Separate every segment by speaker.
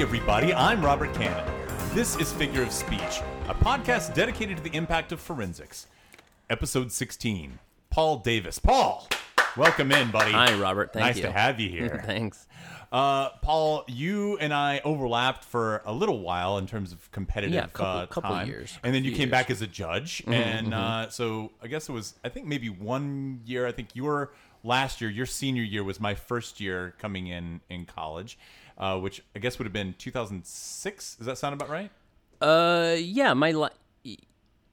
Speaker 1: Hey, everybody, I'm Robert Cannon. This is Figure of Speech, a podcast dedicated to the impact of forensics. Episode 16 Paul Davis. Paul, welcome in, buddy.
Speaker 2: Hi, Robert. Thank
Speaker 1: nice
Speaker 2: you.
Speaker 1: to have you here.
Speaker 2: Thanks.
Speaker 1: Uh, Paul, you and I overlapped for a little while in terms of competitive
Speaker 2: Yeah, couple-
Speaker 1: uh,
Speaker 2: couple
Speaker 1: time.
Speaker 2: years,
Speaker 1: and then you came
Speaker 2: years.
Speaker 1: back as a judge, and Uh, so I guess it was I think maybe one year. I think your last year, your senior year, was my first year coming in in college, uh, which I guess would have been 2006. Does that sound about right?
Speaker 2: Uh, yeah, my li-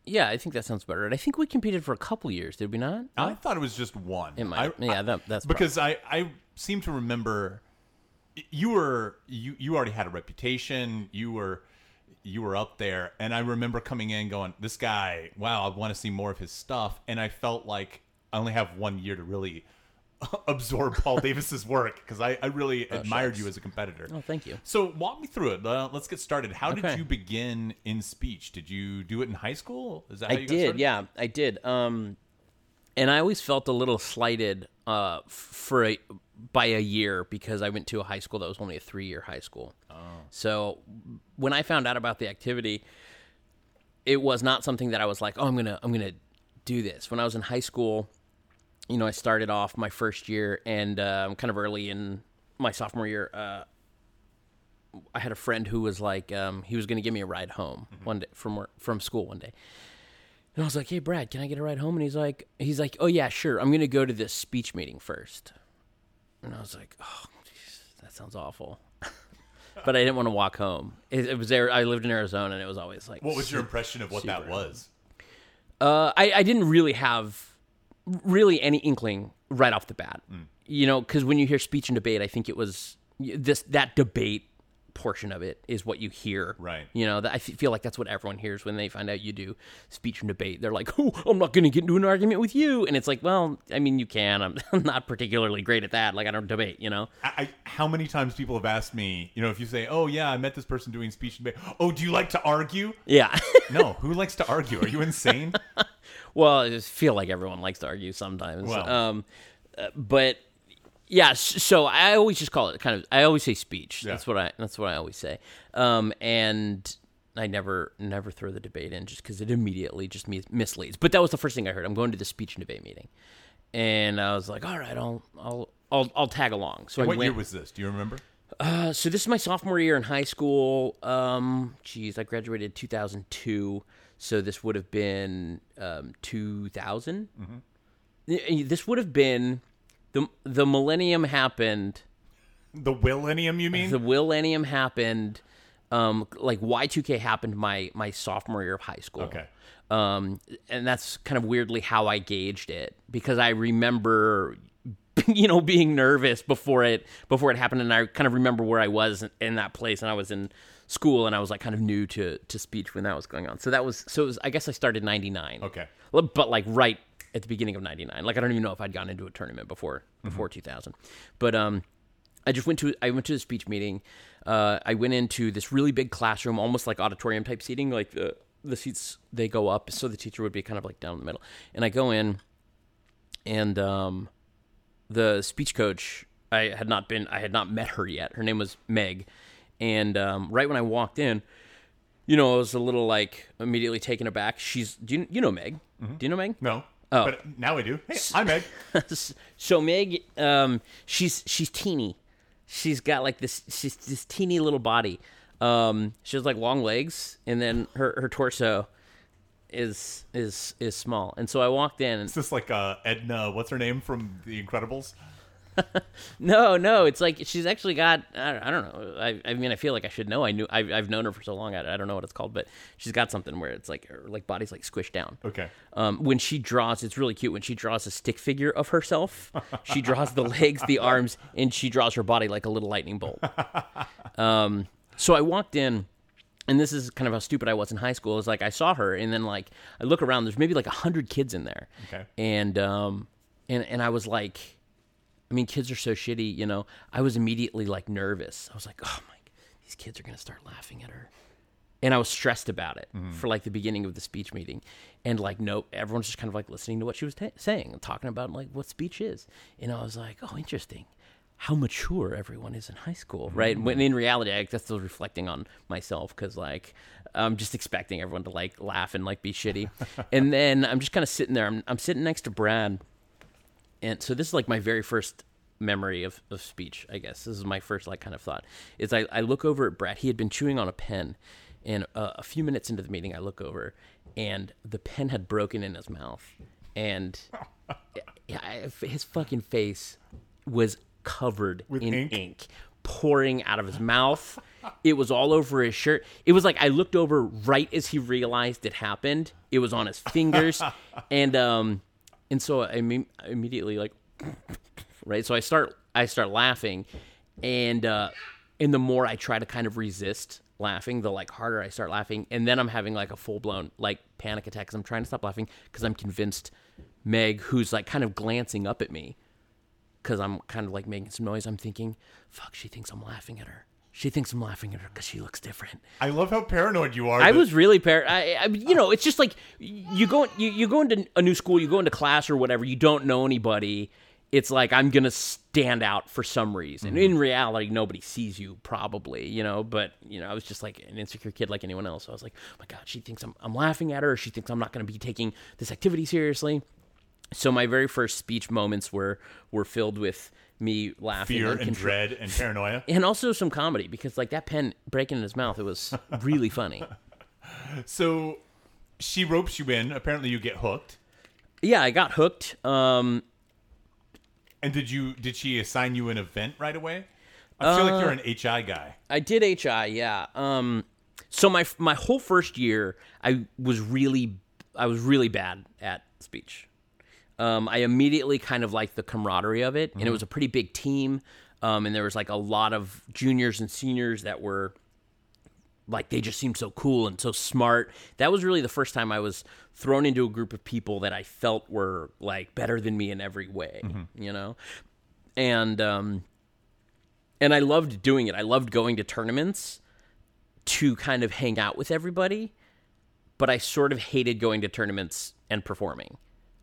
Speaker 2: yeah, I think that sounds better. And I think we competed for a couple years, did we not?
Speaker 1: I thought it was just one.
Speaker 2: It might.
Speaker 1: I-
Speaker 2: yeah,
Speaker 1: I-
Speaker 2: that, that's
Speaker 1: because I I seem to remember you were you you already had a reputation. You were you were up there, and I remember coming in going, "This guy, wow, I want to see more of his stuff." And I felt like I only have one year to really absorb Paul Davis's work because I, I really admired
Speaker 2: shucks.
Speaker 1: you as a competitor.
Speaker 2: Oh, thank you.
Speaker 1: So walk me through it. Uh, let's get started. How did you begin in speech? Did you do it in high school? Is that
Speaker 2: I
Speaker 1: you
Speaker 2: did. Yeah, I did. Um, and I always felt a little slighted uh for a by a year because I went to a high school that was only a three year high school. Oh. So when I found out about the activity, it was not something that I was like, oh, I'm gonna I'm gonna do this. When I was in high school, you know, I started off my first year and um, kind of early in my sophomore year. Uh, I had a friend who was like, um, he was going to give me a ride home one day from work, from school one day. And I was like, "Hey, Brad, can I get a ride home?" And he's like, "He's like, oh yeah, sure. I'm gonna go to this speech meeting first. And I was like, "Oh, geez, that sounds awful." but I didn't want to walk home. It, it was there. I lived in Arizona, and it was always like,
Speaker 1: What was your impression of what that was?
Speaker 2: uh, I, I didn't really have really any inkling right off the bat.
Speaker 1: Mm.
Speaker 2: You know, because when you hear speech and debate, I think it was this that debate portion of it is what you hear.
Speaker 1: Right.
Speaker 2: You know, that I f- feel like that's what everyone hears when they find out you do speech and debate. They're like, "Oh, I'm not going to get into an argument with you," and it's like, well, I mean, you can. I'm, I'm not particularly great at that. Like, I don't debate. You know.
Speaker 1: I, I, how many times people have asked me, you know, if you say, "Oh yeah, I met this person doing speech and debate." Oh, do you like to argue?
Speaker 2: Yeah.
Speaker 1: No, who likes to argue? Are you insane?
Speaker 2: Well, I just feel like everyone likes to argue sometimes.
Speaker 1: Well.
Speaker 2: Um, uh, but yeah, so I always just call it kind of. I always say speech.
Speaker 1: Yeah.
Speaker 2: That's what I. That's what I always say. Um, and I never, never throw the debate in just because it immediately just mis- misleads. But that was the first thing I heard. I'm going to the speech and debate meeting, and I was like, all right, I'll, I'll, I'll, I'll tag along. So I
Speaker 1: what
Speaker 2: went.
Speaker 1: year was this? Do you remember?
Speaker 2: Uh, so this is my sophomore year in high school. Um, geez, I graduated 2002, so this would have been um 2000. Mm-hmm. This would have been the the millennium happened.
Speaker 1: The millennium, you mean?
Speaker 2: The millennium happened. Um, like Y2K happened my my sophomore year of high school.
Speaker 1: Okay.
Speaker 2: Um, and that's kind of weirdly how I gauged it because I remember, you know, being nervous before it before it happened, and I kind of remember where I was in that place, and I was in school, and I was like kind of new to to speech when that was going on. So that was so. It was, I guess I started '99.
Speaker 1: Okay.
Speaker 2: but like right at the beginning of '99. Like I don't even know if I'd gone into a tournament before before 2000, but um. I just went to I went to a speech meeting. Uh, I went into this really big classroom, almost like auditorium type seating. Like the the seats they go up, so the teacher would be kind of like down in the middle. And I go in, and um, the speech coach I had not been I had not met her yet. Her name was Meg, and um, right when I walked in, you know, I was a little like immediately taken aback. She's do you, you know Meg? Do you know Meg?
Speaker 1: No.
Speaker 2: Oh.
Speaker 1: But now I do. Hey, I'm Meg.
Speaker 2: so Meg, um, she's she's teeny. She's got like this she's this teeny little body. Um, she has like long legs, and then her her torso is is is small. And so I walked in, and
Speaker 1: Is this like uh, Edna? What's her name from The Incredibles?
Speaker 2: no, no, it's like she's actually got I don't, I don't know. I, I mean, I feel like I should know. I knew I've, I've known her for so long. I, I don't know what it's called, but she's got something where it's like her like body's like squished down.
Speaker 1: Okay.
Speaker 2: Um, when she draws, it's really cute. When she draws a stick figure of herself, she draws the legs, the arms, and she draws her body like a little lightning bolt. Um, so I walked in, and this is kind of how stupid I was in high school. Is like I saw her, and then like I look around. There's maybe like a hundred kids in there,
Speaker 1: Okay.
Speaker 2: and um, and and I was like, I mean, kids are so shitty, you know. I was immediately like nervous. I was like, oh my, these kids are gonna start laughing at her and I was stressed about it mm-hmm. for like the beginning of the speech meeting, and like no, everyone's just kind of like listening to what she was ta saying and talking about like what speech is, and I was like, oh, interesting. how mature everyone is in high school, right? Mm-hmm. When in reality, I guess still reflecting on myself because like I'm just expecting everyone to like laugh and like be shitty, and then I'm just kind of sitting there. I'm I'm sitting next to Brad, and so this is like my very first memory of, of speech i guess. This is my first like kind of thought is I, I look over at brad. He had been chewing on a pen and uh, a few minutes into the meeting i look over and the pen had broken in his mouth and I- his fucking face was covered in
Speaker 1: ink?
Speaker 2: ink? pouring out of his mouth. It was all over his shirt. It was like i looked over right as he realized it happened. It was on his fingers. And um and so i imme- immediately like right? So i start i start laughing and uh and the more i try to kind of resist laughing the like harder i start laughing. And then i'm having like a full-blown like panic attack because i'm trying to stop laughing because i'm convinced meg who's like kind of glancing up at me because i'm kind of like making some noise i'm thinking fuck she thinks i'm laughing at her she thinks i'm laughing at her because she looks different
Speaker 1: I love how paranoid you are.
Speaker 2: I
Speaker 1: that-
Speaker 2: was really paranoid. I, I, you know, it's just like you go, you, you go into a new school, you go into class or whatever. You don't know anybody. It's like I'm gonna stand out for some reason. Mm-hmm. In reality, nobody sees you probably, you know. But you know, I was just like an insecure kid like anyone else. So I was like, oh my god, she thinks I'm, I'm laughing at her. She thinks I'm not gonna be taking this activity seriously. So my very first speech moments were were filled with me laughing
Speaker 1: fear and
Speaker 2: uncontro-
Speaker 1: dread and paranoia.
Speaker 2: and also some comedy because like that pen breaking in his mouth, it was really funny.
Speaker 1: So she ropes you in. Apparently, you get hooked.
Speaker 2: Yeah, I got hooked. Um,
Speaker 1: And did you? Did she assign you an event right away? I feel like you're
Speaker 2: Uh,
Speaker 1: an HI guy.
Speaker 2: I did HI, yeah. Um, so my my whole first year, I was really I was really bad at speech. Um, I immediately kind of liked the camaraderie of it, and it was a pretty big team. Um, and there was like a lot of juniors and seniors that were like they just seemed so cool and so smart. That was really the first time I was thrown into a group of people that I felt were like better than me in every way, you know. And um, and I loved doing it. I loved going to tournaments to kind of hang out with everybody, but I sort of hated going to tournaments and performing.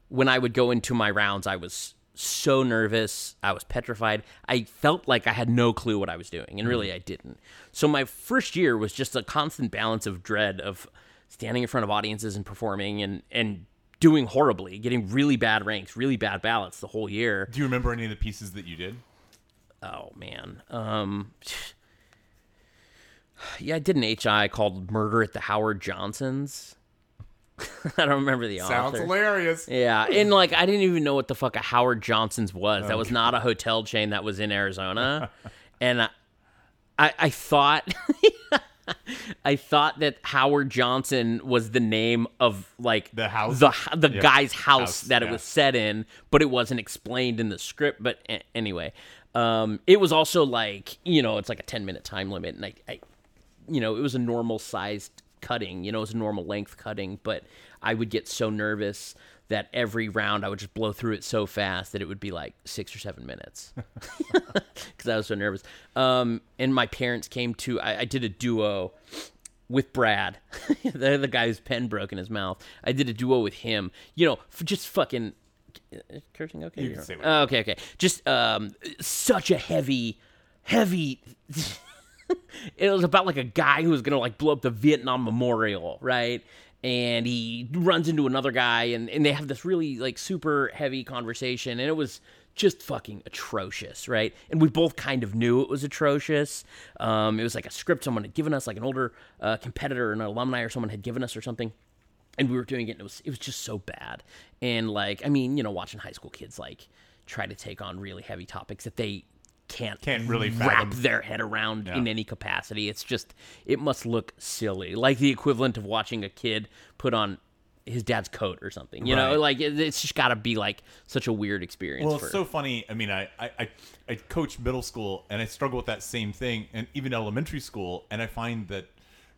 Speaker 2: When I would go into my rounds, I was so nervous. I was petrified. I felt like I had no clue what I was doing, and really I didn't. So my first year was just a constant balance of dread of standing in front of audiences and performing and and doing horribly, getting really bad ranks, really bad ballots the whole year.
Speaker 1: Do you remember any of the pieces that you did?
Speaker 2: Oh man. Um Yeah, I did an HI called Murder at the Howard Johnsons. I don't remember the
Speaker 1: Sounds
Speaker 2: author.
Speaker 1: Sounds hilarious.
Speaker 2: Yeah, and like I didn't even know what the fuck a Howard Johnson's was. That was not a hotel chain that was in Arizona, and I, I, I thought, I thought that Howard Johnson was the name of like
Speaker 1: The house?
Speaker 2: the the
Speaker 1: Yeah.
Speaker 2: guy's house,
Speaker 1: House,
Speaker 2: that it was set in, but it wasn't explained in the script. But a- anyway, um, it was also like you know it's like a ten minute time limit, and I, I you know, it was a normal sized cutting, you know, it was a normal length cutting, but I would get so nervous that every round I would just blow through it so fast that it would be like six or seven minutes because I was so nervous. Um, and my parents came to, I, I did a duo with Brad, the, the guy whose pen broke in his mouth. I did a duo with him, you know, just fucking. Cursing okay?
Speaker 1: You can say
Speaker 2: okay, okay. Just um, such a heavy, heavy it was about like a guy who was gonna like blow up the Vietnam Memorial, right? And he runs into another guy, and, and they have this really like super heavy conversation, and it was just fucking atrocious, right? And we both kind of knew it was atrocious. Um, it was like a script someone had given us, like an older uh, competitor, an alumni, or someone had given us, or something and we were doing it and it was it was just so bad and like i mean you know watching high school kids like try to take on really heavy topics that they can't
Speaker 1: Can't really
Speaker 2: wrap
Speaker 1: fathom.
Speaker 2: their head around in any capacity. It's just it must look silly. Like the equivalent of watching a kid put on his dad's coat or something you know? Like it, it's just got to be like such a weird experience
Speaker 1: Well,
Speaker 2: for
Speaker 1: it's so funny. I mean, I, I, I, I coach middle school and I struggle with that same thing, and even elementary school, and I find that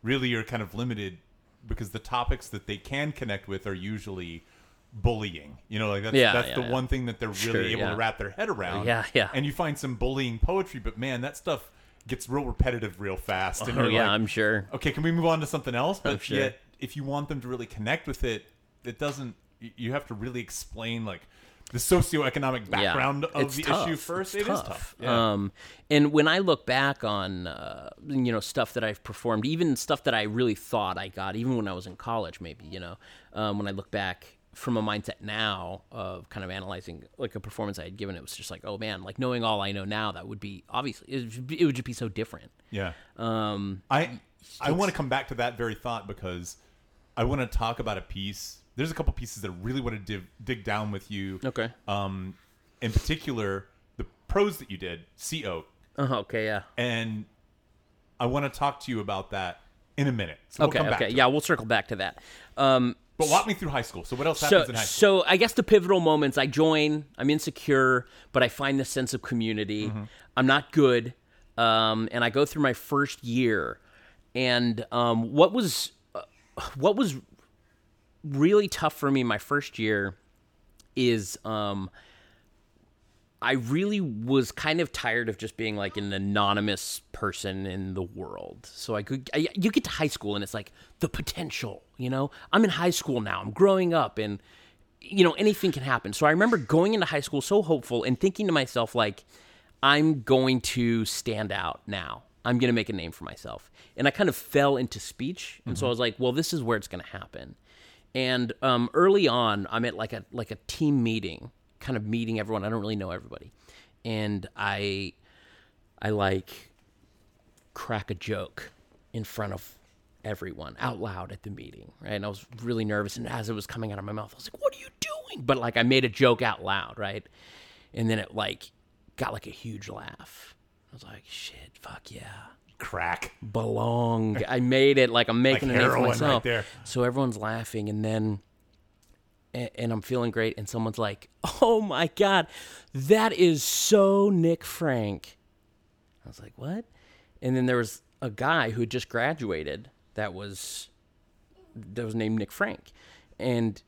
Speaker 1: really you're kind of limited because the topics that they can connect with are usually bullying. You know, like that's
Speaker 2: Yeah,
Speaker 1: that's
Speaker 2: yeah,
Speaker 1: the
Speaker 2: yeah.
Speaker 1: one thing that they're really
Speaker 2: Sure,
Speaker 1: able
Speaker 2: yeah.
Speaker 1: to wrap their head around.
Speaker 2: Yeah, yeah.
Speaker 1: And you find some bullying poetry, but man, that stuff gets real repetitive real fast. And
Speaker 2: oh yeah
Speaker 1: like,
Speaker 2: i'm sure
Speaker 1: okay, can we move on to something else? But
Speaker 2: sure.
Speaker 1: yet, if you want them to really connect with it, it doesn't. You have to really explain like the socioeconomic background of the
Speaker 2: tough.
Speaker 1: issue first.
Speaker 2: It's
Speaker 1: It is tough. Yeah.
Speaker 2: Um, and when I look back on uh, you know stuff that I've performed, even stuff that I really thought I got, even when I was in college, maybe you know, um, when I look back from a mindset now of kind of analyzing like a performance I had given, it was just like, oh man, like knowing all I know now, that would be obviously it would, be, it would just be so different.
Speaker 1: Yeah.
Speaker 2: Um,
Speaker 1: I I want to come back to that very thought because I want to talk about a piece. There's a couple pieces that I really want to div, dig down with you.
Speaker 2: okay.
Speaker 1: Um, in particular, the prose that you did, Sea Oak,
Speaker 2: Uh, okay. Yeah.
Speaker 1: and I want to talk to you about that in a minute. So we'll
Speaker 2: Okay.
Speaker 1: come back
Speaker 2: okay. Yeah,
Speaker 1: it.
Speaker 2: we'll circle back to that. Um,
Speaker 1: But walk me through high school. So what else
Speaker 2: so,
Speaker 1: happens in high school?
Speaker 2: so I guess the pivotal moments I join, I'm insecure, but I find this sense of community.
Speaker 1: Mm-hmm.
Speaker 2: I'm not good. Um, and I go through my first year. And um, what was uh, what was really tough for me my first year is um, I really was kind of tired of just being like an anonymous person in the world. So I could, I, you get to high school and it's like the potential, you know? I'm in high school now, I'm growing up and, you know, anything can happen. So I remember going into high school so hopeful and thinking to myself, like, I'm going to stand out now. I'm going to make a name for myself. And I kind of fell into speech. And so I was like, well, this is where it's going to happen. And um, early on, I'm at like a like a team meeting, kind of meeting everyone. I don't really know everybody, and I I like crack a joke in front of everyone out loud at the meeting, right? And I was really nervous, and as it was coming out of my mouth, I was like, "What are you doing?" But like I made a joke out loud, right? And then it like got like a huge laugh. I was like, "Shit, fuck yeah."
Speaker 1: Crack.
Speaker 2: belong. I made it like I'm making
Speaker 1: Like
Speaker 2: a name for
Speaker 1: right
Speaker 2: myself.
Speaker 1: there.
Speaker 2: So everyone's laughing, and then, and, and I'm feeling great, and someone's like, "Oh my god, that is so Nick Frank." I was like, "What?" And then there was a guy who had just graduated that was that was named Nick Frank, and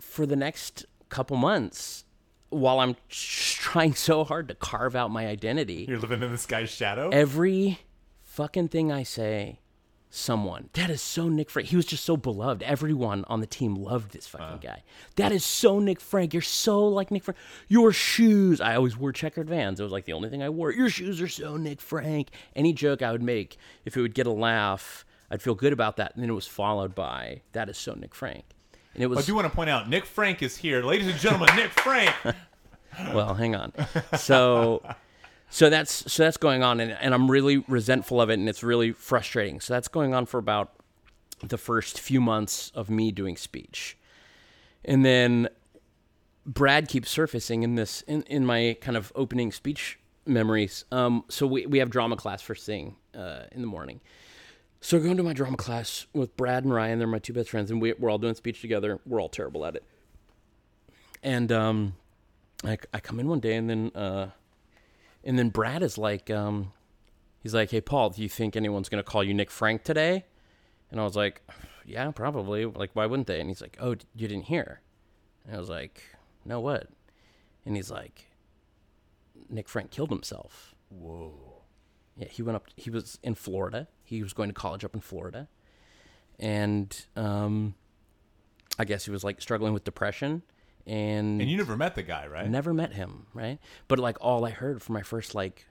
Speaker 2: for the next couple months. While I'm trying so hard to carve out my identity,
Speaker 1: You're living in this guy's shadow.
Speaker 2: every fucking thing I say, someone that is so Nick Frank. He was just so beloved. Everyone on the team loved this fucking guy. That is so Nick Frank. You're so like Nick Frank. Your shoes. I always wore checkered Vans. It was like the only thing I wore. Your shoes are so Nick Frank. Any joke I would make, if it would get a laugh, I'd feel good about that. And then it was followed by that is so Nick Frank. And it was I
Speaker 1: do want to point out, Nick Frank is here, ladies and gentlemen. Nick Frank.
Speaker 2: well hang on so so that's so that's going on and, and i'm really resentful of it and it's really frustrating so that's going on for about the first few months of me doing speech and then brad keeps surfacing in this in, in my kind of opening speech memories um, so we, we have drama class first thing uh, in the morning so going to my drama class with brad and ryan. They're my two best friends and we, we're all doing speech together. We're all terrible at it. And um, I, I come in one day and then uh, and then Brad is like um, he's like hey Paul do you think anyone's gonna call you Nick Frank today? And I was like yeah probably. Like why wouldn't they? And he's like oh you didn't hear. And I was like no what? And he's like Nick Frank killed himself.
Speaker 1: Whoa.
Speaker 2: Yeah he went up he was in Florida he was going to college up in Florida and um, I guess he was like struggling with depression and
Speaker 1: And you never met the guy, right?
Speaker 2: Never met him, right? But like all I heard for my first like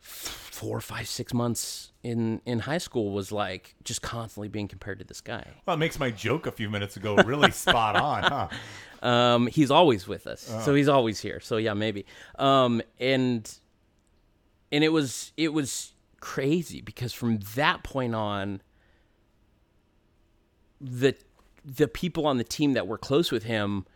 Speaker 2: four, five, six months in in high school was like just constantly being compared to this guy.
Speaker 1: Well, it makes my joke a few minutes ago really spot on, huh?
Speaker 2: Um, he's always with us, so he's always here. So yeah, maybe. Um, and and it was it was crazy because from that point on, the the people on the team that were close with him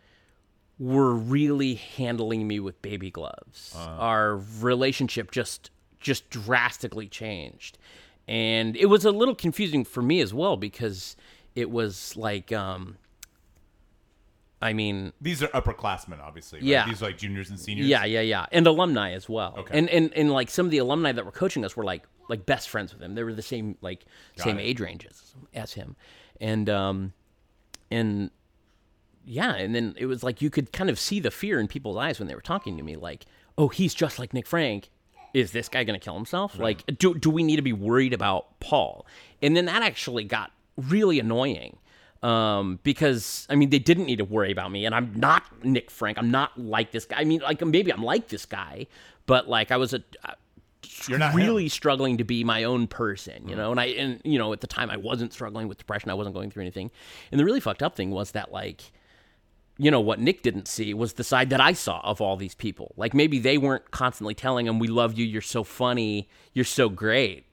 Speaker 2: were really handling me with baby gloves. Our relationship just just drastically changed. And it was a little confusing for me as well because it was like um I mean,
Speaker 1: These are upperclassmen, obviously. Right?
Speaker 2: Yeah.
Speaker 1: These are like juniors and seniors.
Speaker 2: yeah, yeah, yeah, and alumni as well.
Speaker 1: Okay.
Speaker 2: And and and like some of the alumni that were coaching us were like like best friends with him. They were the same like same
Speaker 1: it.
Speaker 2: age ranges as him, and um, and yeah, and then it was like you could kind of see the fear in people's eyes when they were talking to me, like, oh, he's just like Nick Frank. Is this guy going to kill himself? Like, do do we need to be worried about Paul? And then that actually got really annoying Um, because I mean, they didn't need to worry about me, and I'm not Nick Frank. I'm not like this guy. I mean, like maybe I'm like this guy, but like I was a
Speaker 1: You're not
Speaker 2: really
Speaker 1: him.
Speaker 2: struggling to be my own person, you know. And I and you know at the time I wasn't struggling with depression. I wasn't going through anything. And the really fucked up thing was that like you know what Nick didn't see was the side that I saw of all these people. Like maybe they weren't constantly telling him we love you, you're so funny, you're so great.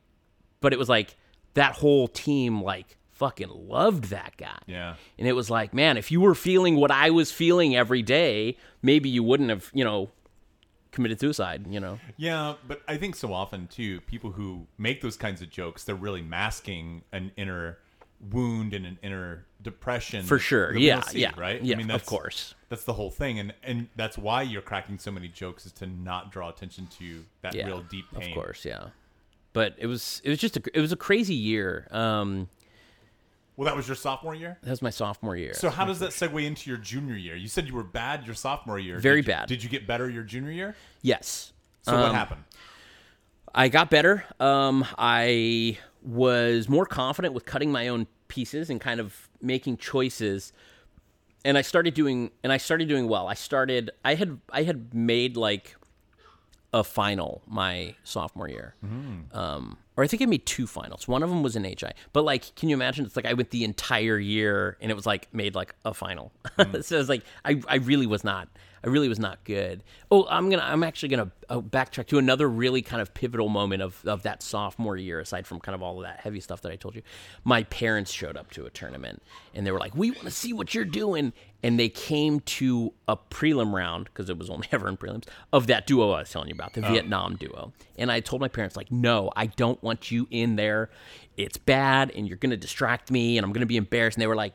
Speaker 2: But it was like that whole team like fucking loved that guy.
Speaker 1: Yeah.
Speaker 2: And it was like, man, if you were feeling what I was feeling every day, maybe you wouldn't have, you know, committed suicide, you know.
Speaker 1: Yeah, but I think so often too, people who make those kinds of jokes, they're really masking an inner wound and an inner depression.
Speaker 2: For sure. Yeah,
Speaker 1: see,
Speaker 2: yeah.
Speaker 1: Right.
Speaker 2: Yeah,
Speaker 1: I mean,
Speaker 2: of course.
Speaker 1: That's the whole thing, and and that's why you're cracking so many jokes is to not draw attention to that
Speaker 2: Yeah.
Speaker 1: real deep pain.
Speaker 2: Of course, yeah. But it was it was just a it was a crazy year. Um
Speaker 1: Well, that was your sophomore year.
Speaker 2: that was my sophomore year.
Speaker 1: So how does that segue into your junior year? You said you were bad your sophomore year.
Speaker 2: Very
Speaker 1: Did you-
Speaker 2: bad.
Speaker 1: Did you get better your junior year?
Speaker 2: yes.
Speaker 1: So what
Speaker 2: Um,
Speaker 1: happened?
Speaker 2: I got better. Um, I was more confident with cutting my own pieces and kind of making choices. And I started doing and I started doing well. I started I had I had made like a final my sophomore year. Um, or I think I made two finals. One of them was in HI. But like, can you imagine? It's like I went the entire year and it was like made like a final. so it's like I, I really was not. I really was not good. Oh, I'm gonna. I'm actually gonna uh, backtrack to another really kind of pivotal moment of of that sophomore year. Aside from kind of all of that heavy stuff that I told you, my parents showed up to a tournament and they were like, "We want to see what you're doing." And they came to a prelim round because it was only ever in prelims of that duo I was telling you about, the oh. Vietnam duo. And I told my parents, like, no, I don't want you in there. It's bad, and you're gonna distract me, and I'm gonna be embarrassed. And they were like,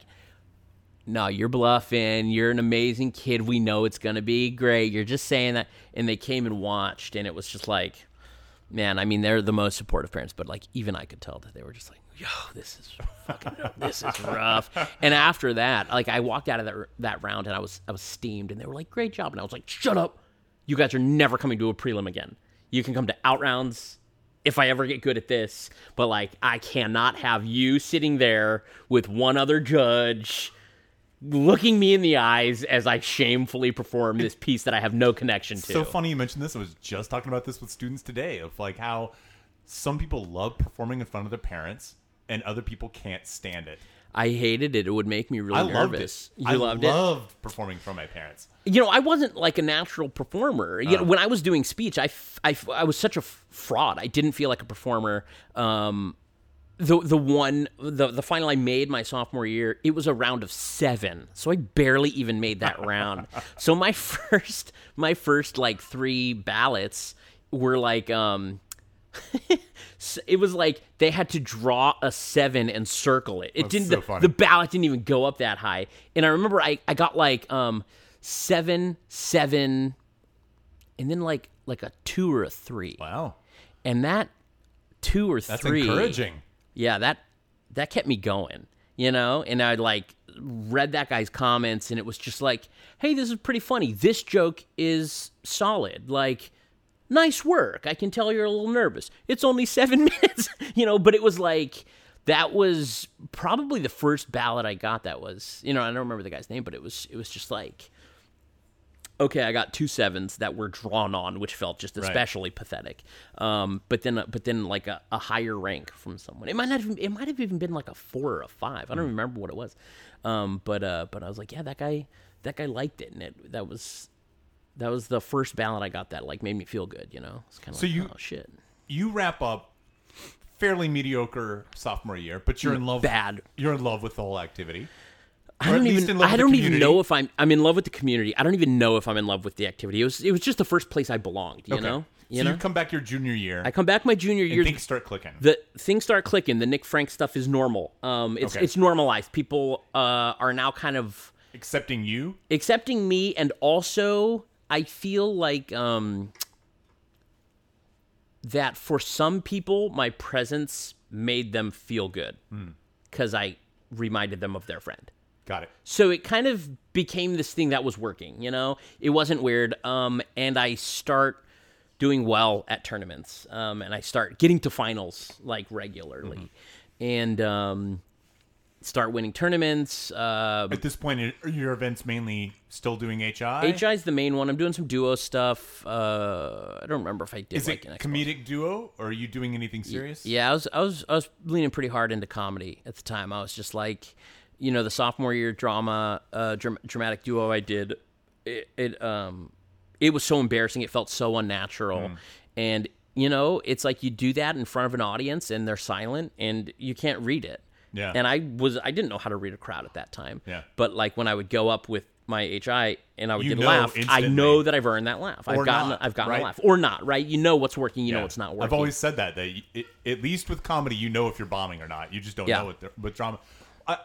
Speaker 2: no, you're bluffing. You're an amazing kid. We know it's going to be great. You're just saying that. And they came and watched, and it was just like, man, I mean, they're the most supportive parents, but like, even I could tell that they were just like, yo, this is fucking, this is rough. And after that, like, I walked out of that, that round and I was, I was steamed, and they were like, great job. And I was like, shut up. You guys are never coming to a prelim again. You can come to out rounds if I ever get good at this, but like, I cannot have you sitting there with one other judge looking me in the eyes as I shamefully perform this piece that I have no connection to.
Speaker 1: So funny you mentioned this. I was just talking about this with students today of like how some people love performing in front of their parents and other people can't stand it.
Speaker 2: I hated it. It would make me really nervous.
Speaker 1: I loved it.
Speaker 2: You
Speaker 1: I
Speaker 2: loved
Speaker 1: loved performing for my parents.
Speaker 2: You know, I wasn't like a natural performer. You know, when I was doing speech, I, f- I, f- I was such a f- fraud. I didn't feel like a performer. Um, the the one the the final I made my sophomore year, it was a round of seven, so I barely even made that round. So my first my first like three ballots were like um it was like they had to draw a seven and circle it. It
Speaker 1: That's
Speaker 2: didn't
Speaker 1: so
Speaker 2: the, the ballot didn't even go up that high. And I remember I, I got like um seven, seven, and then like like a two or a three.
Speaker 1: Wow.
Speaker 2: And that two or
Speaker 1: That's
Speaker 2: three
Speaker 1: encouraging.
Speaker 2: yeah, that that kept me going, you know. And I like read that guy's comments, and it was just like, "Hey, this is pretty funny. This joke is solid. Like, nice work. I can tell you're a little nervous. It's only seven minutes, you know." But it was like that was probably the first ballot I got. That was, you know, I don't remember the guy's name, but it was it was just like. Okay, I got two sevens that were drawn on, which felt just especially pathetic. Um, but then, but then, like a, a higher rank from someone. It might not. Even, it might have even been like a four or a five. I don't remember what it was. Um, but uh, but I was like, yeah, that guy, that guy liked it, and it that was that was the first ballot I got that like made me feel good. You know, it's kind of
Speaker 1: So
Speaker 2: like,
Speaker 1: you-
Speaker 2: oh shit,
Speaker 1: You wrap up fairly mediocre sophomore year, but you're in love.
Speaker 2: bad.
Speaker 1: You're in love with the whole activity.
Speaker 2: I don't even. I don't even know if I'm. I'm in love with the community. I don't even know if I'm in love with the activity. It was. It was just the first place I belonged. You
Speaker 1: Okay.
Speaker 2: know. You
Speaker 1: so
Speaker 2: know.
Speaker 1: you come back your junior year
Speaker 2: I come back my junior
Speaker 1: and
Speaker 2: year.
Speaker 1: things start clicking.
Speaker 2: the things start clicking. The Nick Frank stuff is normal. Um, it's
Speaker 1: Okay.
Speaker 2: it's normalized. People uh, are now kind of
Speaker 1: Accepting you.
Speaker 2: accepting me, and also I feel like um, that for some people, my presence made them feel good because I reminded them of their friend.
Speaker 1: Got it.
Speaker 2: So it kind of became this thing that was working, you know? It wasn't weird. Um, and I start doing well at tournaments. Um, and I start getting to finals like regularly. And um, start winning tournaments. Uh,
Speaker 1: At this point, are your events mainly still doing HI?
Speaker 2: HI is the main one. I'm doing some duo stuff. Uh, I don't remember if I did
Speaker 1: Is
Speaker 2: like
Speaker 1: it comedic duo, or are you doing anything serious?
Speaker 2: Yeah, I was I was I was leaning pretty hard into comedy at the time. I was just like, you know, the sophomore year drama, uh, dram- dramatic duo I did, it, it um, it was so embarrassing. It felt so unnatural,
Speaker 1: Hmm.
Speaker 2: and you know, it's like you do that in front of an audience and they're silent and you can't read it.
Speaker 1: Yeah.
Speaker 2: And I was I didn't know how to read a crowd at that time.
Speaker 1: Yeah.
Speaker 2: But like when I would go up with my HI and I would
Speaker 1: You
Speaker 2: get a
Speaker 1: know
Speaker 2: laugh, I know that I've earned that laugh.
Speaker 1: Or
Speaker 2: I've gotten
Speaker 1: not,
Speaker 2: I've gotten
Speaker 1: right?
Speaker 2: a laugh or not, right? You know what's working, you know what's not working.
Speaker 1: I've always said that that you, it, at least with comedy, you know if you're bombing or not. You just don't
Speaker 2: Yeah.
Speaker 1: know with, with drama. I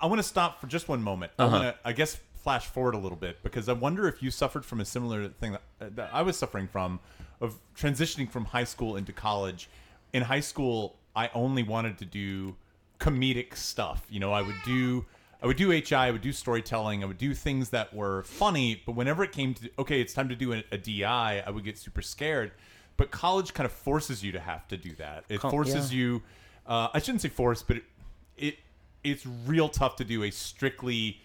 Speaker 1: I want to stop for just one moment.
Speaker 2: Uh-huh.
Speaker 1: I want to I guess flash forward a little bit because I wonder if you suffered from a similar thing that, that I was suffering from of transitioning from high school into college. In high school, I only wanted to do comedic stuff. You know, I would do I would do HI, I would do storytelling, I would do things that were funny, but whenever it came to okay, it's time to do a, a DI, I would get super scared. But college kind of forces you to have to do that. It
Speaker 2: Com-
Speaker 1: forces
Speaker 2: yeah.
Speaker 1: you uh, I shouldn't say force, but it, it it's real tough to do a strictly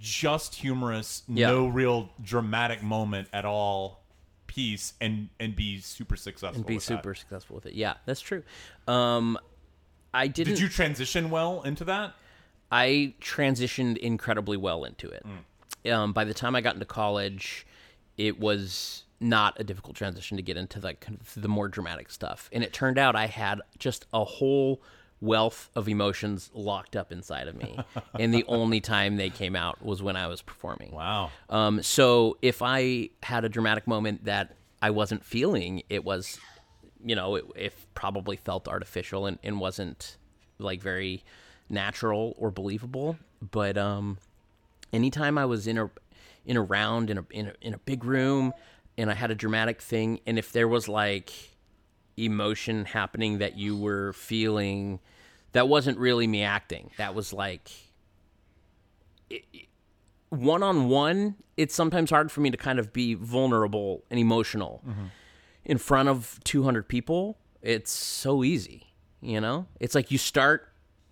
Speaker 1: just humorous,
Speaker 2: Yeah.
Speaker 1: no real dramatic moment at all piece and and be super successful.
Speaker 2: and be
Speaker 1: with that.
Speaker 2: super successful with it. Yeah, that's true. Um, I didn't.
Speaker 1: Did you transition well into that?
Speaker 2: I transitioned incredibly well into it. Um, by the time I got into college, it was not a difficult transition to get into the the more dramatic stuff, and it turned out I had just a whole wealth of emotions locked up inside of me, and the only time they came out was when I was performing.
Speaker 1: Wow.
Speaker 2: Um, so if I had a dramatic moment that I wasn't feeling, it was, you know, it, it probably felt artificial and, and wasn't like very natural or believable. But um, anytime I was in a in a round in a, in a in a big room and I had a dramatic thing, and if there was like emotion happening that you were feeling, that wasn't really me acting. That was like one on one, it's sometimes hard for me to kind of be vulnerable and emotional in front of 200 people. It's so easy, you know? It's like you start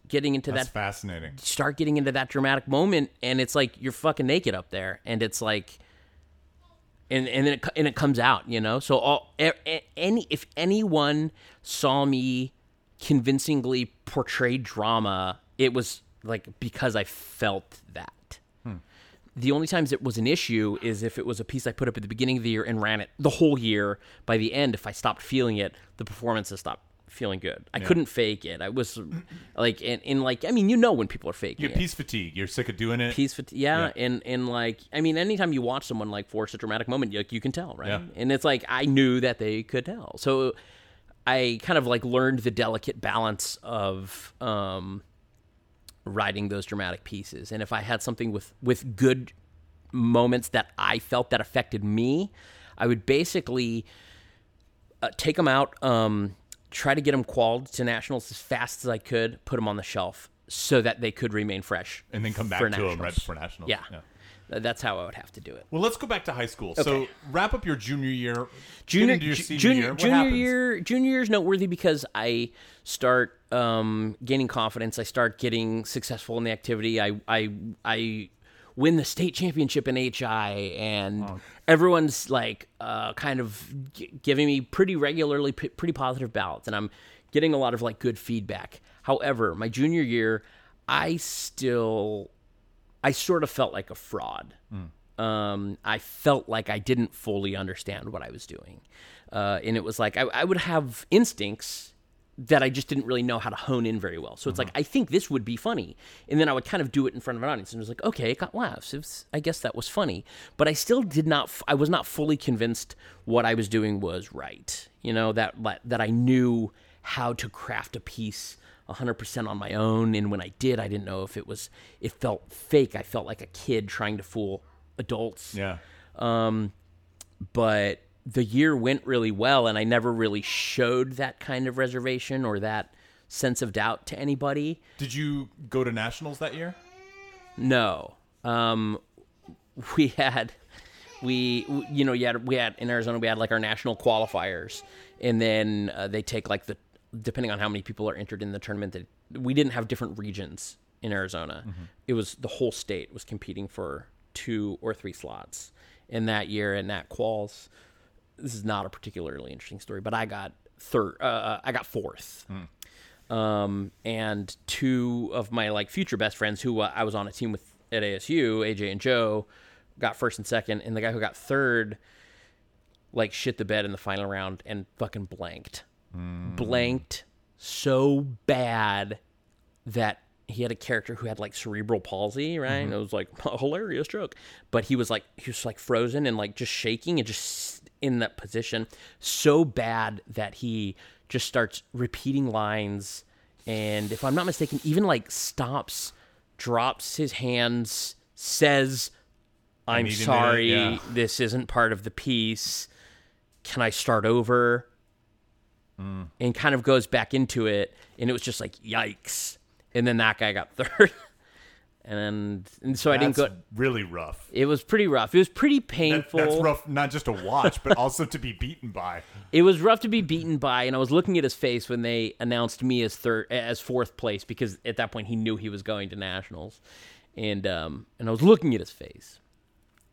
Speaker 2: getting into
Speaker 1: That's
Speaker 2: that
Speaker 1: fascinating.
Speaker 2: start getting into that dramatic moment and it's like you're fucking naked up there and it's like and and then it, and it comes out you know so all any if anyone saw me convincingly portray drama it was like because i felt that the only times it was an issue is if it was a piece I put up at the beginning of the year and ran it the whole year. By the end, if I stopped feeling it, the performances stopped feeling good. I couldn't fake it. I was like, and, and like, I mean, you know when people are faking
Speaker 1: You're piece fatigue. You're sick of doing it.
Speaker 2: Piece fatigue, yeah,
Speaker 1: Yeah.
Speaker 2: and and like, I mean, anytime you watch someone like force a dramatic moment, you, you can tell, right?
Speaker 1: Yeah.
Speaker 2: And it's like I knew that they could tell, so I kind of like learned the delicate balance of um, writing those dramatic pieces. And if I had something with with good moments that I felt that affected me, I would basically uh, take them out, um, try to get them qualled to nationals as fast as I could, put them on the shelf so that they could remain fresh,
Speaker 1: and then come back to them right
Speaker 2: nationals.
Speaker 1: before nationals.
Speaker 2: Yeah. Th- that's how I would have to do it.
Speaker 1: Well, let's go back to high school. So wrap up your junior year.
Speaker 2: Junior,
Speaker 1: your
Speaker 2: ju- junior,
Speaker 1: year. What
Speaker 2: junior
Speaker 1: happens?
Speaker 2: year, junior year is noteworthy because I start um, gaining confidence. I start getting successful in the activity. I, I, I win the state championship in HI, and everyone's like uh, kind of g- giving me pretty regularly, p- pretty positive ballots, and I'm getting a lot of like good feedback. However, my junior year, I still I sort of felt like a fraud. Um, I felt like I didn't fully understand what I was doing. Uh, and it was like I, I would have instincts that I just didn't really know how to hone in very well. So it's like, I think this would be funny. And then I would kind of do it in front of an audience. And it was like, okay, it got laughs. It was, I guess that was funny. But I still did not, f- I was not fully convinced what I was doing was right. You know, that, that I knew how to craft a piece 100% on my own and when I did I didn't know if it was it felt fake I felt like a kid trying to fool adults
Speaker 1: Yeah.
Speaker 2: Um, but the year went really well and I never really showed that kind of reservation or that sense of doubt to anybody
Speaker 1: Did you go to nationals that year?
Speaker 2: no um we had we you know had we had in Arizona we had like our national qualifiers and then uh, they take like the depending on how many people are entered in the tournament that we didn't have different regions in Arizona.
Speaker 1: Mm-hmm.
Speaker 2: It was the whole state was competing for two or three slots in that year in that quals. This is not a particularly interesting story, but I got third. Uh, I got fourth.
Speaker 1: Hmm.
Speaker 2: Um, and two of my like future best friends who uh, I was on a team with at ASU, AJ and Joe, got first and second, and the guy who got third like shit the bed in the final round and fucking blanked. Blanked so bad that he had a character who had like cerebral palsy, right? And it was like a hilarious joke. But he was like he was like frozen and like just shaking and just in that position so bad that he just starts repeating lines and if I'm not mistaken, even like stops, drops his hands, says I'm sorry,
Speaker 1: yeah.
Speaker 2: this isn't part of the piece. Can I start over?
Speaker 1: Mm.
Speaker 2: And kind of goes back into it, and it was just like yikes. And then that guy got third, and and so I didn't
Speaker 1: That's
Speaker 2: go.
Speaker 1: really rough.
Speaker 2: It was pretty rough. It was pretty
Speaker 1: That-
Speaker 2: painful.
Speaker 1: that's rough, not just to watch, but also to be beaten by.
Speaker 2: It was rough to be beaten by, and I was looking at his face when they announced me as third, as fourth place, because at that point he knew he was going to nationals, and um, and I was looking at his face,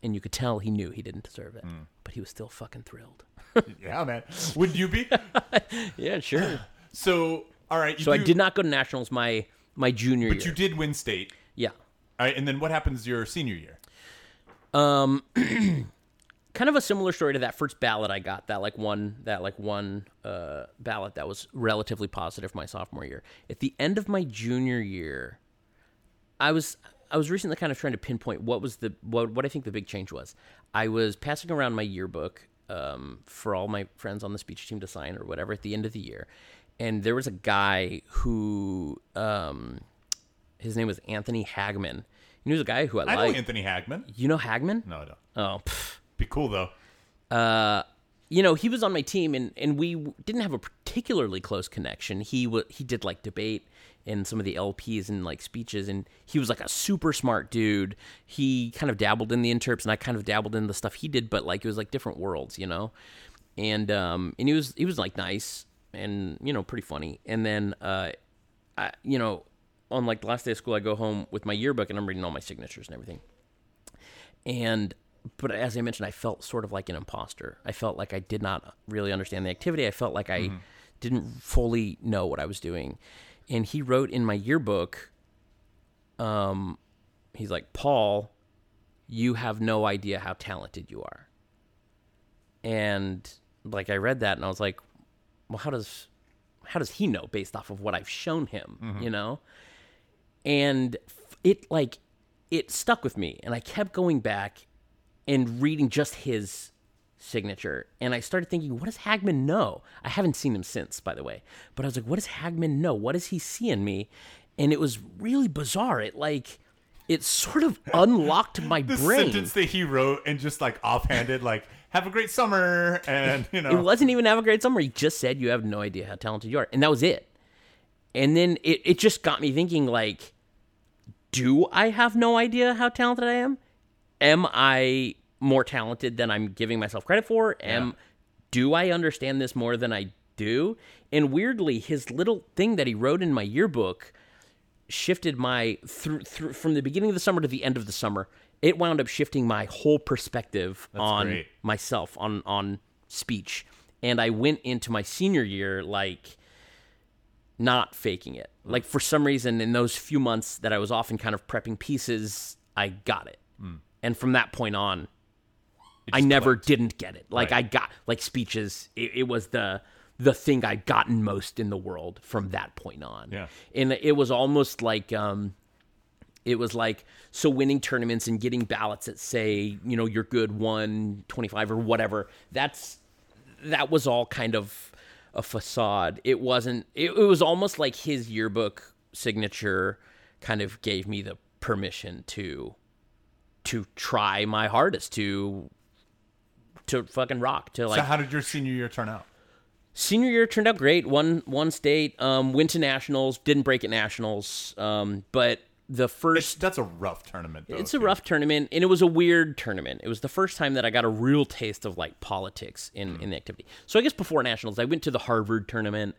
Speaker 2: and you could tell he knew he didn't deserve it,
Speaker 1: Hmm.
Speaker 2: but he was still fucking thrilled.
Speaker 1: Yeah, man. Would you be?
Speaker 2: Yeah, sure.
Speaker 1: So, all right. You
Speaker 2: So I
Speaker 1: do-
Speaker 2: did not go to nationals my my junior year
Speaker 1: But
Speaker 2: year.
Speaker 1: you did win state. All right, and then what happens your senior year?
Speaker 2: Um, kind of a similar story to that first ballot I got. That like one that like one uh, ballot that was relatively positive my sophomore year. At the end of my junior year, I was I was recently kind of trying to pinpoint what was the what what I think the big change was. I was passing around my yearbook um, for all my friends on the speech team to sign or whatever at the end of the year, and there was a guy who um, his name was Anthony Hagman. He was a guy who I,
Speaker 1: I know
Speaker 2: like.
Speaker 1: Anthony Hagman.
Speaker 2: You know Hagman?
Speaker 1: No, I don't.
Speaker 2: Oh, pff.
Speaker 1: Be cool though.
Speaker 2: uh, you know, he was on my team, and, and we didn't have a particularly close connection. He w- he did like debate and some of the LPs and like speeches, and he was like a super smart dude. He kind of dabbled in the interps, and I kind of dabbled in the stuff he did, but like it was like different worlds, you know. And um, and he was he was like nice and you know pretty funny. And then uh, I, you know, on like the last day of school, I go home with my yearbook and I'm reading all my signatures and everything and but as I mentioned, I felt sort of like an imposter. I felt like I did not really understand the activity. I felt like I didn't fully know what I was doing. And he wrote in my yearbook, um, he's like, Paul, you have no idea how talented you are. And like I read that and I was like, well, how does how does he know based off of what I've shown him, you know? And it like it stuck with me and I kept going back and reading just his signature and I started thinking what does Hagman know? I haven't seen him since by the way. But I was like what does Hagman know? What does he see in me? And it was really bizarre. It like it sort of unlocked my
Speaker 1: The
Speaker 2: brain.
Speaker 1: sentence that he wrote and just like offhanded, like "Have a great summer," and you know,
Speaker 2: It wasn't even have a great summer. He just said you have no idea how talented you are, and that was it. And then it, it just got me thinking like, do I have no idea how talented I am? Am I more talented than I'm giving myself credit for? Am do I understand this more than I do? And weirdly, his little thing that he wrote in my yearbook shifted my through through from the beginning of the summer to the end of the summer. It wound up shifting my whole perspective on
Speaker 1: great.
Speaker 2: myself on on speech, and I went into my senior year like not faking it. Like for some reason, in those few months that I was often kind of prepping pieces, I got it, and from that point on, I never
Speaker 1: clicked.
Speaker 2: didn't get it. Like
Speaker 1: Right.
Speaker 2: I got like speeches. It, it was the the thing I'd gotten most in the world from that point on.
Speaker 1: Yeah.
Speaker 2: and it was almost like um, it was like so winning tournaments and getting ballots that say you know you're good one twenty five or whatever. That's that was all kind of a facade. It wasn't. It, it was almost like his yearbook signature kind of gave me the permission to to try my hardest to to fucking rock to like
Speaker 1: so how did your senior year turn out?
Speaker 2: senior year turned out great. One one state, um, went to nationals, didn't break at nationals, um, but the
Speaker 1: It's,
Speaker 2: first
Speaker 1: that's a rough tournament. Though,
Speaker 2: it's a rough tournament, and it was a weird tournament. It was the first time that I got a real taste of like politics in, in the activity. So I guess before nationals, I went to the Harvard tournament.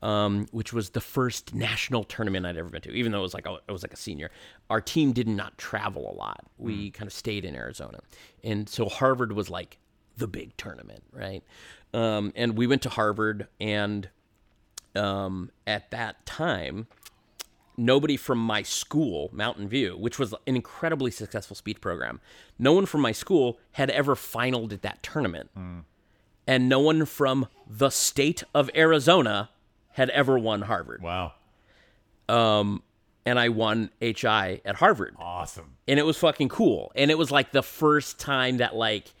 Speaker 2: um, which was the first national tournament I'd ever been to. Even though it was like a, it was like a senior, our team did not travel a lot. We kind of stayed in Arizona, and so Harvard was like the big tournament, right? Um, and we went to Harvard, and um, at that time, nobody from my school, Mountain View, which was an incredibly successful speech program, no one from my school had ever finaled at that tournament. And no one from the state of Arizona had ever won Harvard.
Speaker 1: Wow.
Speaker 2: Um, and I won HI at Harvard.
Speaker 1: Awesome.
Speaker 2: And it was fucking cool. And it was like the first time that like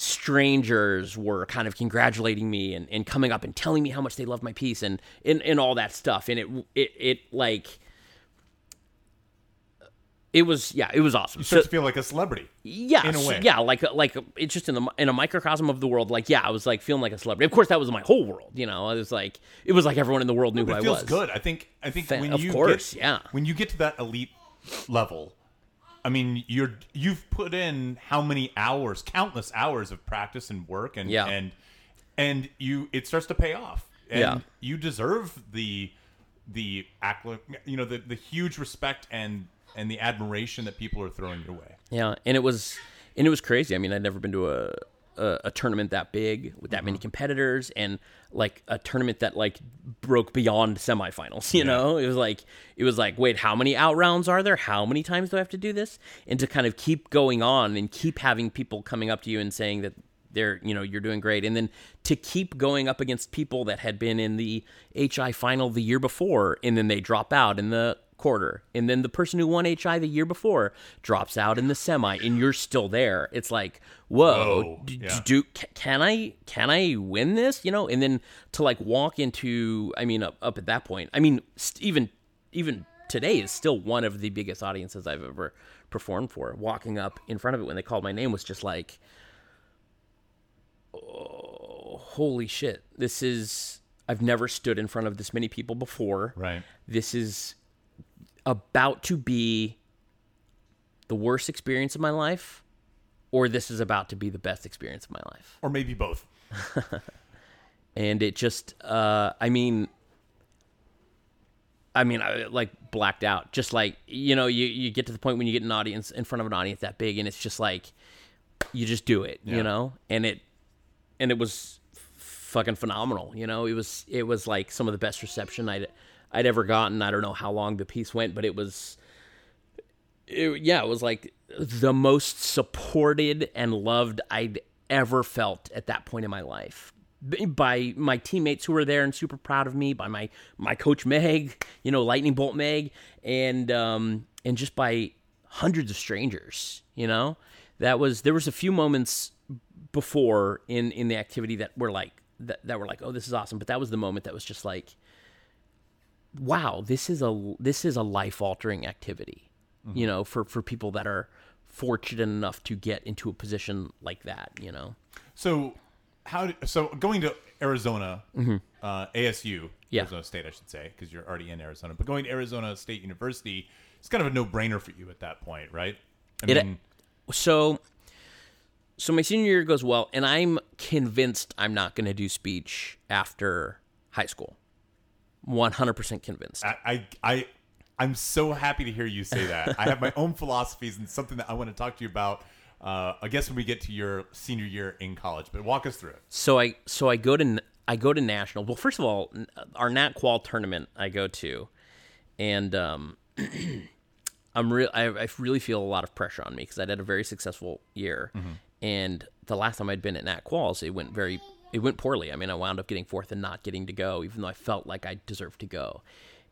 Speaker 2: strangers were kind of congratulating me and, and coming up and telling me how much they loved my piece and, and, and all that stuff. And it, it, it like, it was, yeah, it was awesome.
Speaker 1: You
Speaker 2: So-
Speaker 1: start to feel like a celebrity.
Speaker 2: yeah,
Speaker 1: in a way.
Speaker 2: yeah, like like it's just in the in a microcosm of the world. Like, yeah, I was like feeling like a celebrity. Of course, that was my whole world. You know, it was like it was like everyone in the world knew who
Speaker 1: But
Speaker 2: I
Speaker 1: it feels
Speaker 2: was.
Speaker 1: good. I think. I think when
Speaker 2: of
Speaker 1: you
Speaker 2: course,
Speaker 1: get,
Speaker 2: yeah.
Speaker 1: when you get to that elite level, I mean, you're you've put in how many hours, countless hours of practice and work, and
Speaker 2: Yeah.
Speaker 1: and and you it starts to pay off, and
Speaker 2: Yeah.
Speaker 1: you deserve the the you know the the huge respect and and the admiration that people are throwing your way.
Speaker 2: Yeah, and it was and it was crazy. I mean, I'd never been to a a, a tournament that big with that
Speaker 1: Mm-hmm.
Speaker 2: many competitors and like a tournament that like broke beyond semifinals. You know, it was like it was like, wait, how many out rounds are there? How many times do I have to do this? And to kind of keep going on and keep having people coming up to you and saying that they're you know you're doing great and then to keep going up against people that had been in the hi final the year before and then they drop out and the quarter. And then the person who won hi the year before drops out in the semi and you're still there. It's like whoa,
Speaker 1: Whoa,
Speaker 2: d-
Speaker 1: yeah.
Speaker 2: do ca- can i can i win this? You know and then to like walk into i mean up, up at that point i mean st- even even today is still one of the biggest audiences i've ever performed for. Walking up in front of it when they called my name was just like oh, holy shit. This is i've never stood in front of this many people before.
Speaker 1: Right.
Speaker 2: this is about to be the worst experience of my life or this is about to be the best experience of my life
Speaker 1: Or maybe both.
Speaker 2: and it just uh i mean i mean i like blacked out just like you know you you get to the point when you get an audience in front of an audience that big and it's just like you just do it
Speaker 1: Yeah.
Speaker 2: you know and it and it was fucking phenomenal you know it was it was like some of the best reception i'd i'd ever gotten i don't know how long the piece went but it was it, yeah, it was like the most supported and loved I'd ever felt at that point in my life. By my teammates who were there and super proud of me, by my my coach Meg, you know, Lightning Bolt Meg, and um, and just by hundreds of strangers. You know, that was there was a few moments before in in the activity that were like that, that were like, oh, this is awesome. But that was the moment that was just like, wow, this is a this is a life altering activity. You know, for for people that are fortunate enough to get into a position like that. You know,
Speaker 1: So how? do- So going to Arizona, uh, ASU,
Speaker 2: Mm-hmm. Yeah.
Speaker 1: Arizona State, I should say, because you're already in Arizona. But going to Arizona State University, it's kind of a no-brainer for you at that point, right? I
Speaker 2: It-
Speaker 1: mean,
Speaker 2: so so my senior year goes well, and I'm convinced I'm not going to do speech after high school. One hundred percent convinced.
Speaker 1: I, I, I, I'm so happy to hear you say that. I have my own philosophies and something that I want to talk to you about. Uh, I guess when we get to your senior year in college, but walk us through it.
Speaker 2: so I so I go to I go to national. Well, first of all, our Nat Qual tournament I go to, and um, I'm real. I, I really feel a lot of pressure on me because I'd had a very successful year, and the last time I'd been at Nat Quals, it went very it went poorly. I mean, I wound up getting fourth and not getting to go, even though I felt like I deserved to go.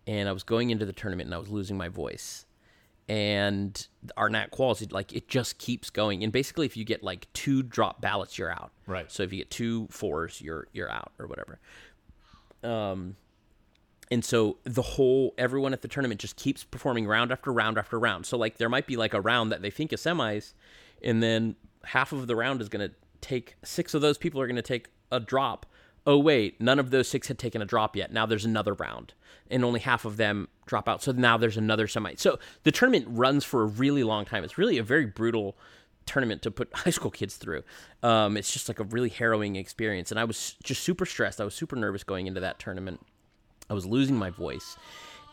Speaker 2: And I was going into the tournament and I was losing my voice. And our Nat Quals, it, like it just keeps going. And basically, if you get like two drop ballots, you're out.
Speaker 1: Right.
Speaker 2: So if you get two fours, you're you're out or whatever. Um, and so the whole everyone at the tournament just keeps performing round after round after round. So like there might be like a round that they think is semis, and then half of the round is going to take six of those people are going to take a drop. Oh wait, none of those six had taken a drop yet. Now there's another round, and only half of them drop out. So now there's another semi. So the tournament runs for a really long time. It's really a very brutal tournament to put high school kids through. Um, it's just like a really harrowing experience, and I was just super stressed. I was super nervous going into that tournament I was losing my voice.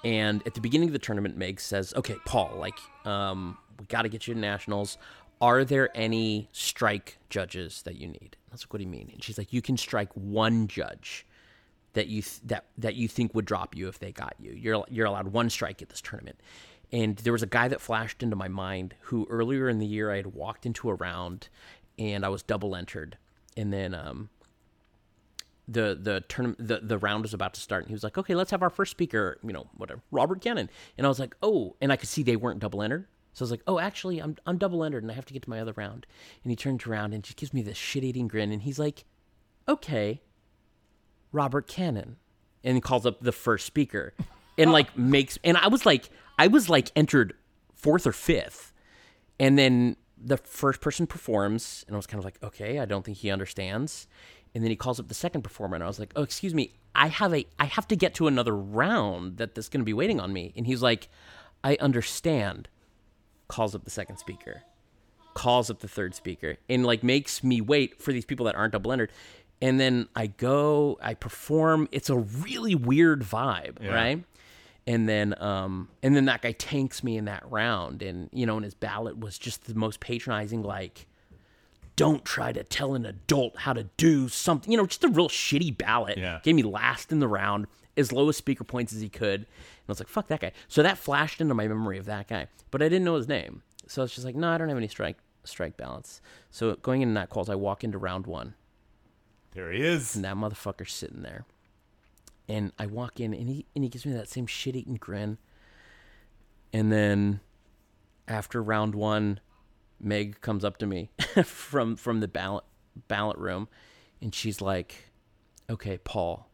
Speaker 2: And at the beginning of the tournament, Meg says, "Okay, Paul, like, um, we got to get you to nationals. Are there any strike judges that you need?" I was like, "What do you mean?" And she's like, "You can strike one judge that you th- that that you think would drop you if they got you. You're you're allowed one strike at this tournament." And there was a guy that flashed into my mind who earlier in the year I had walked into a round and I was double entered, and then um, the the tournament the, the round was about to start and he was like okay let's have our first speaker you know whatever robert cannon and i was like oh and i could see they weren't double entered so i was like oh actually i'm i'm double entered and i have to get to my other round and he turns around and just gives me this shit-eating grin and he's like okay robert cannon and he calls up the first speaker and like makes and i was like i was like entered fourth or fifth and then the first person performs, and I was kind of like, okay, I don't think he understands. And then he calls up the second performer, and I was like, oh, excuse me, I have a, I have to get to another round that that's going to be waiting on me. And he's like, I understand. Calls up the second speaker, calls up the third speaker, and like makes me wait for these people that aren't double entered. And then I go, I perform. It's a really weird vibe, right? and then um and then that guy tanks me in that round and you know and his ballot was just the most patronizing like don't try to tell an adult how to do something you know just a real shitty ballot
Speaker 1: Yeah.
Speaker 2: gave me last in the round as low as speaker points as he could i was like fuck that guy so that flashed into my memory of that guy but i didn't know his name so i was just like no i don't have any strike strike ballots so going into that calls i walk into round one
Speaker 1: There he is.
Speaker 2: and that motherfucker's sitting there. And I walk in and he and he gives me that same shit eating grin. And then after round one, Meg comes up to me from from the ballot ballot room and she's like, Okay, Paul,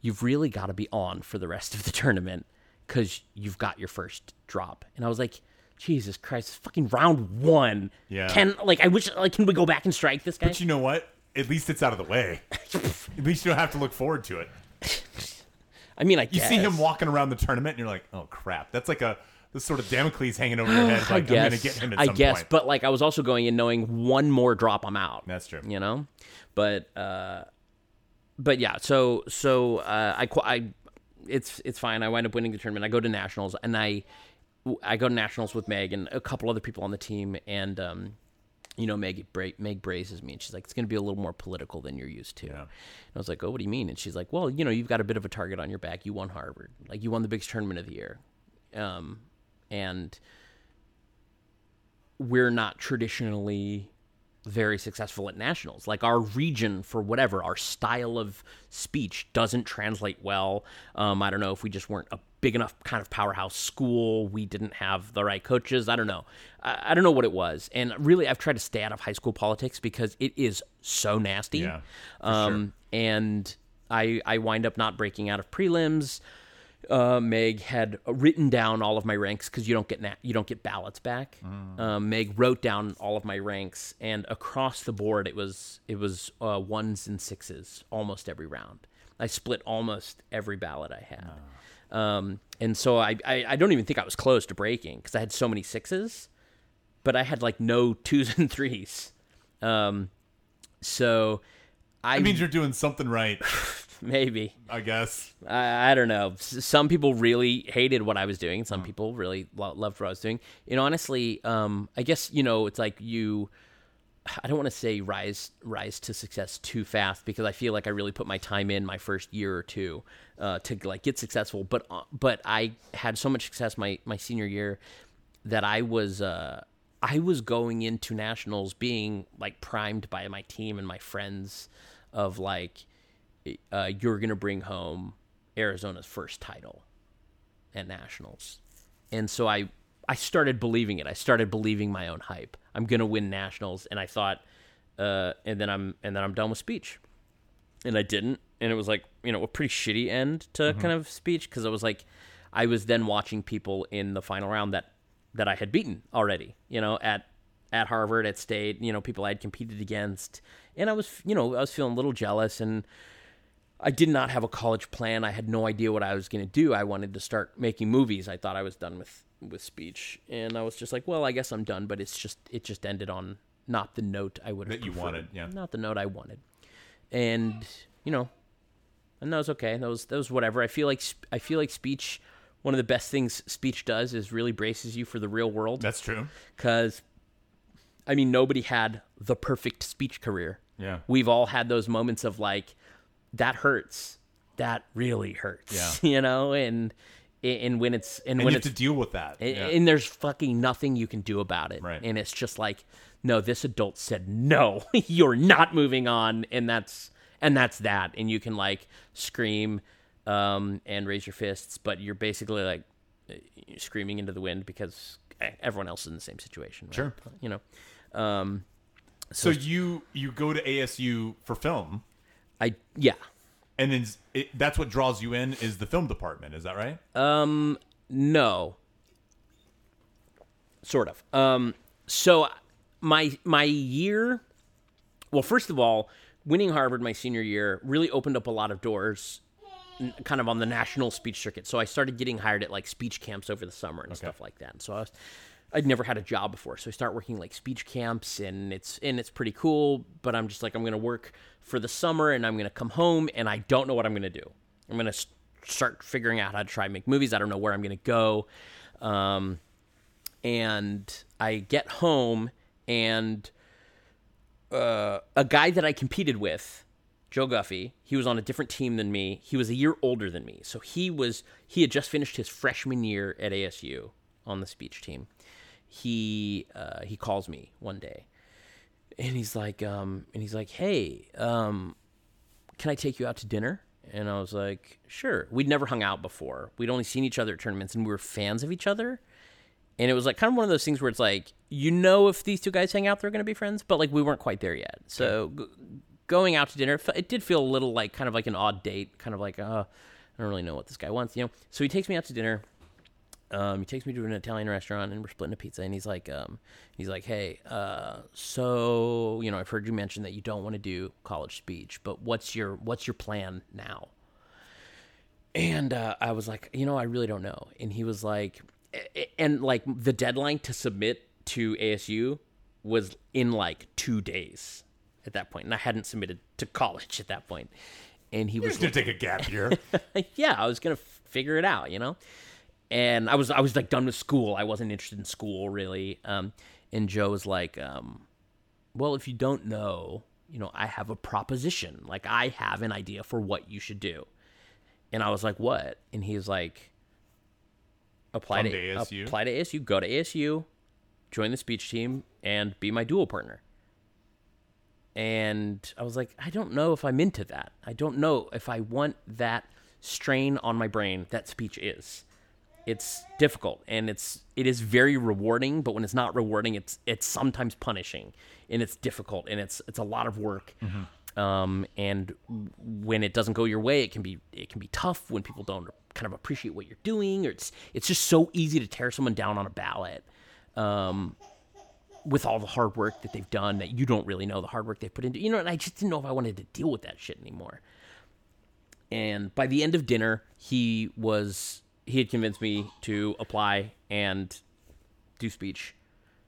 Speaker 2: you've really got to be on for the rest of the tournament because you've got your first drop. And I was like, Jesus Christ, fucking round one.
Speaker 1: Yeah.
Speaker 2: Can like I wish like can we go back and strike this guy?
Speaker 1: But you know what? At least it's out of the way. At least you don't have to look forward to it.
Speaker 2: I mean I
Speaker 1: You
Speaker 2: guess.
Speaker 1: see him walking around the tournament, and you're like, "Oh crap!" That's like a this sort of Damocles hanging over your head. Like
Speaker 2: I
Speaker 1: I'm
Speaker 2: guess.
Speaker 1: gonna get him
Speaker 2: I guess,
Speaker 1: point.
Speaker 2: but like I was also going in knowing one more drop, I'm out.
Speaker 1: That's true.
Speaker 2: You know, but uh, but yeah. So so uh, I I it's it's fine. I wind up winning the tournament. I go to nationals and I I go to nationals with Meg and a couple other people on the team and um. You know, Meg bra- Meg braces me, and she's like, "It's going to be a little more political than you're used to." And I was like, "Oh, what do you mean?" And she's like, "Well, you know, you've got a bit of a target on your back. You won Harvard, like you won the biggest tournament of the year, um, and we're not traditionally very successful at nationals. Like our region, for whatever, our style of speech doesn't translate well. Um, I don't know if we just weren't a big enough kind of powerhouse school. We didn't have the right coaches. I don't know. I, I don't know what it was. And really, I've tried to stay out of high school politics because it is so nasty.
Speaker 1: Yeah,
Speaker 2: Um, and I I wind up not breaking out of prelims. Uh, Meg had written down all of my ranks because you don't get na- you don't get ballots back. Um, Meg wrote down all of my ranks, and across the board, it was it was uh, ones and sixes almost every round. I split almost every ballot I had, um, and so I, I I don't even think I was close to breaking because I had so many sixes, but I had like no twos and threes. Um, so I
Speaker 1: It means you're doing something right,
Speaker 2: maybe
Speaker 1: I guess.
Speaker 2: I, I don't know. S- Some people really hated what I was doing. Some people really lo- loved what I was doing. You know, honestly, um, I guess you know it's like you. I don't want to say rise rise to success too fast because I feel like I really put my time in my first year or two uh, to like get successful. But uh, but I had so much success my my senior year that I was uh, I was going into nationals being like primed by my team and my friends of like uh, you're gonna bring home Arizona's first title at nationals, and so I I started believing it. I started believing my own hype. I'm gonna win nationals, and I thought, uh, and then I'm and then I'm done with speech, and I didn't, and it was like you know a pretty shitty end to kind of speech because I was like, I was then watching people in the final round that that I had beaten already, you know, at at Harvard, at State, you know, people I had competed against, and I was you know I was feeling a little jealous and. I did not have a college plan. I had no idea what I was going to do. I wanted to start making movies. I thought I was done with with speech, and I was just like, well, I guess I'm done. But it's just it just ended on not the note I would have
Speaker 1: That you
Speaker 2: preferred.
Speaker 1: wanted, yeah.
Speaker 2: not the note I wanted. And you know, and that was okay. That was that was whatever. I feel like I feel like speech. One of the best things speech does is really braces you for the real world.
Speaker 1: That's true.
Speaker 2: Because, I mean, nobody had the perfect speech career.
Speaker 1: Yeah.
Speaker 2: We've all had those moments of like, that hurts. That really hurts.
Speaker 1: Yeah.
Speaker 2: You know, and and when it's and,
Speaker 1: And
Speaker 2: when
Speaker 1: you have to deal with that.
Speaker 2: and,
Speaker 1: Yeah.
Speaker 2: and there's fucking nothing you can do about it.
Speaker 1: Right.
Speaker 2: And it's just like, no, this adult said no, you're not moving on, and that's and that's that. And you can like scream um, and raise your fists, but you're basically like screaming into the wind because everyone else is in the same situation. right?
Speaker 1: Sure.
Speaker 2: You know, um,
Speaker 1: so you you go to ASU for film,
Speaker 2: I yeah.
Speaker 1: and then it, that's what draws you in is the film department. Is that right?
Speaker 2: Um, no. Sort of. Um, so my my year, well, first of all, winning Harvard my senior year really opened up a lot of doors, n- kind of on the national speech circuit. So I started getting hired at like speech camps over the summer and stuff like that. So I was, I'd never had a job before, so I start working like speech camps, and it's and it's pretty cool. But I'm just like I'm gonna work for the summer, and I'm gonna come home, and I don't know what I'm gonna do. I'm gonna s- start figuring out how to try and make movies. I don't know where I'm gonna go. Um, and I get home, and uh, a guy that I competed with, Joe Guffey, he was on a different team than me. He was a year older than me, so he was he had just finished his freshman year at ASU on the speech team. He uh, he calls me one day, and he's like, um, and he's like, hey, um, can I take you out to dinner? And I was like, sure. We'd never hung out before. We'd only seen each other at tournaments, and we were fans of each other. And it was like kind of one of those things where it's like, you know, if these two guys hang out, they're going to be friends, but like we weren't quite there yet. So g- going out to dinner, it did feel a little like kind of like an odd date, kind of like, uh, I don't really know what this guy wants, you know. So he takes me out to dinner. Um, he takes me to an Italian restaurant, and we're splitting a pizza. And he's like, um, he's like, hey, uh, so you know, I've heard you mention that you don't want to do college speech, but what's your what's your plan now? And uh, I was like, you know, I really don't know. And he was like, and like the deadline to submit to ASU was in like two days at that point, and I hadn't submitted to college at that point. And he was
Speaker 1: Just gonna take a gap year.
Speaker 2: yeah, I was gonna figure it out, you know. And I was I was like done with school. I wasn't interested in school really. Um, and Joe was like, um, "Well, if you don't know, you know, I have a proposition. Like I have an idea for what you should do." And I was like, "What?" And he's like, "Apply to,
Speaker 1: to ASU?
Speaker 2: apply to ASU. Go to ASU, join the speech team, and be my dual partner." And I was like, I don't know if I'm into that. I don't know if I want that strain on my brain that speech is. It's difficult and it's it is very rewarding, but when it's not rewarding, it's it's sometimes punishing and it's difficult and it's it's a lot of work. Um, and when it doesn't go your way, it can be it can be tough when people don't kind of appreciate what you're doing, or it's it's just so easy to tear someone down on a ballot. Um, with all the hard work that they've done that you don't really know the hard work they've put into you know and i just didn't know if i wanted to deal with that shit anymore and by the end of dinner he was he had convinced me to apply and do speech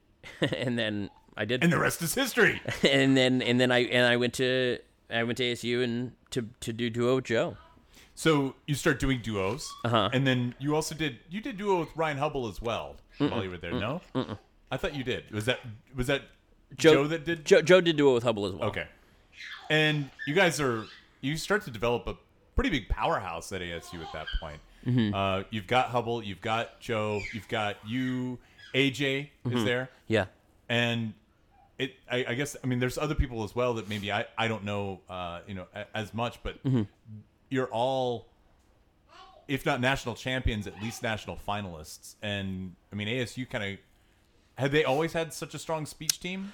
Speaker 2: and then i did
Speaker 1: and the rest is history.
Speaker 2: and then and then i and i went to i went to asu and to to do duo with joe
Speaker 1: So you start doing duos,
Speaker 2: Uh-huh.
Speaker 1: and then you also did you did duo with Ryan Hubble as well while you were there. No, I thought you did. Was that was that Joe, that did?
Speaker 2: joe, joe did duo with hubble as well
Speaker 1: Okay, and you guys are you start to develop a pretty big powerhouse at ASU at that point.
Speaker 2: Mm-hmm.
Speaker 1: Uh, you've got Hubble, you've got Joe, you've got you. AJ
Speaker 2: Mm-hmm.
Speaker 1: is there,
Speaker 2: yeah
Speaker 1: and it. I, I guess I mean there's other people as well that maybe I I don't know uh, you know a, as much, but
Speaker 2: Mm-hmm.
Speaker 1: you're all if not national champions, at least national finalists. And I mean, ASU kind of had they always had such a strong speech team?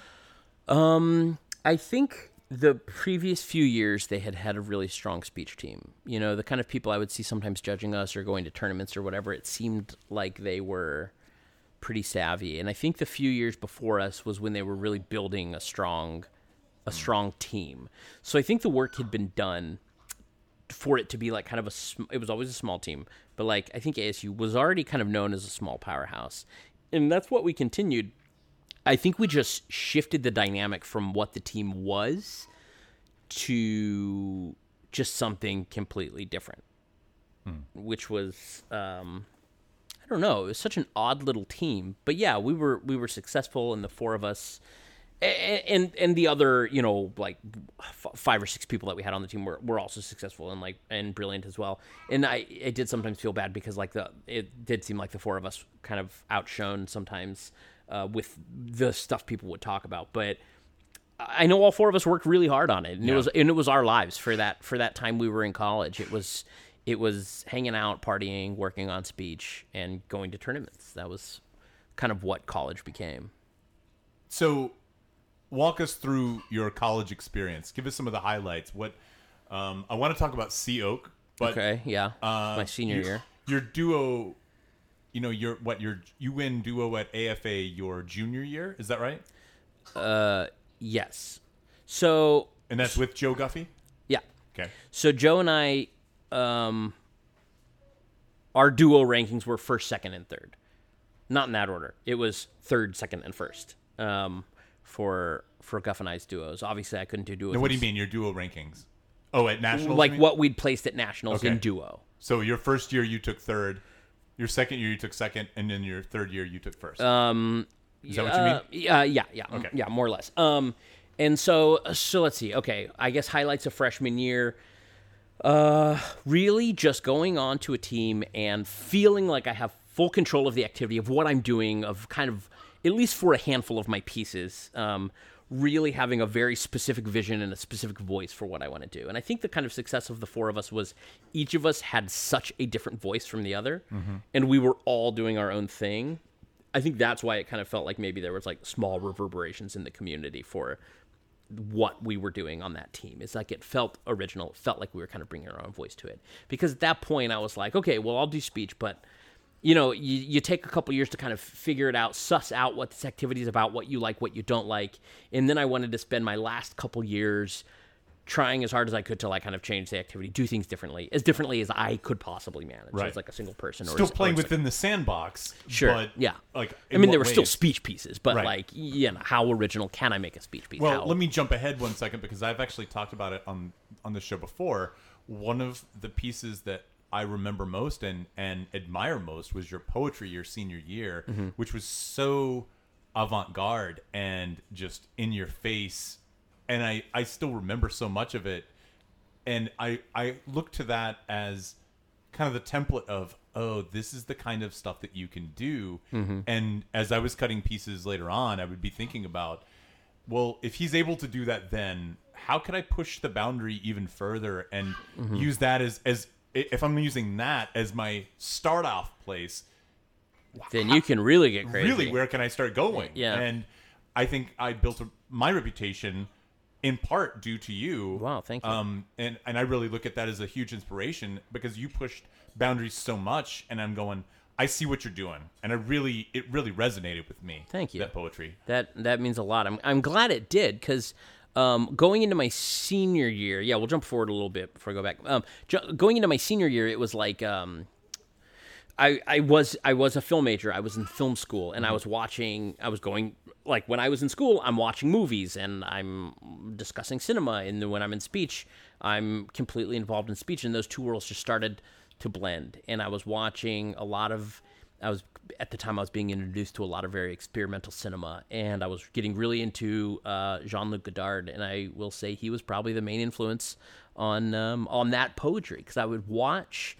Speaker 2: Um, I think the previous few years they had had a really strong speech team. You know, the kind of people I would see sometimes judging us or going to tournaments or whatever. It seemed like they were pretty savvy, and I think the few years before us was when they were really building a strong, a hmm. strong team. So I think the work had been done for it to be like kind of a sm- it was always a small team but like i think asu was already kind of known as a small powerhouse and that's what we continued i think we just shifted the dynamic from what the team was to just something completely different, which was um, I don't know. It was such an odd little team, but yeah, we were we were successful, and the four of us, and and the other you know like f- five or six people that we had on the team were, were also successful and like and brilliant as well. And I I did sometimes feel bad because like the it did seem like the four of us kind of outshone sometimes uh, with the stuff people would talk about, but. I know all four of us worked really hard on it, and it was and it was our lives for that for that time we were in college. It was it was hanging out, partying, working on speech, and going to tournaments. That was kind of what college became.
Speaker 1: So, walk us through your college experience. Give us some of the highlights. What um, I want to talk about Sea Oak, but
Speaker 2: Okay, yeah,
Speaker 1: uh,
Speaker 2: my senior year.
Speaker 1: your duo. You know, your what your you win duo at AFA your junior year. Is that right?
Speaker 2: Uh, yes. So
Speaker 1: And that's with Joe Guffey.
Speaker 2: yeah,
Speaker 1: Okay.
Speaker 2: so Joe and I, um, our duo rankings were first, second, and third. Not in that order. It was third, second, and first. Um, for for Guff and I's duos. Obviously, I couldn't do duos.
Speaker 1: Now, what do you mean your duo rankings? Oh, at nationals.
Speaker 2: Like what we'd placed at nationals in duo.
Speaker 1: So your first year you took third, your second year you took second, and then your third year you took first.
Speaker 2: Um,
Speaker 1: Is that what you mean?
Speaker 2: Uh, yeah, yeah, yeah,
Speaker 1: Okay.
Speaker 2: yeah, more or less. Um, and so, so let's see. Okay, I guess highlights of freshman year. Uh, really just going on to a team and feeling like I have full control of the activity of what I'm doing, of kind of at least for a handful of my pieces. Um, really having a very specific vision and a specific voice for what I want to do. And I think the kind of success of the four of us was each of us had such a different voice from the other, mm-hmm. and we were all doing our own thing. I think that's why it kind of felt like maybe there was like small reverberations in the community for what we were doing on that team. It's like it felt original. It felt like we were kind of bringing our own voice to it. Because at that point, I was like, okay, well, I'll do speech, but you know, you, you take a couple years to kind of figure it out, suss out what this activity is about, what you like, what you don't like, and then I wanted to spend my last couple years trying as hard as I could to like kind of change the activity, do things differently, as differently as I could possibly manage
Speaker 1: Right.
Speaker 2: as like a single person. or
Speaker 1: Still
Speaker 2: as,
Speaker 1: playing within the sandbox.
Speaker 2: Sure.
Speaker 1: But
Speaker 2: yeah.
Speaker 1: Like,
Speaker 2: I mean, there were still
Speaker 1: ways?
Speaker 2: speech pieces, but
Speaker 1: Right.
Speaker 2: like, you know, how original can I make a speech piece?
Speaker 1: Well,
Speaker 2: How-
Speaker 1: let me jump ahead one second because I've actually talked about it on on the show before. One of the pieces that I remember most and and admire most was your poetry your senior year,
Speaker 2: Mm-hmm.
Speaker 1: which was so avant-garde and just in your face. And I I still remember so much of it. And I I look to that as kind of the template of oh this is the kind of stuff that you can do. And as I was cutting pieces later on I would be thinking about well if he's able to do that then how could I push the boundary even further and use that as as if I'm using that as my start off place
Speaker 2: then you can really get crazy.
Speaker 1: really where can i start going
Speaker 2: Yeah.
Speaker 1: and i think i built a, my reputation in part due to you
Speaker 2: Wow, thank you.
Speaker 1: um and and i really look at that as a huge inspiration because you pushed boundaries so much and i'm going i see what you're doing and i really it really resonated with me
Speaker 2: Thank you.
Speaker 1: that poetry
Speaker 2: That that means a lot. I'm I'm glad it did because um, going into my senior year, yeah, we'll jump forward a little bit before I go back. Um, ju- going into my senior year, it was like um, I I was I was a film major. I was in film school, and I was watching. I was going like when I was in school, I'm watching movies and I'm discussing cinema, and then when I'm in speech, I'm completely involved in speech, and those two worlds just started to blend. And I was watching a lot of. I was at the time I was being introduced to a lot of very experimental cinema, and I was getting really into uh, Jean Luc Godard, and I will say he was probably the main influence on um, on that poetry because I would watch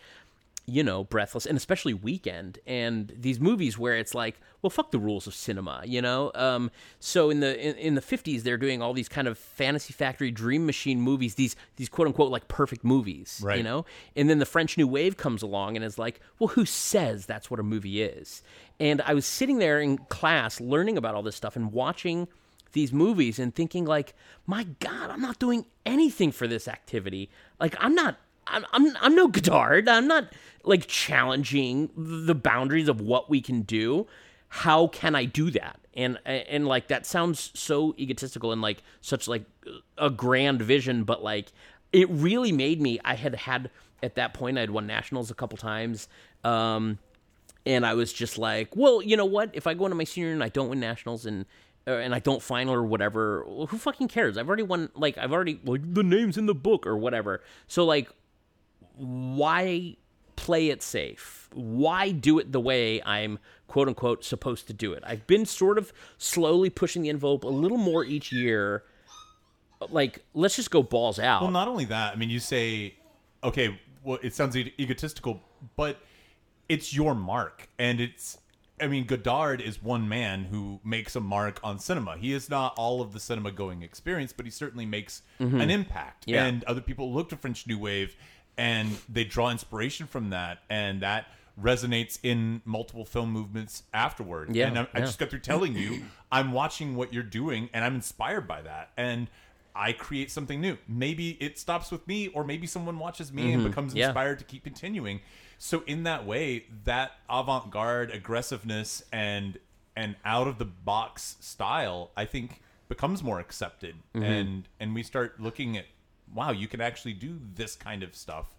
Speaker 2: you know, Breathless, and especially Weekend, and these movies where it's like, well, fuck the rules of cinema, you know. Um, so in the in, in the fifties, they're doing all these kind of fantasy factory, dream machine movies, these these quote unquote like perfect movies,
Speaker 1: Right.
Speaker 2: you know. And then the French New Wave comes along and is like, well, who says that's what a movie is? And I was sitting there in class learning about all this stuff and watching these movies and thinking like, my God, I'm not doing anything for this activity. Like I'm not I'm I'm I'm no Godard. I'm not like challenging the boundaries of what we can do. How can I do that? And and like that sounds so egotistical and like such like a grand vision, but like it really made me. I had had at that point I had won nationals a couple times. Um, and I was just like, well, you know what? If I go into my senior year and I don't win nationals and and I don't final or whatever, who fucking cares? I've already won. Like I've already like the names in the book or whatever. So like, why play it safe? Why do it the way I'm quote unquote supposed to do it? I've been sort of slowly pushing the envelope a little more each year. Like, let's just go balls out.
Speaker 1: Well, not only that. I mean, you say, okay, well, it sounds e- egotistical, but it's your mark, and it's. I mean, Godard is one man who makes a mark on cinema. He is not all of the cinema going experience, but he certainly makes an impact.
Speaker 2: Mm-hmm. Yeah.
Speaker 1: And other people look to French New Wave and they draw inspiration from that, and that resonates in multiple film movements afterward.
Speaker 2: Yeah,
Speaker 1: and I, I
Speaker 2: yeah.
Speaker 1: just got through telling you, I'm watching what you're doing, and I'm inspired by that. And I create something new. Maybe it stops with me, or maybe someone watches me and becomes
Speaker 2: Mm-hmm. Yeah.
Speaker 1: inspired to keep continuing. So in that way, that avant-garde aggressiveness and and out of the box style, I think becomes more accepted,
Speaker 2: Mm-hmm.
Speaker 1: and and we start looking at, wow, you can actually do this kind of stuff.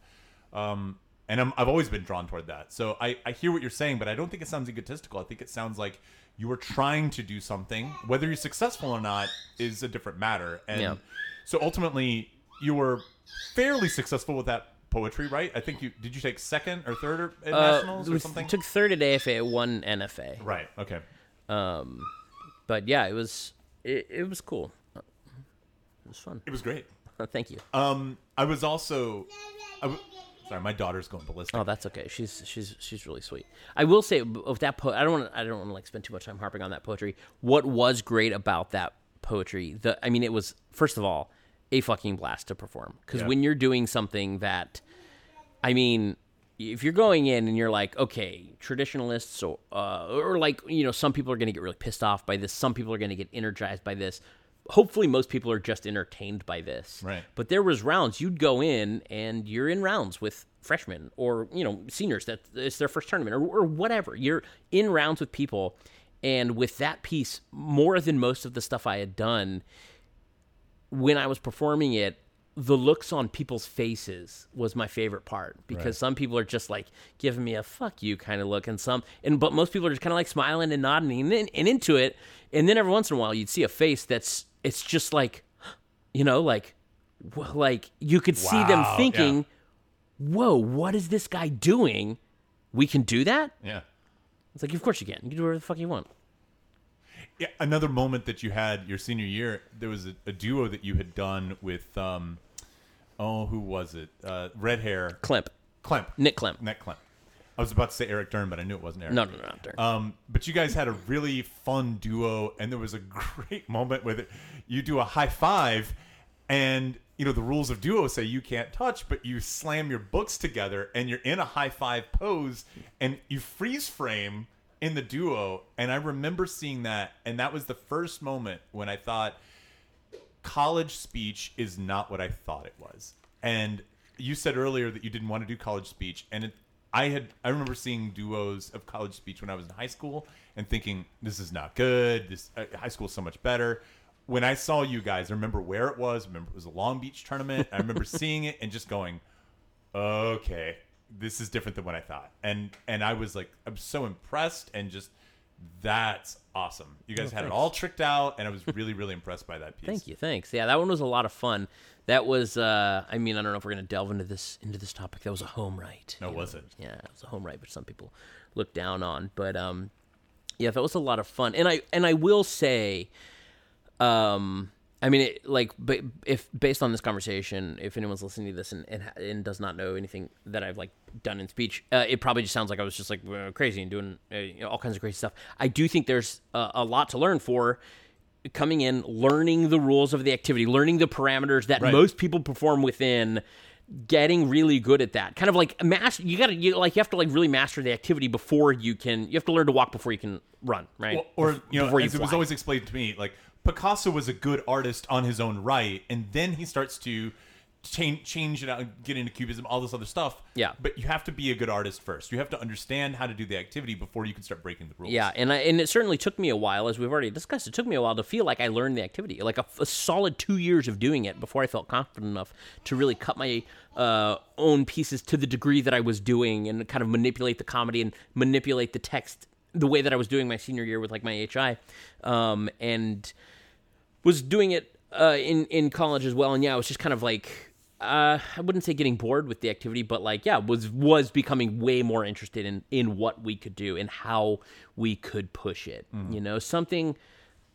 Speaker 1: Um, and I'm, I've always been drawn toward that. So I, I hear what you're saying, but I don't think it sounds egotistical. I think it sounds like you are trying to do something. Whether you're successful or not is a different matter. And
Speaker 2: Yeah.
Speaker 1: so ultimately, you were fairly successful with that poetry, right? I think you did. You take second or third or, at
Speaker 2: Uh,
Speaker 1: nationals or something?
Speaker 2: took third at AFA, won NFA.
Speaker 1: right. Okay.
Speaker 2: Um, but yeah, it was it, it was cool. It was fun.
Speaker 1: It was great.
Speaker 2: Thank you.
Speaker 1: Um, I was also. I w- sorry, my daughter's going ballistic.
Speaker 2: Oh, that's okay. She's she's she's really sweet. I will say of that po- I don't want I don't want to like spend too much time harping on that poetry. What was great about that poetry? The I mean, it was first of all a fucking blast to perform because
Speaker 1: Yeah.
Speaker 2: when you're doing something that, I mean. If you're going in and you're like, okay, traditionalists, or, uh, or like, you know, some people are going to get really pissed off by this. Some people are going to get energized by this. Hopefully, most people are just entertained by this.
Speaker 1: Right.
Speaker 2: But there was rounds you'd go in and you're in rounds with freshmen or you know seniors that it's their first tournament or, or whatever. You're in rounds with people, and with that piece, more than most of the stuff I had done, when I was performing it, the looks on people's faces was my favorite part because
Speaker 1: Right.
Speaker 2: some people are just like giving me a fuck you kind of look and some and but most people are just kind of like smiling and nodding and, and into it and then every once in a while you'd see a face that's it's just like you know like like you could see them thinking
Speaker 1: yeah.
Speaker 2: whoa what is this guy doing we can do that
Speaker 1: Yeah.
Speaker 2: it's like of course you can you can do whatever the fuck you want
Speaker 1: Yeah, another moment that you had your senior year, there was a, a duo that you had done with, um, oh, who was it? Uh, red hair,
Speaker 2: Klemp
Speaker 1: Klemp,
Speaker 2: Nick Klemp
Speaker 1: Nick Klemp. I was about to say Eric Dern, but I knew it wasn't Eric.
Speaker 2: no no no not Dirk.
Speaker 1: Um, but you guys had a really fun duo, and there was a great moment with it. You do a high five, and you know the rules of duo say you can't touch, but you slam your books together, and you're in a high five pose, and you freeze frame in the duo. And I remember seeing that, and that was the first moment when I thought college speech is not what I thought it was. And you said earlier that you didn't want to do college speech, and it, I had I remember seeing duos of college speech when I was in high school and thinking this is not good. This uh, high school is so much better. When I saw you guys, I remember where it was. Remember it was a Long Beach tournament. I remember seeing it and just going, okay, this is different than what I thought. And and I was like, I'm so impressed and just that's awesome. You guys had it all tricked out, and I was really really impressed by that piece.
Speaker 2: Thank you, thanks. Yeah, that one was a lot of fun. That was, uh, I mean, I don't know if we're gonna delve into this into this topic. That was a home right.
Speaker 1: No,
Speaker 2: you know?
Speaker 1: was it?
Speaker 2: Yeah, it was a home right, which some people look down on. But um, yeah, that was a lot of fun. And I and I will say, um, I mean, it, like, but if based on this conversation, if anyone's listening to this and, and and does not know anything that I've like done in speech, uh, it probably just sounds like I was just like uh, crazy and doing uh, you know, all kinds of crazy stuff. I do think there's uh, a lot to learn for coming in, learning the rules of the activity, learning the parameters that
Speaker 1: Right.
Speaker 2: most people perform within. Getting really good at that, kind of like master. You gotta, you like, you have to like really master the activity before you can. You have to learn to walk before you can run, right?
Speaker 1: Or, or you know,
Speaker 2: Before you
Speaker 1: it was always explained to me, like Picasso was a good artist on his own right, and then he starts to change change it out, and get into cubism, all this other stuff.
Speaker 2: Yeah.
Speaker 1: but you have to be a good artist first. You have to understand how to do the activity before you can start breaking the rules.
Speaker 2: Yeah, and I, and it certainly took me a while, as we've already discussed. It took me a while to feel like I learned the activity, like a, a solid two years of doing it before I felt confident enough to really cut my uh, own pieces to the degree that I was doing, and kind of manipulate the comedy and manipulate the text the way that I was doing my senior year with like my HI, um, and was doing it uh, in in college as well. And yeah, I was just kind of like uh, I wouldn't say getting bored with the activity, but like yeah, was was becoming way more interested in in what we could do and how we could push it. You know, something.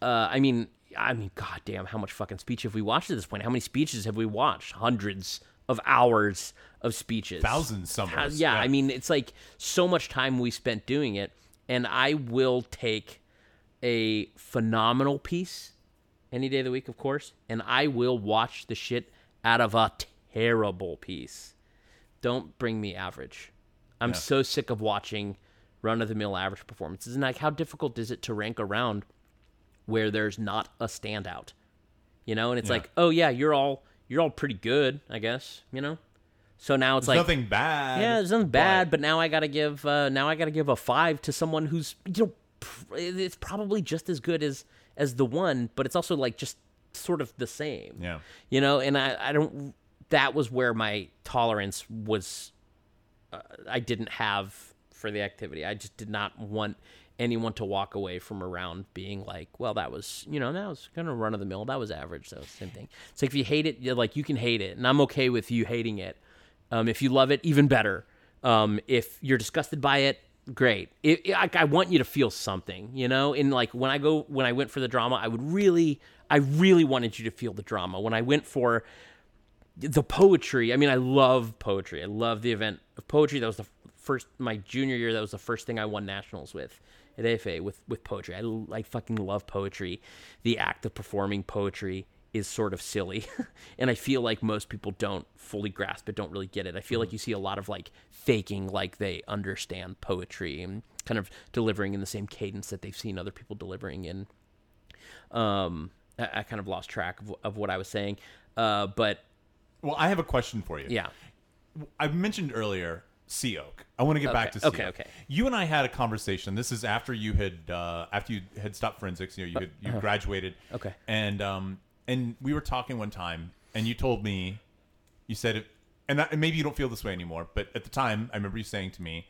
Speaker 2: Uh, I mean, I mean, goddamn, how much fucking speech have we watched at this point? How many speeches have we watched? Hundreds of hours of speeches,
Speaker 1: Thousands, some of
Speaker 2: yeah,
Speaker 1: yeah.
Speaker 2: I mean, it's like so much time we spent doing it, and I will take a phenomenal piece any day of the week, of course, and I will watch the shit out of a terrible piece. Don't bring me average. I'm
Speaker 1: Yeah.
Speaker 2: so sick of watching run of the mill average performances. And like, how difficult is it to rank around where there's not a standout? You know, and it's
Speaker 1: Yeah.
Speaker 2: like, oh yeah, you're all you're all pretty good, I guess. You know, so now it's
Speaker 1: There's
Speaker 2: like
Speaker 1: nothing bad.
Speaker 2: yeah, there's nothing bad,
Speaker 1: but-
Speaker 2: but now I gotta give uh, now I gotta give a five to someone who's you know pr- it's probably just as good as as the one, but it's also like just sort of the same.
Speaker 1: Yeah.
Speaker 2: you know, and I I don't. That was where my tolerance was. Uh, I didn't have for the activity. I just did not want anyone to walk away from around being like, well, that was, you know, that was kind of run of the mill. That was average. So same thing. It's like if you hate it, like you can hate it, and I'm okay with you hating it. Um, if you love it, even better. Um, if you're disgusted by it, great. It, it- I, I want you to feel something, you know. And like when I go, when I went for the drama, I would really, I really wanted you to feel the drama. When I went for the poetry. I mean, I love poetry. I love the event of poetry. That was the first my junior year. That was the first thing I won nationals with at AFA with with poetry. I l- I fucking love poetry. The act of performing poetry is sort of silly, and I feel like most people don't fully grasp it, don't really get it. I feel like you see a lot of like faking like they understand poetry and kind of delivering in the same cadence that they've seen other people delivering in um I, I kind of lost track of, of what I was saying. Uh, but
Speaker 1: Well, I have a question for you.
Speaker 2: yeah,
Speaker 1: I mentioned earlier Sea Oak. I want to get back to
Speaker 2: Okay,
Speaker 1: Sea
Speaker 2: okay,
Speaker 1: Oak.
Speaker 2: okay.
Speaker 1: You and I had a conversation. This is after you had uh, after you had stopped forensics. You know, you had, you graduated.
Speaker 2: Uh-huh. Okay.
Speaker 1: And um and we were talking one time, and you told me, you said, it, and, I, and maybe you don't feel this way anymore, but at the time, I remember you saying to me,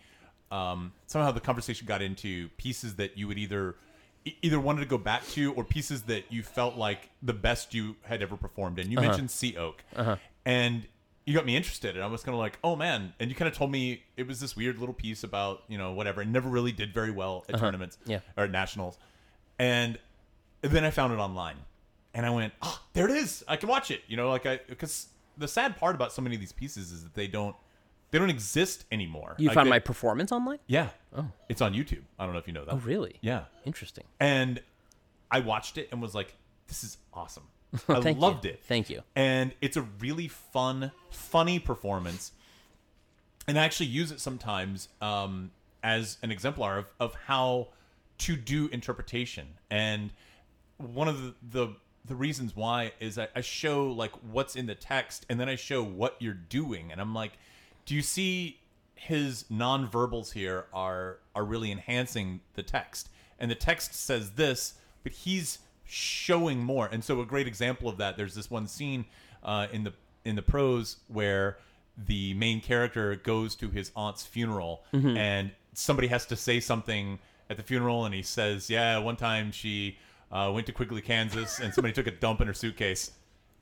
Speaker 1: um, somehow the conversation got into pieces that you would either either wanted to go back to or pieces that you felt like the best you had ever performed And You uh-huh. mentioned Sea Oak, uh-huh. and you got me interested, and I was kind of like, oh man! And you kind of told me it was this weird little piece about you know whatever, and never really did very well at uh-huh. tournaments,
Speaker 2: Yeah.
Speaker 1: or at nationals, and then I found it online, and I went, oh, there it is! I can watch it. You know, like I because the sad part about so many of these pieces is that they don't they don't exist anymore.
Speaker 2: you
Speaker 1: Like,
Speaker 2: found
Speaker 1: they-
Speaker 2: my performance online.
Speaker 1: yeah. Oh. It's on YouTube. I don't know if you know that.
Speaker 2: Oh, really?
Speaker 1: Yeah.
Speaker 2: Interesting.
Speaker 1: And I watched it and was like, this is awesome. I
Speaker 2: Thank you.
Speaker 1: loved it.
Speaker 2: Thank you.
Speaker 1: And it's a really fun, funny performance. And I actually use it sometimes um, as an exemplar of, of how to do interpretation. And one of the, the the reasons why is I, I show like what's in the text and then I show what you're doing and I'm like, do you see his nonverbals here are are really enhancing the text and the text says this, but he's showing more. And so a great example of that, there's this one scene uh, in the in the prose where the main character goes to his aunt's funeral and somebody has to say something at the funeral and he says, "Yeah, one time she uh, went to Quigley, Kansas, and somebody took a dump in her suitcase."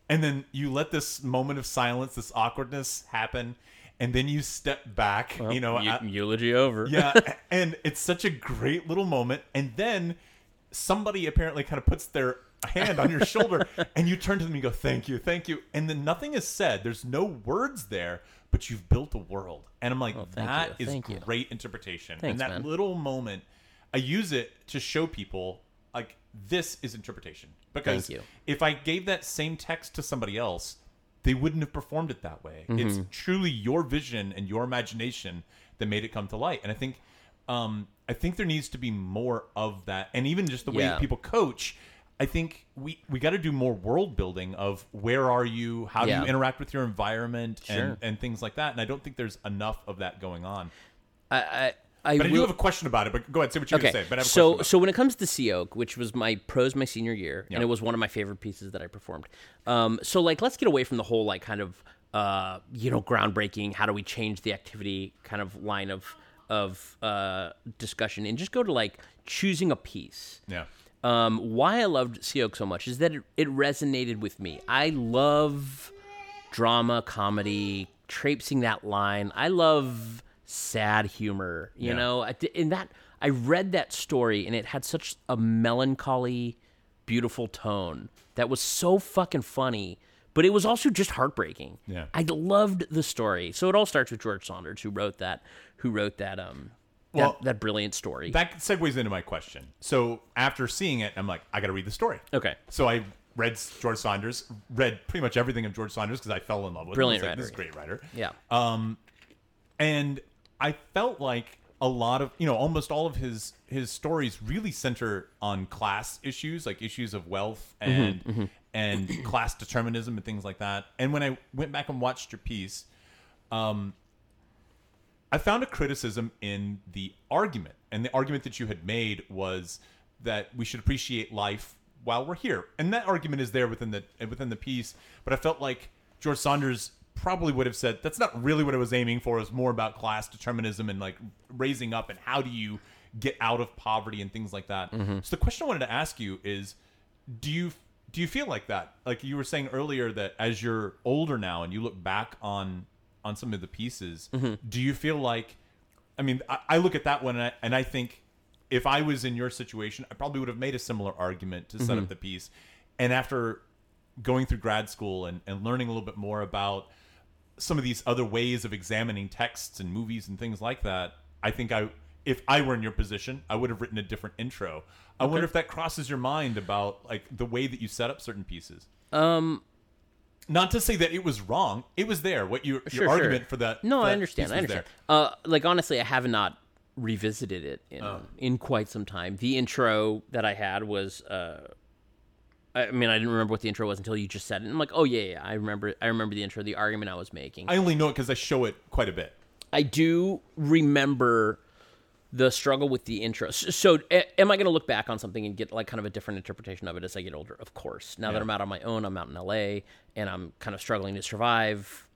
Speaker 1: And then you let this moment of silence, this awkwardness happen, and then you step back, you know,
Speaker 2: eulogy over.
Speaker 1: yeah, and it's such a great little moment. And then somebody apparently kind of puts their hand on your shoulder, and you turn to them and go, "Thank you, thank you." And then nothing is said. There's no words there, but you've built a world. And I'm like,
Speaker 2: thank
Speaker 1: that
Speaker 2: you,
Speaker 1: is
Speaker 2: thank you.
Speaker 1: great interpretation.
Speaker 2: Thanks,
Speaker 1: and that
Speaker 2: man.
Speaker 1: little moment, I use it to show people like this is interpretation. Because
Speaker 2: Thank you.
Speaker 1: if I gave that same text to somebody else, they wouldn't have performed it that way.
Speaker 2: Mm-hmm.
Speaker 1: It's truly your vision and your imagination that made it come to light. And I think, um, I think there needs to be more of that, and even just the way
Speaker 2: Yeah.
Speaker 1: people coach. I think we we got to do more world building of where are you, how do you interact with your environment,
Speaker 2: Sure.
Speaker 1: and and things like that. And I don't think there's enough of that going on.
Speaker 2: I, I, I
Speaker 1: But I do have a question about it. But go ahead, say what you're
Speaker 2: okay.
Speaker 1: gonna say. But I have a
Speaker 2: so so when it comes to Sea Oak, which was my prose my senior year,
Speaker 1: Yeah.
Speaker 2: and it was one of my favorite pieces that I performed. Um, so like let's get away from the whole like kind of uh, you know groundbreaking. How do we change the activity kind of line of of uh, discussion and just go to like choosing a piece.
Speaker 1: Yeah.
Speaker 2: Um, why I loved Sea Oak so much is that it, it resonated with me. I love drama, comedy, traipsing that line. I love sad humor. You
Speaker 1: Yeah.
Speaker 2: know, in that I read that story and it had such a melancholy, beautiful tone that was so fucking funny. But it was also just heartbreaking.
Speaker 1: Yeah.
Speaker 2: I loved the story. So it all starts with George Saunders, who wrote that, who wrote that, um,
Speaker 1: Well,
Speaker 2: that, that brilliant story.
Speaker 1: That segues into my question. So after seeing it, I'm like, I got to read the story.
Speaker 2: okay.
Speaker 1: So I read George Saunders, read pretty much everything of George Saunders because I fell in love with
Speaker 2: Brilliant
Speaker 1: him. Was like. This is a great writer.
Speaker 2: Yeah.
Speaker 1: Um, and I felt like a lot of you know almost all of his his stories really center on class issues like issues of wealth and and class determinism and things like that. And when i went back and watched your piece um i found a criticism in the argument. And the argument that you had made was that we should appreciate life while we're here. And that argument is there within the within the piece but i felt like george saunders probably would have said that's not really what I was aiming for. It was more about class determinism and like raising up and how do you get out of poverty and things like that. Mm-hmm. So the question I wanted to ask you is, do you do you feel like that? Like you were saying earlier that as you're older now and you look back on on some of the pieces, mm-hmm. do you feel like? I mean, I, I look at that one and I, and I think if I was in your situation, I probably would have made a similar argument to set up mm-hmm. the piece. And after going through grad school and, and learning a little bit more about some of these other ways of examining texts and movies and things like that, I think I if I were in your position, I would have written a different intro. I wonder if that crosses your mind about like the way that you set up certain pieces.
Speaker 2: Um,
Speaker 1: Not to say that it was wrong. It was there. What your,
Speaker 2: Sure,
Speaker 1: your
Speaker 2: sure.
Speaker 1: argument for that?
Speaker 2: No,
Speaker 1: for
Speaker 2: I understand. I understand. Uh, like honestly, I have not revisited it in
Speaker 1: Oh.
Speaker 2: in quite some time. The intro that I had was. Uh, I mean, I didn't remember what the intro was until you just said it. I'm like, oh yeah, yeah, I remember. I remember the intro, the argument I was making.
Speaker 1: I only know it because I show it quite a bit.
Speaker 2: I do remember the struggle with the intro. S- So, a- am I going to look back on something and get like kind of a different interpretation of it as I get older? Of course. Now that I'm out on my own, I'm out in LA, and I'm kind of struggling to survive.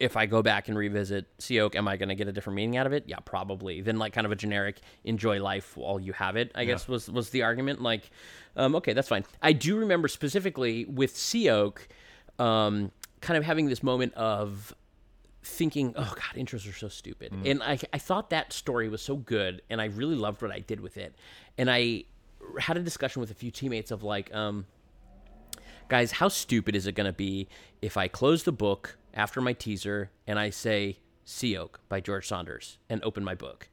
Speaker 2: If I go back and revisit Sea Oak, am I going to get a different meaning out of it? Yeah, probably. Then like kind of a generic enjoy life while you have it. I guess was was the argument. Like, um, okay, that's fine. I do remember specifically with Sea Oak, um, kind of having this moment of thinking, oh god, intros are so stupid. And I, I thought that story was so good, and I really loved what I did with it. And I had a discussion with a few teammates of like, um, guys, how stupid is it going to be if I close the book after my teaser and I say Sea Oak by George Saunders and open my book?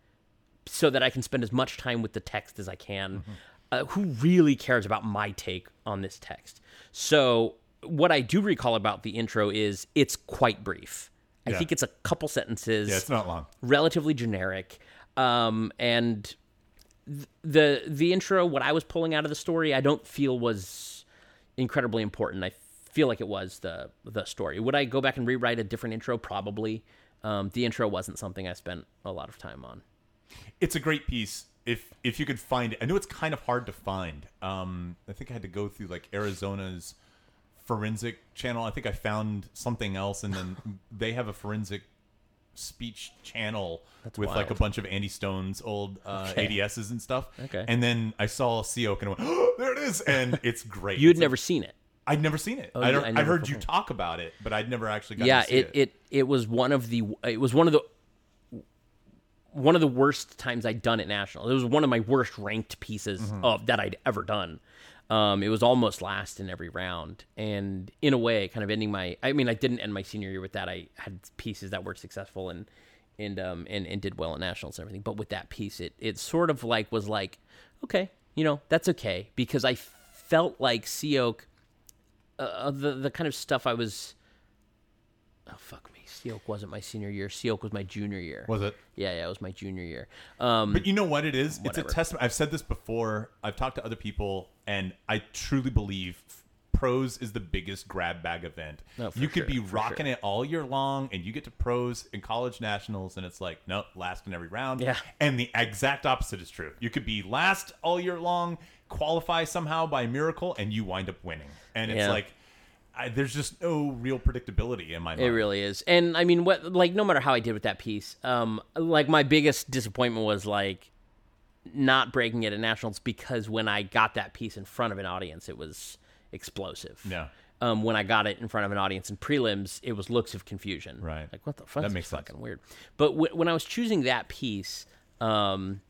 Speaker 2: so that I can spend as much time with the text as I can. Uh, who really cares about my take on this text? So, what I do recall about the intro is it's quite brief. I
Speaker 1: Yeah.
Speaker 2: think it's a couple sentences,
Speaker 1: Yeah, it's not long.
Speaker 2: relatively generic, um, and th- the the intro. What I was pulling out of the story, I don't feel was incredibly important. I feel like it was the the story. Would I go back and rewrite a different intro? Probably. Um, the intro wasn't something I spent a lot of time on.
Speaker 1: it's a great piece if if you could find it. I know it's kind of hard to find. Um, I think I had to go through like Arizona's forensic channel. I think I found something else, and then they have a forensic speech channel with like a bunch of Andy Stone's old uh,
Speaker 2: Okay.
Speaker 1: ADSs and stuff.
Speaker 2: Okay.
Speaker 1: And then I saw Sea Oak and I went, oh, there it is, and it's great.
Speaker 2: You had
Speaker 1: It's
Speaker 2: never seen it.
Speaker 1: I'd never seen it. I,
Speaker 2: you-
Speaker 1: don't,
Speaker 2: I
Speaker 1: I,
Speaker 2: never
Speaker 1: heard you talk about it, but I'd never actually got
Speaker 2: yeah,
Speaker 1: to see
Speaker 2: it, it it was one of the it was one of the one of the worst times I'd done at national. It was one of my worst ranked pieces
Speaker 1: Mm-hmm.
Speaker 2: of that I'd ever done. Um, it was almost last in every round, and in a way, kind of ending my. I mean, I didn't end my senior year with that. I had pieces that were successful and and um and, and did well at nationals and everything. But with that piece, it it sort of like was like, okay, you know, that's okay because I felt like Sea Oak, uh, the the kind of stuff I was oh fuck me Sea Oak wasn't my senior year Sea Oak was my junior year
Speaker 1: Was it?
Speaker 2: yeah yeah it was my junior year um
Speaker 1: But you know what it is?
Speaker 2: Whatever.
Speaker 1: It's a testament. I've said this before. I've talked to other people, and I truly believe prose is the biggest grab bag event.
Speaker 2: No,
Speaker 1: you could
Speaker 2: sure,
Speaker 1: be rocking
Speaker 2: sure.
Speaker 1: it all year long, and you get to prose in college nationals, and it's like, nope, last in every round.
Speaker 2: Yeah.
Speaker 1: And the exact opposite is true. You could be last all year long, qualify somehow by miracle, and you wind up winning. And it's
Speaker 2: Yeah.
Speaker 1: like, I, there's just no real predictability in my mind.
Speaker 2: It really is. And I mean, what like no matter how I did with that piece, um, like my biggest disappointment was like not breaking it at nationals because when I got that piece in front of an audience, it was explosive.
Speaker 1: Yeah.
Speaker 2: Um, when I got it in front of an audience in prelims, it was looks of confusion.
Speaker 1: Right.
Speaker 2: Like what the fuck?
Speaker 1: That makes
Speaker 2: is
Speaker 1: sense.
Speaker 2: fucking weird. But w- when I was choosing that piece, um,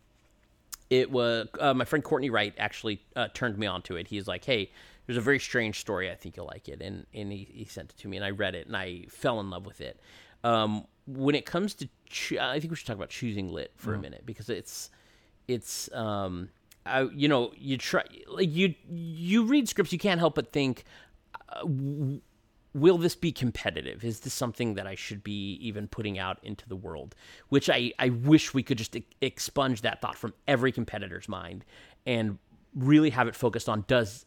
Speaker 2: it was uh, my friend Courtney Wright actually uh, turned me on to it. He's like, "Hey, there's a very strange story. I think you'll like it." And and he, he sent it to me, and I read it, and I fell in love with it. Um, when it comes to, cho- I think we should talk about choosing lit for a minute because it's it's um, I, you know, you try like you you read scripts, you can't help but think will this be competitive? Is this something that I should be even putting out into the world? Which I, I wish we could just e- expunge that thought from every competitor's mind and really have it focused on does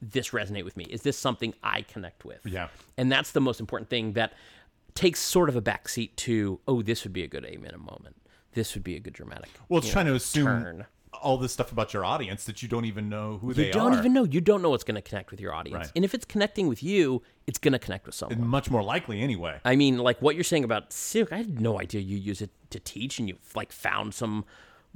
Speaker 2: this resonate with me? Is this something I connect with?
Speaker 1: Yeah.
Speaker 2: And that's the most important thing that takes sort of a backseat to, oh, this would be a good A minute moment. This would be a good dramatic.
Speaker 1: Well, it's trying
Speaker 2: know,
Speaker 1: to assume
Speaker 2: turn.
Speaker 1: all this stuff about your audience that you don't even know who
Speaker 2: You
Speaker 1: they are.
Speaker 2: You don't even know. You don't know what's going to connect with your audience.
Speaker 1: Right.
Speaker 2: And if it's connecting with you, it's going to connect with someone.
Speaker 1: Much more likely, anyway.
Speaker 2: I mean, like what you're saying about Silk, I had no idea you use it to teach, and you like found some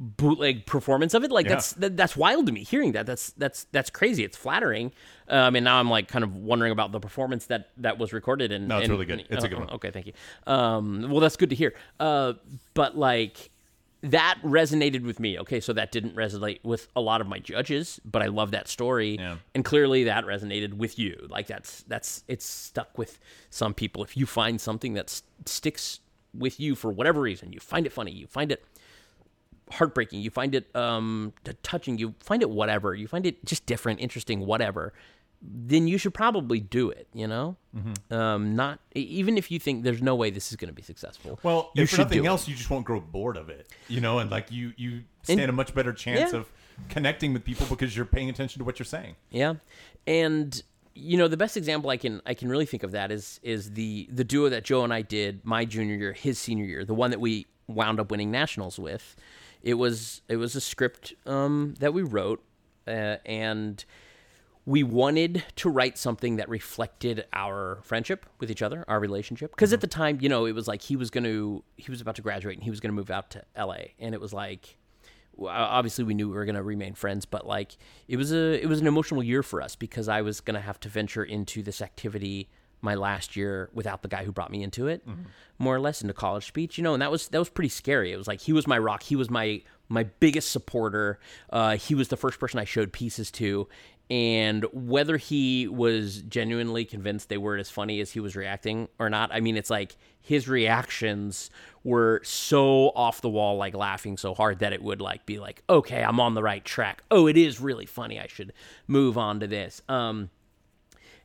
Speaker 2: bootleg performance of it. Like
Speaker 1: Yeah.
Speaker 2: that's that, that's wild to me. Hearing that, that's that's that's crazy. It's flattering. Um, and now I'm like kind of wondering about the performance that that was recorded. And
Speaker 1: No, it's
Speaker 2: and-
Speaker 1: really good. It's a good
Speaker 2: uh,
Speaker 1: one.
Speaker 2: Okay, thank you. Um, well, that's good to hear. Uh, but like that resonated with me. Okay, so that didn't resonate with a lot of my judges, but I love that story,
Speaker 1: Yeah.
Speaker 2: and clearly that resonated with you. Like that's that's it's stuck with some people. If you find something that sticks with you for whatever reason, you find it funny, you find it heartbreaking, you find it um touching, you find it whatever, you find it just different, interesting, whatever. Then you should probably do it. You know,
Speaker 1: Mm-hmm.
Speaker 2: um, not even if you think there's no way this is going to be successful.
Speaker 1: Well,
Speaker 2: you
Speaker 1: if for nothing
Speaker 2: do it.
Speaker 1: else, you just won't grow bored of it, you know, and like you you stand a much better chance
Speaker 2: yeah.
Speaker 1: of connecting with people because you're paying attention to what you're saying.
Speaker 2: Yeah, and you know the best example I can I can really think of that is is the the duo that Joe and I did my junior year, his senior year, the one that we wound up winning nationals with. It was it was a script um, that we wrote, uh, and we wanted to write something that reflected our friendship with each other, our relationship. Because at the time, you know, it was like he was going to, he was about to graduate and he was going to move out to LA. And it was like, obviously we knew we were going to remain friends, but like it was a, it was an emotional year for us because I was going to have to venture into this activity my last year without the guy who brought me into it, more or less into college speech, you know, and that was, that was pretty scary. It was like, he was my rock. He was my, my biggest supporter. Uh, he was the first person I showed pieces to. And whether he was genuinely convinced they weren't as funny as he was reacting or not, I mean, it's like his reactions were so off the wall, like laughing so hard that it would like be like, okay, I'm on the right track. Oh, it is really funny. I should move on to this. Um,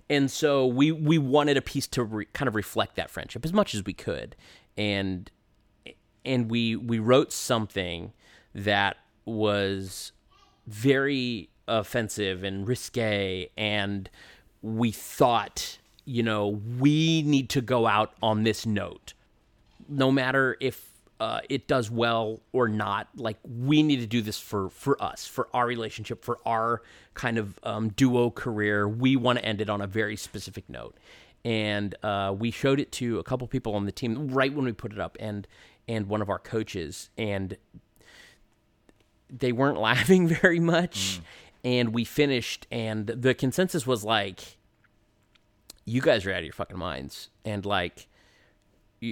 Speaker 2: and so we we wanted a piece to re, kind of reflect that friendship as much as we could, and and we we wrote something that was very offensive and risque. And we thought you know we need to go out on this note. No matter if uh, it does well or not. Like we need to do this for for us for our relationship for our kind of um, duo career. We want to end it on a very specific note. And uh, we showed it to a couple people on the team right when we put it up and and one of our coaches and they weren't laughing very much. And we finished and the consensus was like you guys are out of your fucking minds. And like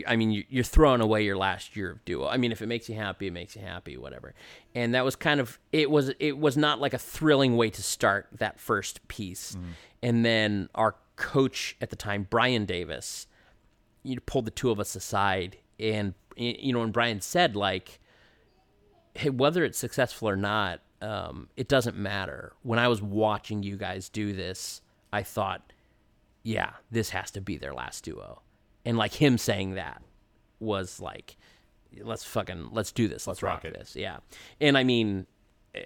Speaker 2: I mean, you- you're throwing away your last year of duo. I mean, if it makes you happy, it makes you happy, whatever. And that was kind of it was it was not like a thrilling way to start that first piece. And then our coach at the time, Brian Davis, you pulled the two of us aside, and you know, and Brian said like, "Hey, whether it's successful or not, um, it doesn't matter." When I was watching you guys do this, I thought, yeah, this has to be their last duo. And like him saying that was like, let's fucking, let's do this. Let's, rock,
Speaker 1: rock it.
Speaker 2: this. Yeah. And I mean, eh,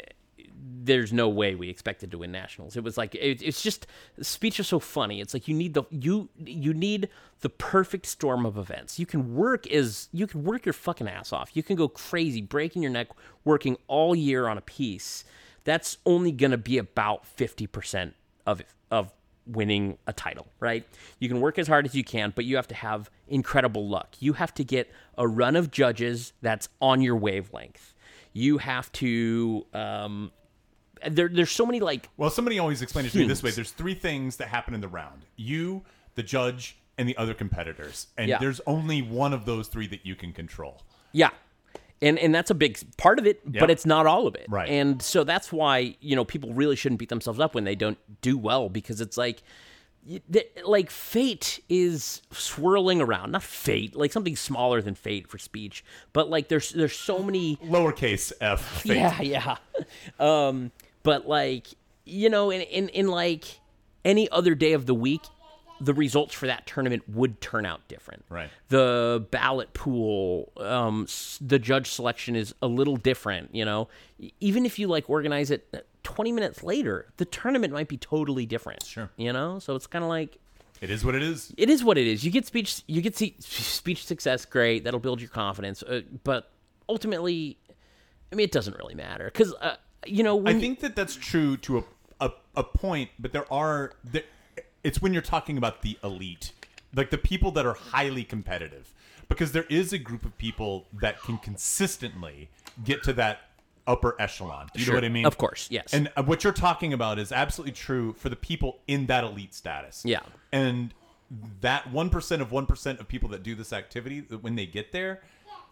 Speaker 2: there's no way we expected to win nationals. It was like, it, it's just, speech is so funny. It's like you need the, you, you need the perfect storm of events. You can work as, you can work your fucking ass off. You can go crazy, breaking your neck, working all year on a piece. That's only going to be about 50% of, of winning a title, right? You can work as hard as you can, but you have to have incredible luck. You have to get a run of judges that's on your wavelength. You have to. Um, there, there's so many like
Speaker 1: Well, somebody always explained it to me this way: there's three things that happen in the round: you, the judge, and the other competitors. And
Speaker 2: Yeah.
Speaker 1: there's only one of those three that you can control.
Speaker 2: Yeah. And and that's a big part of it,
Speaker 1: Yeah.
Speaker 2: but it's not all of it.
Speaker 1: Right.
Speaker 2: And so that's why, you know, people really shouldn't beat themselves up when they don't do well because it's like like fate is swirling around, not fate, like something smaller than fate for speech, but like there's there's so many
Speaker 1: Lowercase f. Fate.
Speaker 2: yeah, yeah. Um, but like you know, in, in in like any other day of the week, the results for that tournament would turn out different.
Speaker 1: Right.
Speaker 2: The ballot pool, um, the judge selection is a little different. You know, even if you like organize it twenty minutes later, the tournament might be totally different.
Speaker 1: Sure.
Speaker 2: You know, so it's kind of like
Speaker 1: It is what it is.
Speaker 2: it is what it is. You get speech, you get se- speech success, great. That'll build your confidence. Uh, but ultimately, I mean, it doesn't really matter because uh, you know
Speaker 1: I think that that's true to a, a, a point, but there are there, it's when you're talking about the elite, like the people that are highly competitive, because there is a group of people that can consistently get to that upper echelon. Do you
Speaker 2: Sure.
Speaker 1: know what I mean?
Speaker 2: Of course, yes.
Speaker 1: And uh, what you're talking about is absolutely true for the people in that elite status.
Speaker 2: Yeah.
Speaker 1: And that 1% of 1% of people that do this activity, that when they get there,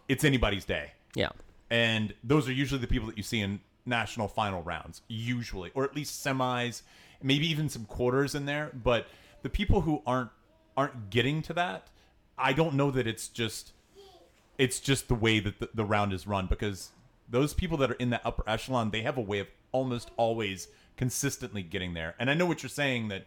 Speaker 1: it's anybody's day
Speaker 2: yeah,
Speaker 1: and those are usually the people that you see in national final rounds usually or at least semis maybe even some quarters in there but the people who aren't aren't getting to that i don't know that it's just it's just the way that the, the round is run because those people that are in that upper echelon they have a way of almost always consistently getting there. And i know what you're saying that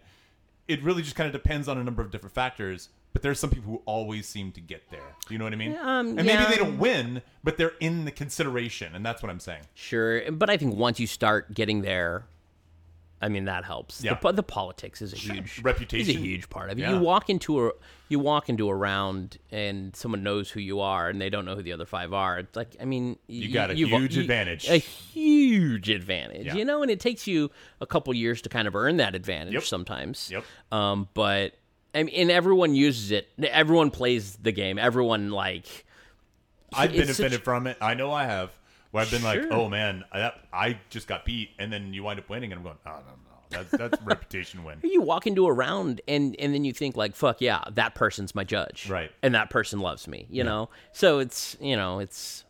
Speaker 1: it really just kind of depends on a number of different factors but there's some people who always seem to get there. Do you know what i mean?
Speaker 2: Um,
Speaker 1: and maybe they don't win but they're in the consideration and that's what i'm saying.
Speaker 2: Sure. But I think once you start getting there, I mean that helps.
Speaker 1: Yeah.
Speaker 2: The, the politics is a huge
Speaker 1: Reputation.
Speaker 2: is a huge part of it.
Speaker 1: Yeah.
Speaker 2: You walk into a you walk into a round and someone knows who you are and they don't know who the other five are. It's like I mean you
Speaker 1: got a huge advantage.
Speaker 2: A huge advantage,
Speaker 1: Yeah.
Speaker 2: you know, and it takes you a couple years to kind of earn that advantage
Speaker 1: Yep.
Speaker 2: sometimes.
Speaker 1: Yep.
Speaker 2: Um, but I mean, and everyone uses it. Everyone plays the game. Everyone like.
Speaker 1: i've
Speaker 2: it's such-
Speaker 1: benefited from it i know i have where i've been like oh man I, I just got beat and then you wind up winning and i'm going oh no no that's that's reputation win.
Speaker 2: You walk into a round and and then you think like fuck yeah that person's my judge.
Speaker 1: Right.
Speaker 2: and that person loves me you know? So it's you know it's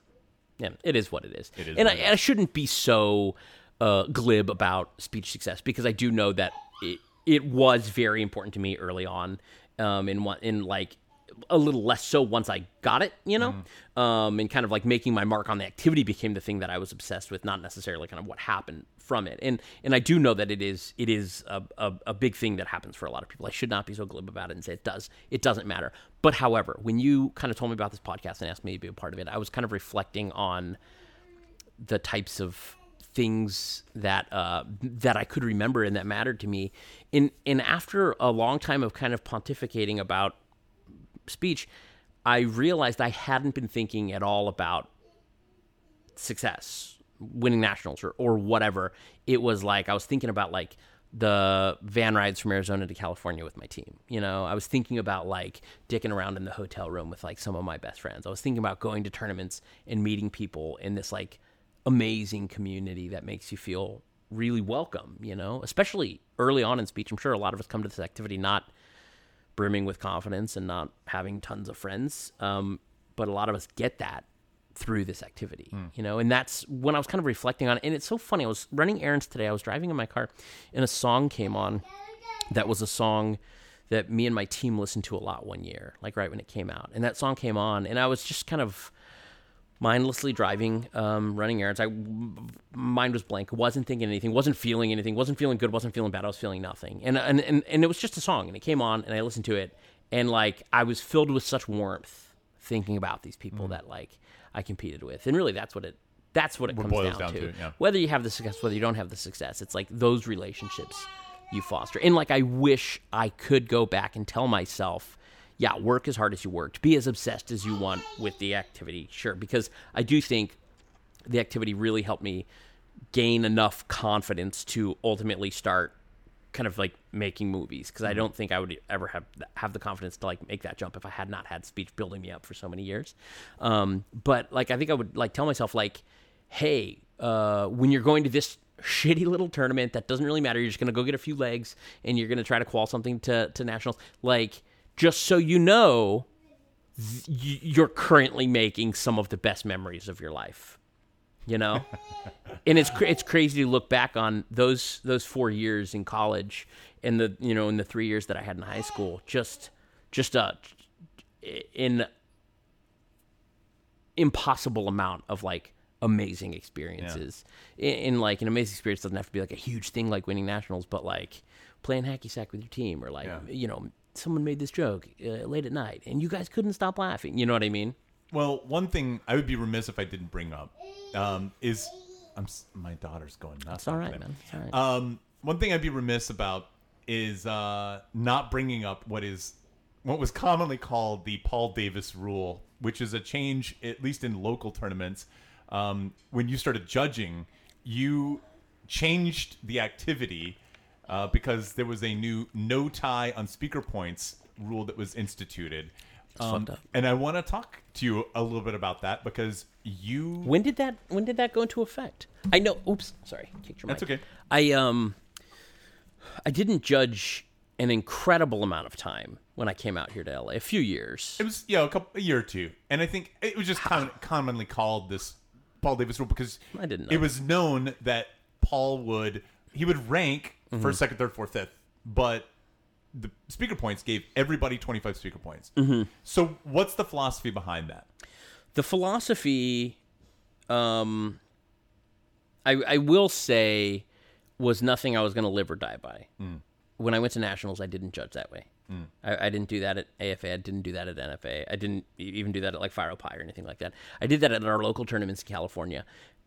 Speaker 2: yeah it is what it is.
Speaker 1: It is
Speaker 2: and I. I shouldn't be so uh, glib about speech success because I do know that it it was very important to me early on um in one in like a little less so once I got it, you know, um, and kind of like making my mark on the activity became the thing that I was obsessed with, not necessarily kind of what happened from it. And and I do know that it is it is a, a, a big thing that happens for a lot of people. I should not be so glib about it and say it does. It doesn't matter. But however, when you kind of told me about this podcast and asked me to be a part of it, I was kind of reflecting on the types of things that uh, that I could remember and that mattered to me. In and after a long time of kind of pontificating about speech, I realized I hadn't been thinking at all about success, winning nationals or, or whatever. It was like I was thinking about like the van rides from Arizona to California with my team. You know, I was thinking about like dicking around in the hotel room with like some of my best friends. I was thinking about going to tournaments and meeting people in this like amazing community that makes you feel really welcome, you know, especially early on in speech. I'm sure a lot of us come to this activity not brimming with confidence and not having tons of friends. Um, but a lot of us get that through this activity, you know, and that's when I was kind of reflecting on it. And it's so funny. I was running errands today. I was driving in my car and a song came on that was a song that me and my team listened to a lot one year, like right when it came out. And that song came on and I was just kind of mindlessly driving, um, running errands. I mind was blank. wasn't thinking anything. wasn't feeling anything. wasn't feeling good. wasn't feeling bad. I was feeling nothing. And and and, and it was just a song, and it came on, and I listened to it, and like I was filled with such warmth thinking about these people that like I competed with, and really that's what it that's what it comes
Speaker 1: boils
Speaker 2: down,
Speaker 1: down
Speaker 2: to.
Speaker 1: to, yeah.
Speaker 2: Whether you have the success, whether you don't have the success, it's like those relationships you foster. And like I wish I could go back and tell myself yeah, work as hard as you worked. Be as obsessed as you want with the activity, sure. Because I do think the activity really helped me gain enough confidence to ultimately start kind of like making movies because I don't think I would ever have have the confidence to like make that jump if I had not had speech building me up for so many years. Um, but like I think I would like tell myself like, hey, uh, when you're going to this shitty little tournament that doesn't really matter, you're just gonna go get a few legs and you're gonna try to qual something to to nationals. Like just so you know, th- you're currently making some of the best memories of your life you know? And it's cra- it's crazy to look back on those those 4 years in college and the you know in the 3 years that I had in high school just just a in impossible amount of like amazing experiences. In, in like an amazing experience doesn't have to be like a huge thing like winning nationals but like playing hacky sack with your team or like
Speaker 1: Yeah.
Speaker 2: you know someone made this joke uh, late at night and you guys couldn't stop laughing you know what i mean
Speaker 1: Well, one thing I would be remiss if I didn't bring up um, is I'm my daughter's going nuts.
Speaker 2: it's all right man all right
Speaker 1: Um, one thing I'd be remiss about is uh, not bringing up what is what was commonly called the Paul Davis rule, which is a change, at least in local tournaments. Um, when you started judging, you changed the activity uh, because there was a new no tie on speaker points rule that was instituted. Um, and I want to talk to you a little bit about that because you
Speaker 2: When did that when did that go into effect? I know oops, sorry, kicked your
Speaker 1: That's
Speaker 2: mic.
Speaker 1: okay.
Speaker 2: I um I didn't judge an incredible amount of time when I came out here to LA. A few years.
Speaker 1: It was yeah, a couple a year or two, and I think it was just com- commonly called this Paul Davis rule because
Speaker 2: I didn't know.
Speaker 1: it was known that Paul would he would rank
Speaker 2: Mm-hmm.
Speaker 1: first, second, third, fourth, fifth, but the speaker points gave everybody twenty five speaker points.
Speaker 2: Mm-hmm.
Speaker 1: So what's the philosophy behind that?
Speaker 2: the philosophy um I I will say was nothing I was going to live or die by. When I went to nationals, I didn't judge that way. I, I didn't do that at AFA. I didn't do that at NFA. I didn't even do that at like Phi Rho Pi or anything like that. I did that at our local tournaments in California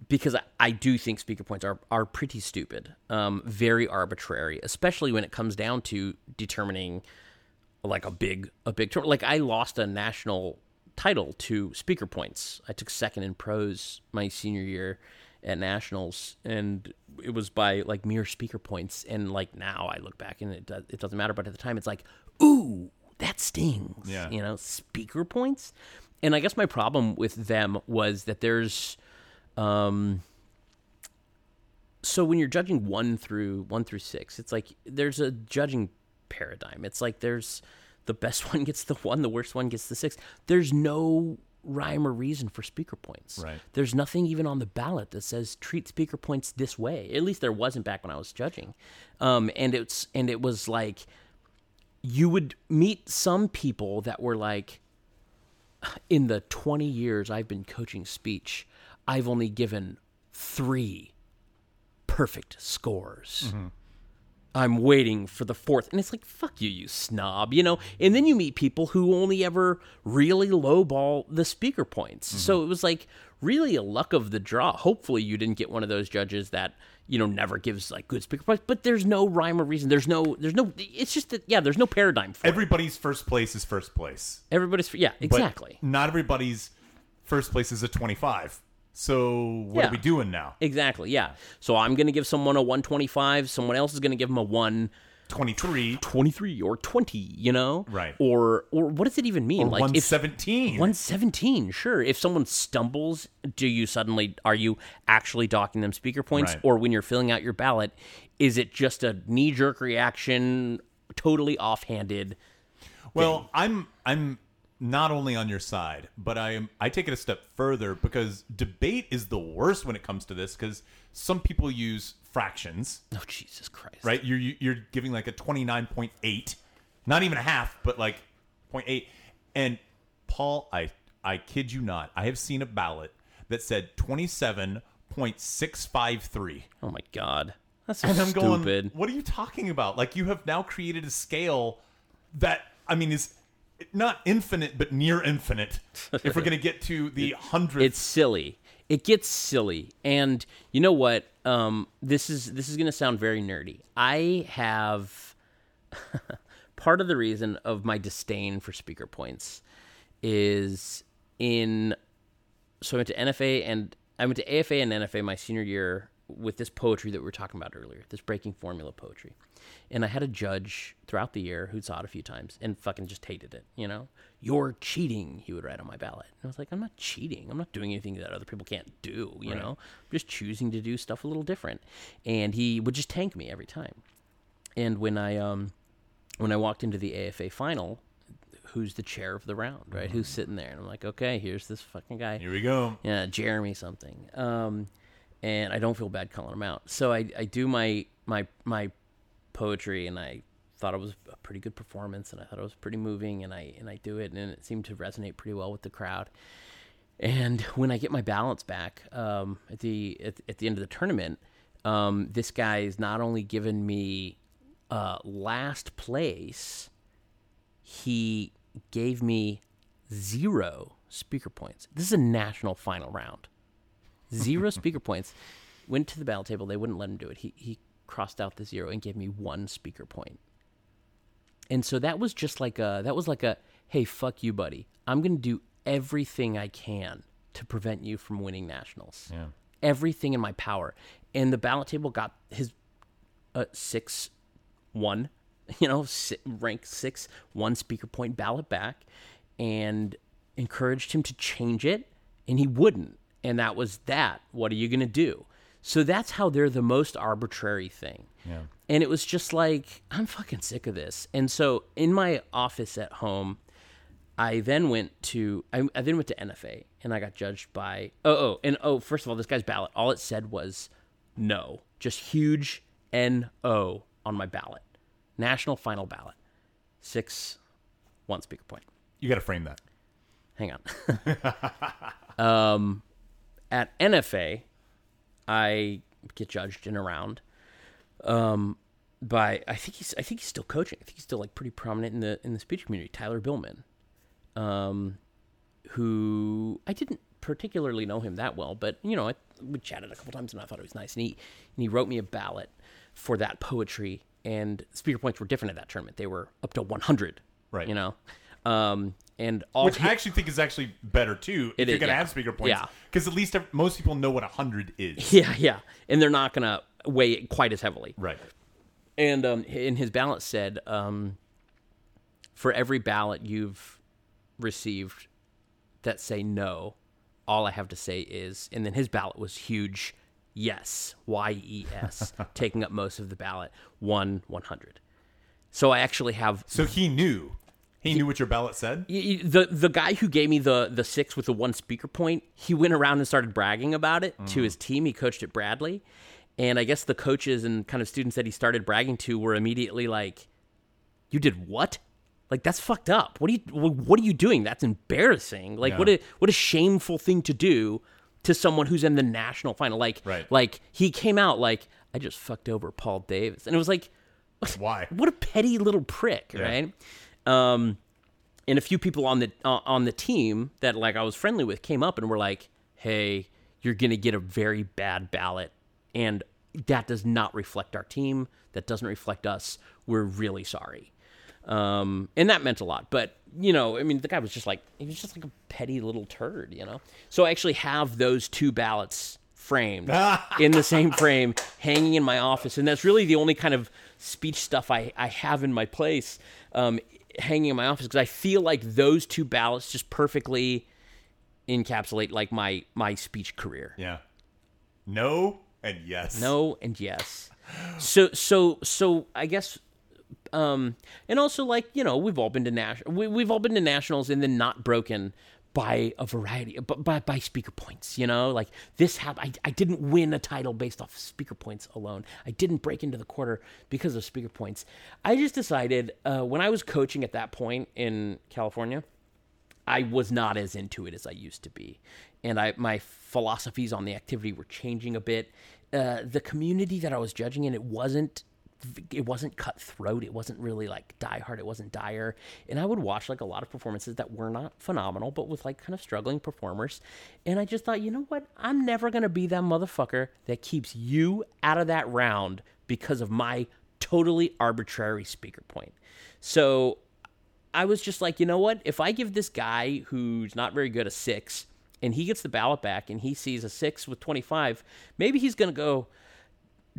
Speaker 2: because I, I do think speaker points are, are pretty stupid, um, very arbitrary, especially when it comes down to determining like a big a big tournament. Like I lost a national title to speaker points. I took second in prose my senior year at nationals, and it was by like mere speaker points. And like now I look back and it does, it doesn't matter, but at the time it's like, ooh, that stings.
Speaker 1: Yeah.
Speaker 2: you know, speaker points. And I guess my problem with them was that there's um so when you're judging one through one through six, it's like there's a judging paradigm. It's like there's the best one gets the one, the worst one gets the six. There's no rhyme or reason for speaker points.
Speaker 1: Right.
Speaker 2: There's nothing even on the ballot that says treat speaker points this way. At least there wasn't back when I was judging. Um, and it's and it was like you would meet some people that were like in the 20 years I've been coaching speech, I've only given 3 perfect scores. I'm waiting for the fourth. And it's like, fuck you, you snob, you know? And then you meet people who only ever really lowball the speaker points. So it was like really a luck of the draw. Hopefully you didn't get one of those judges that, you know, never gives like good speaker points. But there's no rhyme or reason. There's no, there's no, it's just that, yeah, there's no paradigm for it.
Speaker 1: Everybody's first place is first place.
Speaker 2: Everybody's, yeah,
Speaker 1: But
Speaker 2: exactly.
Speaker 1: Not everybody's first place is a twenty five. So what
Speaker 2: Yeah.
Speaker 1: are we doing now?
Speaker 2: Exactly, yeah. So I'm going to give someone a 125, someone else is going to give them a 123
Speaker 1: Twenty three.
Speaker 2: or 20, you know?
Speaker 1: Right.
Speaker 2: Or or what does it even mean? like
Speaker 1: One
Speaker 2: if
Speaker 1: seventeen.
Speaker 2: 117, sure. If someone stumbles, do you suddenly are you actually docking them speaker points
Speaker 1: Right.
Speaker 2: or when you're filling out your ballot, is it just a knee-jerk reaction, totally offhanded?
Speaker 1: Well, I'm I'm not only on your side, but I am I take it a step further because debate is the worst when it comes to this because some people use fractions,
Speaker 2: Oh Jesus Christ.
Speaker 1: right? You're you- you're giving like a twenty nine point eight, not even a half, but like 0.8. And Paul, I I kid you not, I have seen a ballot that said twenty seven point six five three.
Speaker 2: Oh my god. That's so
Speaker 1: And I'm
Speaker 2: stupid.
Speaker 1: going, what are you talking about? Like you have now created a scale that I mean is not infinite but near infinite. if we're gonna get to the hundredth,
Speaker 2: it's silly. It gets silly, and you know what? Um, this is this is going to sound very nerdy. I have part of the reason of my disdain for speaker points is in so I went to NFA and I went to AFA and NFA my senior year with this poetry that we were talking about earlier, this breaking formula poetry. And I had a judge throughout the year who saw it a few times and fucking just hated it, you know? You're cheating, he would write on my ballot. And I was like, I'm not cheating. I'm not doing anything that other people can't do, you
Speaker 1: Right.
Speaker 2: know? I'm just choosing to do stuff a little different. And he would just tank me every time. And when I um when I walked into the AFA final, who's the chair of the round, right? Who's sitting there? And I'm like, okay, here's this fucking guy.
Speaker 1: Here we go.
Speaker 2: Yeah, Jeremy something. Um, and I don't feel bad calling him out. So I, I do my my my poetry, and I thought it was a pretty good performance, and I thought it was pretty moving, and I and I do it, and it seemed to resonate pretty well with the crowd. And when I get my balance back um, at the at, at the end of the tournament, um, this guy is not only given me uh, last place, he gave me zero speaker points. This is a national final round. Zero speaker points. Went to the ballot table. They wouldn't let him do it. He he crossed out the zero and gave me one speaker point. And so that was just like a that was like a hey fuck you buddy. I'm gonna do everything I can to prevent you from winning nationals.
Speaker 1: Yeah.
Speaker 2: Everything in my power. And the ballot table got his uh, six one, you know, si- rank six, one speaker point ballot back, and encouraged him to change it, and he wouldn't. And that was that. What are you going to do? So that's how they're the most arbitrary thing.
Speaker 1: Yeah.
Speaker 2: And it was just like, I'm fucking sick of this. And so in my office at home, I then went to I, I then went to NFA and I got judged by oh oh and oh first of all this guy's ballot all it said was no just huge N O on my ballot national final ballot six one speaker point
Speaker 1: You got to frame that.
Speaker 2: hang on um at NFA I get judged in a round um by I think he's I think he's still coaching I think he's still like pretty prominent in the in the speech community Tyler Billman um, who I didn't particularly know him that well, but you know, I, we chatted a couple times, and I thought it was nice. And he and he wrote me a ballot for that poetry, and speaker points were different at that tournament. They were up to 100,
Speaker 1: Right.
Speaker 2: You know, um, and all
Speaker 1: Which
Speaker 2: he-
Speaker 1: I actually think is actually better too.
Speaker 2: It
Speaker 1: if you're going to
Speaker 2: yeah.
Speaker 1: have speaker points,
Speaker 2: Yeah.
Speaker 1: because at least most people know what hundred is.
Speaker 2: yeah, yeah, and they're not gonna weigh it quite as heavily.
Speaker 1: Right.
Speaker 2: And um, in his ballot said, um, for every ballot you've received that say no, all I have to say is, and then his ballot was huge, yes, Y E S, taking up most of the ballot, one 100. So I actually have
Speaker 1: So he knew. He knew what your ballot said.
Speaker 2: the the guy who gave me the the six with the one speaker point, he went around and started bragging about it to mm. his team. He coached at Bradley, and I guess the coaches and kind of students that he started bragging to were immediately like, "You did what? Like that's fucked up. What are you What are you doing? That's embarrassing. Like what a what a shameful thing to do to someone who's in the national final. Like
Speaker 1: Right.
Speaker 2: like he came out like I just fucked over Paul Davis, and it was like."
Speaker 1: Why?
Speaker 2: what a petty little prick, right? Um, and a few people on the uh, on the team that like I was friendly with came up and were like, "Hey, you're gonna get a very bad ballot, and that does not reflect our team. That doesn't reflect us. We're really sorry." Um, and that meant a lot. But you know, I mean, the guy was just like he was just like a petty little turd, you know. So I actually have those two ballots framed in the same frame, hanging in my office, and that's really the only kind of speech stuff I I have in my place, um, hanging in my office because I feel like those two ballots just perfectly encapsulate like my my speech career.
Speaker 1: Yeah. No and yes.
Speaker 2: No and yes. So so so I guess um and also like, you know, we've all been to national we, we've all been to nationals and then not broken by a variety by, by speaker points, you know? Like this happened I, I didn't win a title based off speaker points alone. I didn't break into the quarter because of speaker points. I just decided uh, when I was coaching at that point in California, I was not as into it as I used to be, and I my philosophies on the activity were changing a bit. Uh, the community that I was judging in, it wasn't it wasn't cutthroat. It wasn't really like die hard. It wasn't dire. And I would watch like a lot of performances that were not phenomenal, but with like kind of struggling performers. And I just thought, you know what? I'm never gonna be that motherfucker that keeps you out of that round because of my totally arbitrary speaker point. So I was just like, you know what? If I give this guy who's not very good a six and he gets the ballot back and he sees a six with 25, maybe he's going to go,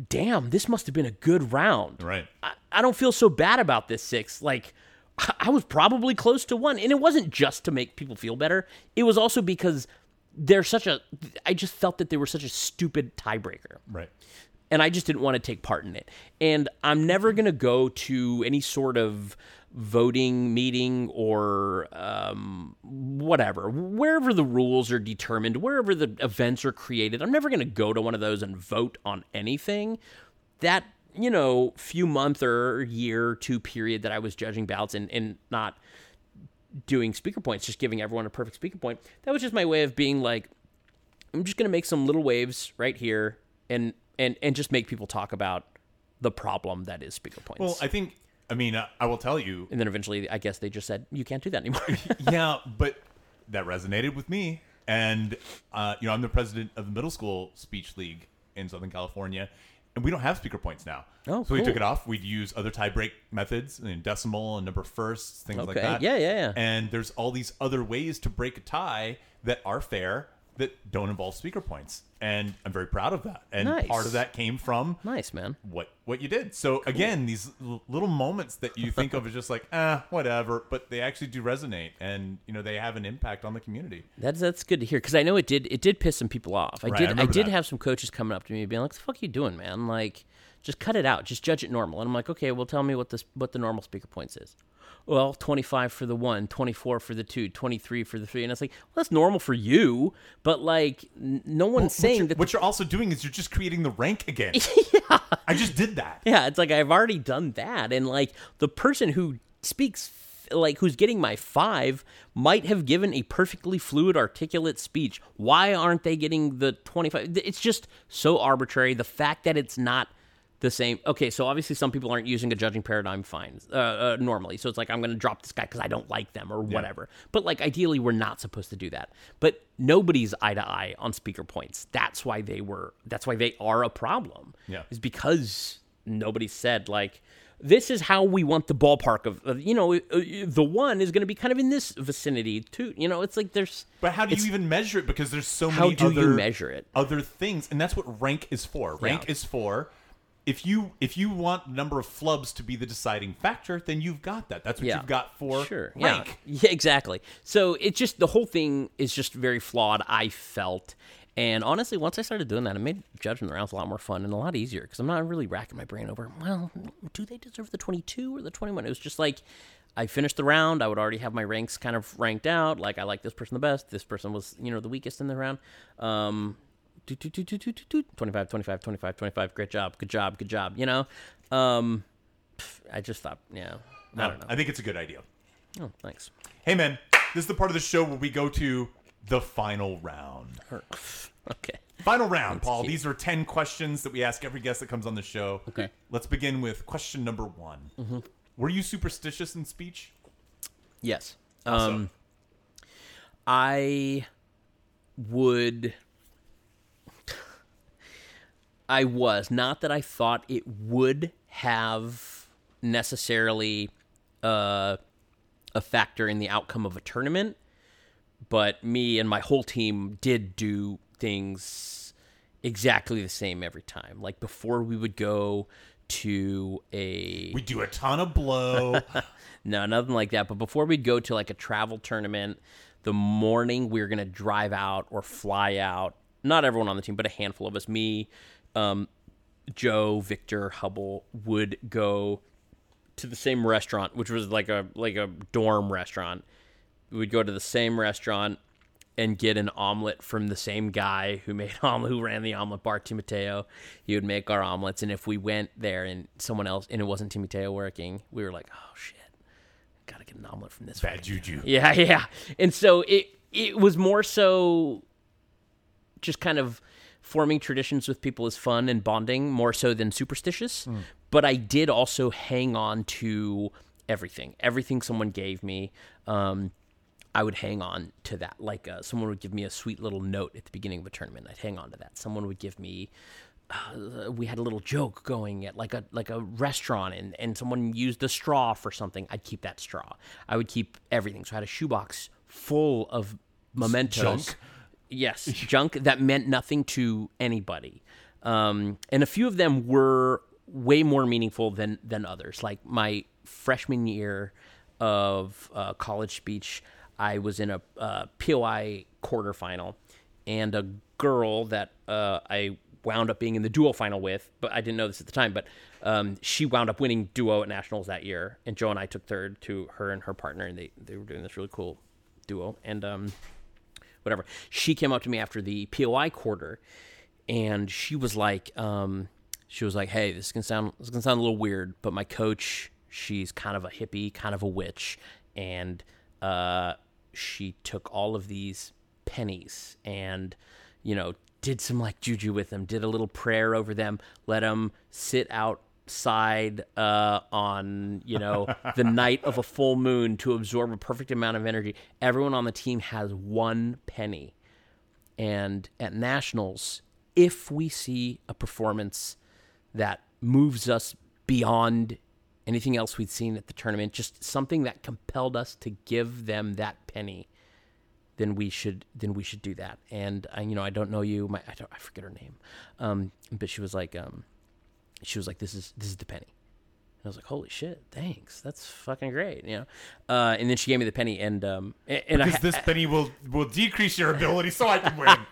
Speaker 2: damn, this must have been a good round.
Speaker 1: Right.
Speaker 2: I, I don't feel so bad about this six. Like, I- was probably close to one. And it wasn't just to make people feel better, it was also because they're such a, I just felt that they were such a stupid tiebreaker
Speaker 1: Right.
Speaker 2: and I just didn't want to take part in it. And I'm never going to go to any sort of voting meeting or um, whatever, wherever the rules are determined, wherever the events are created. I'm never going to go to one of those and vote on anything. That you know, few month or year or two period that I was judging ballots and, and not doing speaker points, just giving everyone a perfect speaker point. That was just my way of being like, I'm just gonna make some little waves right here and and and just make people talk about the problem that is speaker points.
Speaker 1: Well, I think. I mean, uh, I will tell you.
Speaker 2: and then eventually, I guess they just said you can't do that anymore.
Speaker 1: yeah, but that resonated with me. And uh, you know, I'm the president of the middle school speech league in Southern California, and we don't have speaker points now.
Speaker 2: Oh,
Speaker 1: so we
Speaker 2: cool.
Speaker 1: took it off. We'd use other tie break methods, and decimal and number firsts, things like that.
Speaker 2: Yeah, yeah, yeah.
Speaker 1: And there's all these other ways to break a tie that are fair that don't involve speaker points, and I'm very proud of that. And
Speaker 2: Nice.
Speaker 1: part of that came from
Speaker 2: nice, man.
Speaker 1: what what you did. So again, these l- little moments that you think of as just like ah whatever, but they actually do resonate, and you know they have an impact on the community.
Speaker 2: That's that's good to hear because I know it did it did piss some people off. I
Speaker 1: Right, I
Speaker 2: did I,
Speaker 1: remember
Speaker 2: did
Speaker 1: that.
Speaker 2: have some coaches coming up to me being like, "The fuck you doing, man? Like, just cut it out. Just judge it normal." And I'm like, "Okay, well, tell me what this what the normal speaker points is." Well, 25 for the one, 24 for the two, 23 for the three, and it's like, well, that's normal for you, but like, n- no one's
Speaker 1: what
Speaker 2: saying
Speaker 1: you're,
Speaker 2: that.
Speaker 1: what you're also doing is you're just creating the rank again. yeah. I just did that.
Speaker 2: Yeah, it's like I've already done that, and like the person who speaks, like who's getting my five, might have given a perfectly fluid, articulate speech. Why aren't they getting the twenty-five? It's just so arbitrary. The fact that it's not the same. Okay, so obviously some people aren't using a judging paradigm fine uh, uh, normally, so it's like I'm going to drop this guy because I don't like them or whatever. But like ideally, we're not supposed to do that. But nobody's eye to eye on speaker points. That's why they were. That's why they are a problem.
Speaker 1: Yeah.
Speaker 2: is because nobody said like this is how we want the ballpark of, you know uh, the one is going to be kind of in this vicinity too you know it's like there's
Speaker 1: But how do you even measure it? Because there's so
Speaker 2: How
Speaker 1: many
Speaker 2: do you
Speaker 1: other
Speaker 2: measure it?
Speaker 1: Other things, and that's what rank is for. Rank
Speaker 2: Yeah.
Speaker 1: is for if you if you want number of flubs to be the deciding factor, then you've got that. That's what
Speaker 2: yeah
Speaker 1: you've got for
Speaker 2: sure
Speaker 1: rank.
Speaker 2: yeah yeah exactly so it's just the whole thing is just very flawed i felt and honestly once i started doing that it made judging the rounds a lot more fun and a lot easier because i'm not really racking my brain over well do they deserve the 22 or the 21 it was just like I finished the round. I would already have my ranks kind of ranked out. Like I like this person the best. This person was, you know, the weakest in the round. Um, do, do, do, do, do, do, do, 25, 25, 25, 25. Great job. Good job. Good job. You know, um, I just thought, yeah, I don't know.
Speaker 1: I think it's a good idea.
Speaker 2: Oh, thanks.
Speaker 1: Hey man, this is the part of the show where we go to the final round.
Speaker 2: Okay.
Speaker 1: Final round, Paul. These are 10 questions that we ask every guest that comes on the show.
Speaker 2: Okay.
Speaker 1: Let's begin with question number one. Were you superstitious in speech?
Speaker 2: Yes. Um, I would. I was not that I thought it would have necessarily uh, a factor in the outcome of a tournament, but me and my whole team did do things exactly the same every time. Like before we would go to a
Speaker 1: We do a ton of blow.
Speaker 2: no, nothing like that. But before we'd go to like a travel tournament, the morning we were gonna drive out or fly out. Not everyone on the team, but a handful of us. Me, um, Joe, Victor, Hubble would go to the same restaurant, which was like a like a dorm restaurant. We would go to the same restaurant and get an omelet from the same guy who made omelet, who ran the omelet bar, Timoteo. He would make our omelets, and if we went there and someone else and it wasn't Timoteo working, we were like, oh shit, gotta get an omelet from this.
Speaker 1: Bad juju.
Speaker 2: yeah, yeah. And so it it was more so just kind of forming traditions with people is fun and bonding more so than superstitious. But I did also hang on to everything, everything someone gave me. Um, I would hang on to that. Like uh, someone would give me a sweet little note at the beginning of a tournament. I'd hang on to that. Someone would give me. Uh, we had a little joke going at like a like a restaurant, and and someone used a straw for something. I'd keep that straw. I would keep everything. So I had a shoebox full of mementos.
Speaker 1: Junk.
Speaker 2: Yes, junk that meant nothing to anybody. Um, and a few of them were way more meaningful than than others. Like my freshman year of uh, college speech, I was in a uh, POI quarterfinal, and a girl that uh, I wound up being in the duo final with, but I didn't know this at the time. But um, she wound up winning duo at nationals that year, and Joe and I took third to her and her partner, and they they were doing this really cool duo. And um, whatever, she came up to me after the POI quarter, and she was like, um, she was like, "Hey, this can sound this can sound a little weird, but my coach, she's kind of a hippie, kind of a witch, and uh, she took all of these pennies and." you know, did some like juju with them, did a little prayer over them, let them sit outside uh, on, you know, the night of a full moon to absorb a perfect amount of energy. Everyone on the team has one penny. And at nationals, if we see a performance that moves us beyond anything else we'd seen at the tournament, just something that compelled us to give them that penny then we should then we should do that. And I, you know, I don't know you. My I, don't, I forget her name, um, but she was like, um, she was like, this is this is the penny. And I was like, holy shit, thanks, that's fucking great, you know. Uh, and then she gave me the penny, and um, and, and I,
Speaker 1: Because this penny will will decrease your ability, so I can win.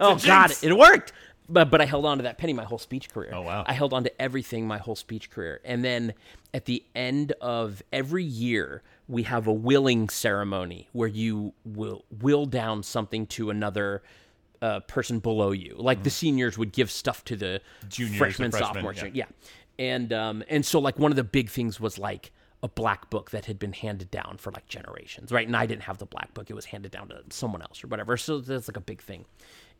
Speaker 2: oh god,
Speaker 1: jinx.
Speaker 2: it worked. But but I held on to that penny my whole speech career.
Speaker 1: Oh, wow.
Speaker 2: I held on to everything my whole speech career. And then at the end of every year, we have a willing ceremony where you will will down something to another uh, person below you. Like the seniors would give stuff to the
Speaker 1: Mm-hmm. Juniors or
Speaker 2: freshmen,
Speaker 1: freshmen,
Speaker 2: sophomores.
Speaker 1: yeah.
Speaker 2: Yeah. And um and so like one of the big things was like a black book that had been handed down for like generations, right? And I didn't have the black book; it was handed down to someone else or whatever. So that's like a big thing.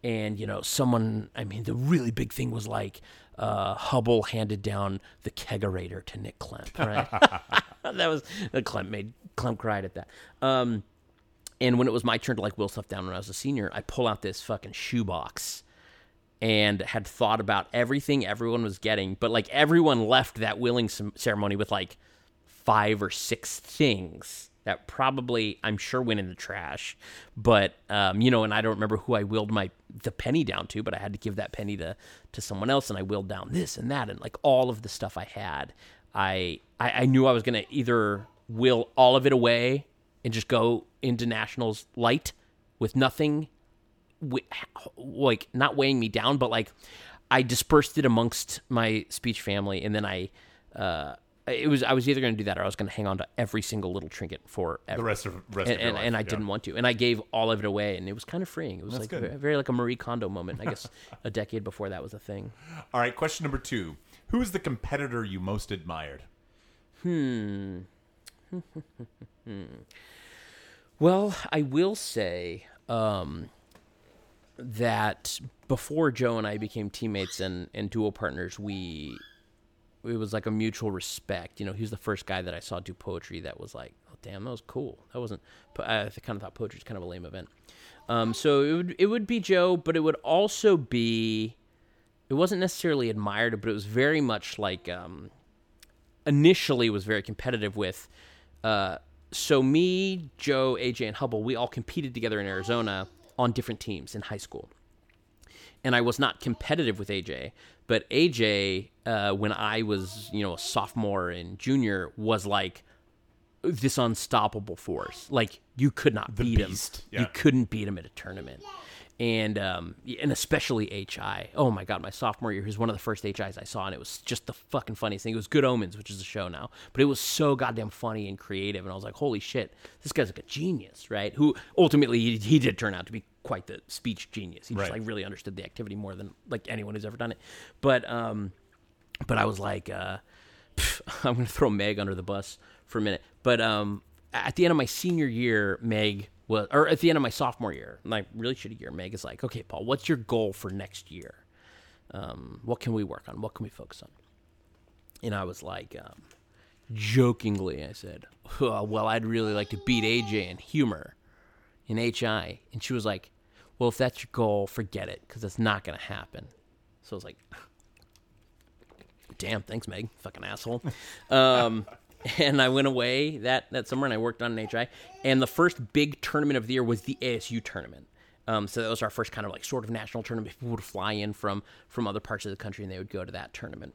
Speaker 2: And you know, someone. I mean, the really big thing was like uh, Hubble handed down the kegerator to Nick Klemp, right? that was the Klemp made Klemp cried at that. Um, and when it was my turn to like wheel stuff down when I was a senior, I pull out this fucking shoebox and had thought about everything everyone was getting, but like everyone left that willing ceremony with like five or six things that probably I'm sure went in the trash. But um, you know, and I don't remember who I willed my the penny down to, but I had to give that penny to to someone else, and I willed down this and that, and like all of the stuff I had. I I, I knew I was gonna either will all of it away and just go into nationals light with nothing like not weighing me down, but like I dispersed it amongst my speech family, and then I, uh, it was I was either going to do that or I was going to hang on to every single little trinket for
Speaker 1: the rest of rest
Speaker 2: and,
Speaker 1: of
Speaker 2: and,
Speaker 1: life.
Speaker 2: and I
Speaker 1: yeah.
Speaker 2: didn't want to, and I gave all of it away, and it was kind of freeing. It was like
Speaker 1: good.
Speaker 2: very, very like a Marie Kondo moment. I guess a decade before that was a thing.
Speaker 1: All right, question number two: Who is the competitor you most admired?
Speaker 2: Well, I will say um, that before Joe and I became teammates and, and dual partners, we it was like a mutual respect. You know, he was the first guy that I saw do poetry that was like, oh damn, that was cool. That wasn't. I kind of thought poetry was kind of a lame event. Um, so it would it would be Joe, but it would also be. It wasn't necessarily admired, but it was very much like um, initially was very competitive with. Uh, so me, Joe, AJ, and Hubble, we all competed together in Arizona on different teams in high school. And I was not competitive with AJ, but AJ, uh, when I was, you know, a sophomore and junior, was like this unstoppable force. Like you could not beat
Speaker 1: beast,
Speaker 2: him.
Speaker 1: yeah.
Speaker 2: You couldn't beat him at a tournament. And um, and especially HI. Oh my god, my sophomore year, he was one of the first HIs I saw, and it was just the fucking funniest thing. It was Good Omens, which is a show now, but it was so goddamn funny and creative, and I was like, holy shit, this guy's like a genius, right? Who ultimately he, he did turn out to be quite the speech genius. He just
Speaker 1: Right.
Speaker 2: like really understood the activity more than like anyone who's ever done it. But um, but I was like, uh, pff, I'm going to throw Meg under the bus for a minute. But um, at the end of my senior year, Meg was, or at the end of my sophomore year, my really shitty year, Meg is like, okay, Paul, what's your goal for next year? Um, what can we work on? What can we focus on? And I was like, um, jokingly, I said, "Oh, well, I'd really like to beat AJ in humor in HI. And she was like, well, if that's your goal, forget it, because that's not going to happen. So I was like, damn, thanks, Meg, fucking asshole. um, and I went away that, that summer and I worked on an HI. And the first big tournament of the year was the ASU tournament. Um, so that was our first kind of like sort of national tournament. People would fly in from from other parts of the country and they would go to that tournament.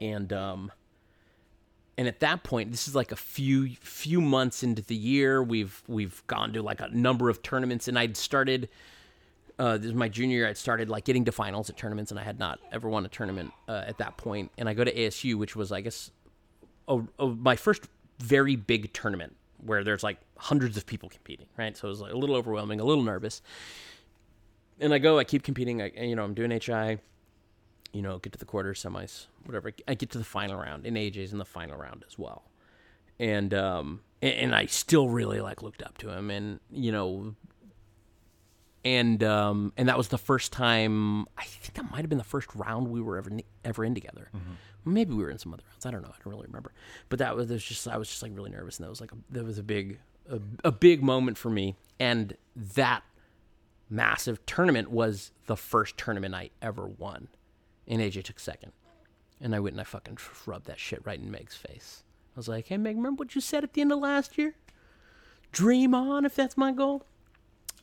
Speaker 2: And um, and at that point, this is like a few few months into the year. We've we've gone to like a number of tournaments, and I'd started. Uh, this is my junior year. I'd started like getting to finals at tournaments, and I had not ever won a tournament uh, at that point. And I go to ASU, which was, I guess, a, a, my first very big tournament where there's like hundreds of people competing, right? So it was like a little overwhelming, a little nervous. And I go, I keep competing. I, you know, I'm doing HI, you know, get to the quarters, semis, whatever. I get to the final round, and AJ's in the final round as well. And um, and, and I still really like looked up to him, and you know, and um, and that was the first time. I think that might have been the first round we were ever ever in together. Maybe we were in some other rounds. I don't know. I don't really remember. But that was, was just I was just like really nervous, and that was like a, that was a big a, a big moment for me. And that massive tournament was the first tournament I ever won, and AJ took second. And I went and I fucking rubbed that shit right in Meg's face. I was like, "Hey Meg, remember what you said at the end of last year? Dream on if that's my goal."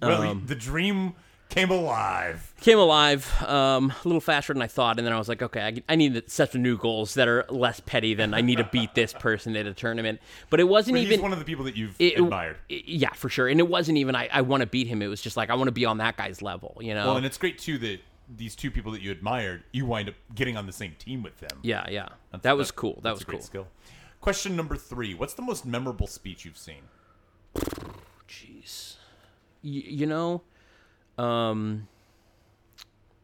Speaker 1: Well,
Speaker 2: Um,
Speaker 1: the dream came alive.
Speaker 2: came alive um, a little faster than I thought, and then I was like, okay, I, I need to set some new goals that are less petty than I need to beat this person at a tournament. But it wasn't
Speaker 1: But
Speaker 2: even
Speaker 1: he's one of the people that you've
Speaker 2: it-
Speaker 1: admired.
Speaker 2: it- yeah, for sure. And it wasn't even I, I want to beat him. It was just like I want to be on that guy's level, you know?
Speaker 1: Well, and it's great too that these two people that you admired, you wind up getting on the same team with them.
Speaker 2: yeah, yeah.
Speaker 1: That's-
Speaker 2: that was
Speaker 1: that-
Speaker 2: cool. That was
Speaker 1: a great
Speaker 2: cool.
Speaker 1: skill. Question number three: What's the most memorable speech you've seen?
Speaker 2: Jeez. You know, um,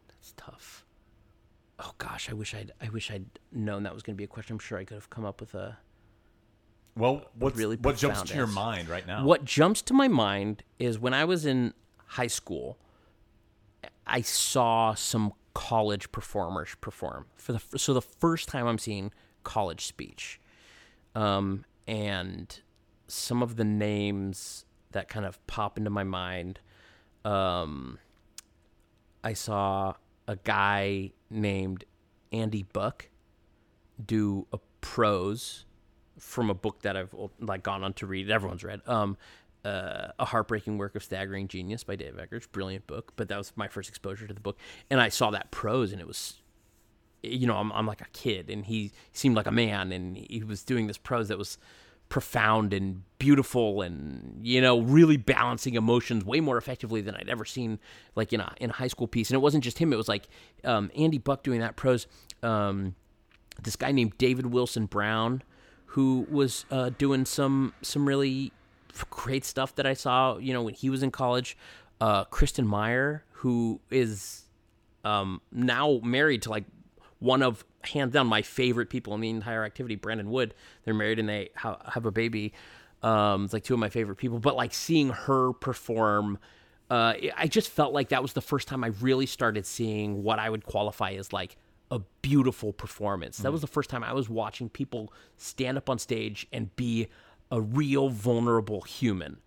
Speaker 2: that's tough. Oh gosh, I wish I'd I wish I'd known that was going to be a question. I'm sure I could have come up with a
Speaker 1: Well, what's,
Speaker 2: really
Speaker 1: what jumps to your mind right now?
Speaker 2: What jumps to my mind is when I was in high school, I saw some college performers perform for the so the first time I'm seeing college speech, um, and some of the names that kind of pop into my mind. Um, I saw a guy named Andy Buck do a prose from a book that I've like gone on to read. Everyone's read. Um, uh, a heartbreaking work of staggering genius by Dave Eggers, brilliant book. But that was my first exposure to the book, and I saw that prose, and it was, you know, I'm I'm like a kid, and he seemed like a man, and he was doing this prose that was profound and beautiful and you know really balancing emotions way more effectively than I'd ever seen like in a in a high school piece. And it wasn't just him. It was like um, Andy Buck doing that prose. Um, this guy named David Wilson Brown who was uh, doing some some really great stuff that I saw you know when he was in college. Uh, Kristen Meyer who is um, now married to like one of hands down my favorite people in the entire activity, Brandon Wood. They're married and they ha- have a baby. Um, it's like two of my favorite people. But like seeing her perform, uh, I just felt like that was the first time I really started seeing what I would qualify as like a beautiful performance. That was the first time I was watching people stand up on stage and be a real vulnerable human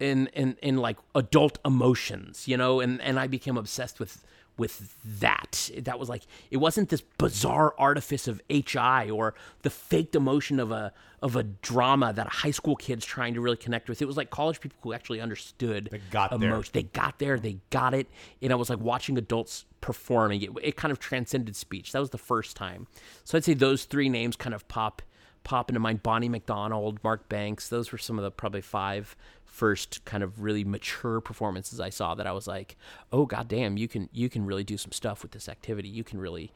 Speaker 2: in in in like adult emotions, you know, and and I became obsessed with with that. That was like it wasn't this bizarre artifice of HI or the faked emotion of a of a drama that a high school kid's trying to really connect with. It was like college people who actually understood
Speaker 1: They got there.
Speaker 2: emotion. They got there, they got it, and I was like watching adults performing it. It kind of transcended speech. That was the first time. So I'd say those three names kind of pop pop into mind. Bonnie McDonald, Mark Banks. Those were some of the probably five first kind of really mature performances I saw that I was like, oh goddamn, you can you can really do some stuff with this activity. You can really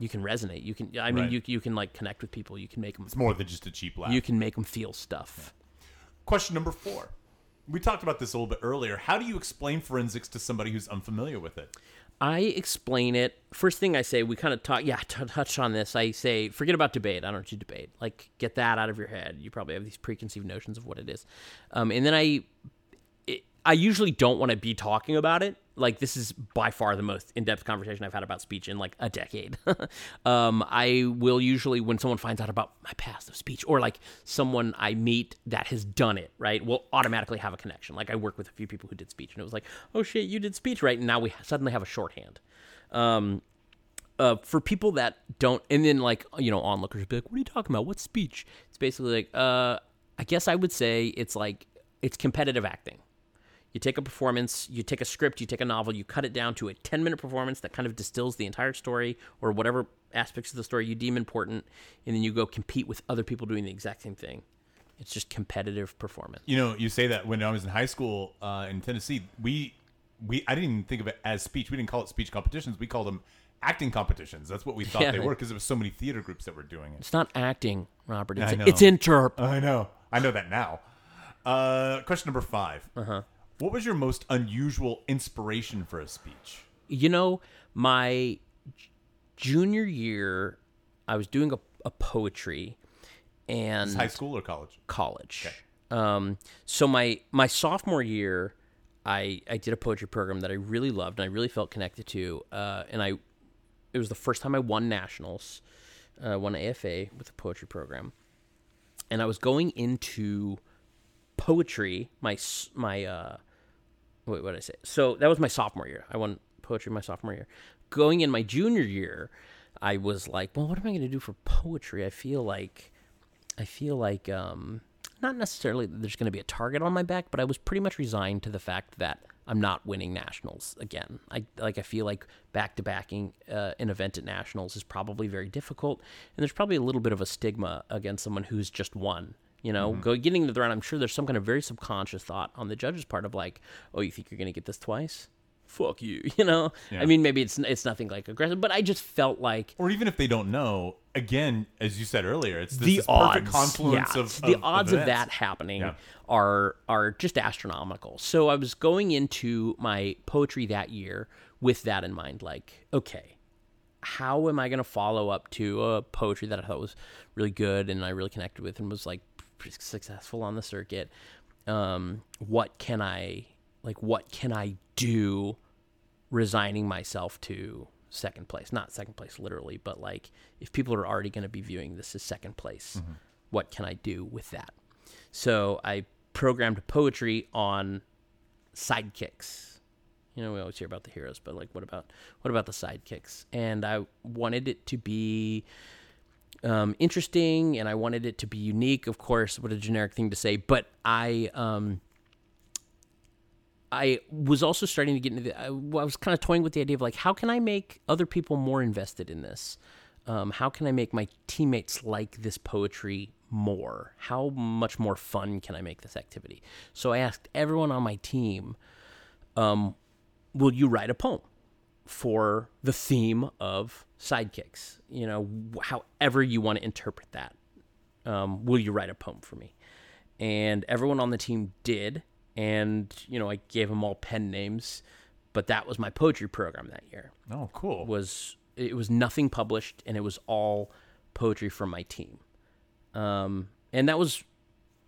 Speaker 2: you can resonate. You can I mean
Speaker 1: Right.
Speaker 2: you you can like connect with people. You can make them
Speaker 1: It's more than just a cheap laugh.
Speaker 2: you can make them feel stuff.
Speaker 1: Question number four. We talked about this a little bit earlier. How do you explain forensics to somebody who's unfamiliar with it?
Speaker 2: I explain it. First thing I say, we kind of talk, yeah, t- touch on this. I say, forget about debate. I don't to debate. Like, get that out of your head. You probably have these preconceived notions of what it is. Um, and then I, it, I usually don't want to be talking about it. Like, this is by far the most in depth conversation I've had about speech in like a decade. um, I will usually, when someone finds out about my past of speech, or like someone I meet that has done it, right, will automatically have a connection. Like, I work with a few people who did speech, and it was like, oh shit, you did speech, right? And now we suddenly have a shorthand. Um, uh, for people that don't, and then like you know, onlookers be like, "What are you talking about? What's speech?" It's basically like, uh, I guess I would say it's like it's competitive acting. You take a performance, you take a script, you take a novel, you cut it down to a 10 minute performance that kind of distills the entire story or whatever aspects of the story you deem important, and then you go compete with other people doing the exact same thing. It's just competitive performance.
Speaker 1: You know, you say that when I was in high school uh, in Tennessee, we we I didn't even think of it as speech. We didn't call it speech competitions. We called them acting competitions. That's what we thought
Speaker 2: Yeah.
Speaker 1: they were because there was so many theater groups that were doing it.
Speaker 2: It's not acting, Robert. It's,
Speaker 1: I know.
Speaker 2: it's interp.
Speaker 1: I know. I know that now. Uh, question number 5 Uh-huh. What was your most unusual inspiration for a speech?
Speaker 2: You know, my junior year, I was doing a, a poetry and
Speaker 1: High school or college?
Speaker 2: college. Um, so my my sophomore year, I I did a poetry program that I really loved and I really felt connected to. Uh, and I, it was the first time I won nationals, uh, won AFA with a poetry program, and I was going into poetry. My my uh, wait, what did I say? So that was my sophomore year. I won poetry my sophomore year. Going in my junior year, I was like, well, what am I going to do for poetry? I feel like, I feel like, um, not necessarily there's going to be a target on my back, but I was pretty much resigned to the fact that I'm not winning nationals again. I like I feel like back to backing uh, an event at nationals is probably very difficult, and there's probably a little bit of a stigma against someone who's just won. You know, mm-hmm. go getting to the round. I'm sure there's some kind of very subconscious thought on the judge's part of like, oh, you think you're going to get this twice? Fuck you. You know.
Speaker 1: Yeah.
Speaker 2: I mean, maybe it's it's nothing like aggressive, but I just felt like
Speaker 1: Or even if they don't know, again, as you said earlier, it's this,
Speaker 2: the
Speaker 1: this
Speaker 2: odds,
Speaker 1: perfect confluence
Speaker 2: yeah,
Speaker 1: of
Speaker 2: the odds of
Speaker 1: events.
Speaker 2: that happening
Speaker 1: Yeah.
Speaker 2: are are just astronomical. So I was going into my poetry that year with that in mind. Like, okay, how am I going to follow up to a poetry that I thought was really good and I really connected with and was like successful on the circuit? Um, what can I like? What can I do? Resigning myself to second place, not second place literally, but like if people are already going to be viewing this as second place, what can I do with that? So I programmed poetry on sidekicks. You know, we always hear about the heroes, but like, what about what about the sidekicks? And I wanted it to be um, interesting, and I wanted it to be unique. Of course, what a generic thing to say, but I um, I was also starting to get into the. I, was kind of toying with the idea of like, how can I make other people more invested in this? Um, how can I make my teammates like this poetry more? How much more fun can I make this activity? So I asked everyone on my team, um, "Will you write a poem for the theme of sidekicks? You know, however you want to interpret that. Um, will you write a poem for me?" And everyone on the team did and you know I gave them all pen names, but that was my poetry program that year.
Speaker 1: Oh, cool.
Speaker 2: Was it was nothing published and it was all poetry from my team, um, and that was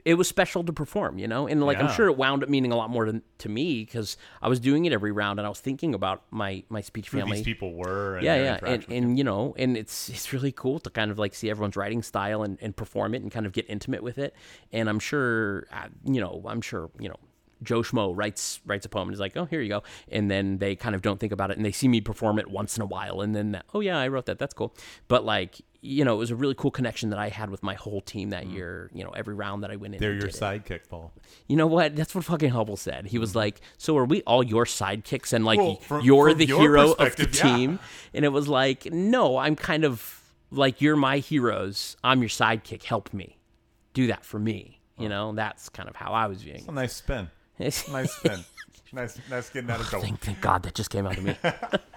Speaker 2: it was special to perform, you know, and like I'm sure it wound up meaning a lot more to, to me because I was doing it every round and I was thinking about my my speech
Speaker 1: Who
Speaker 2: family
Speaker 1: these people were. And
Speaker 2: yeah, yeah, and, and you know, and it's it's really cool to kind of like see everyone's writing style and, and perform it and kind of get intimate with it. And I'm sure, uh, you know, I'm sure, you know, Joe Schmo writes writes a poem and is like, oh, here you go, and then they kind of don't think about it and they see me perform it once in a while, and then oh yeah, I wrote that, that's cool. But like, you know, it was a really cool connection that I had with my whole team that mm. year. You know, every round that I went in,
Speaker 1: They're your sidekick, Paul.
Speaker 2: You know what? That's what fucking Hubble said. He was mm. like, "So are we all your sidekicks and like
Speaker 1: Well, from-
Speaker 2: you're
Speaker 1: from
Speaker 2: the
Speaker 1: your
Speaker 2: hero of the
Speaker 1: yeah.
Speaker 2: team?" And it was like, "No, I'm kind of like you're my heroes. I'm your sidekick. Help me. Do that for me." You know, that's kind of how I was viewing
Speaker 1: A nice spin. Nice spin. nice, nice getting out of oh, trouble.
Speaker 2: thank, thank God that just came out of me.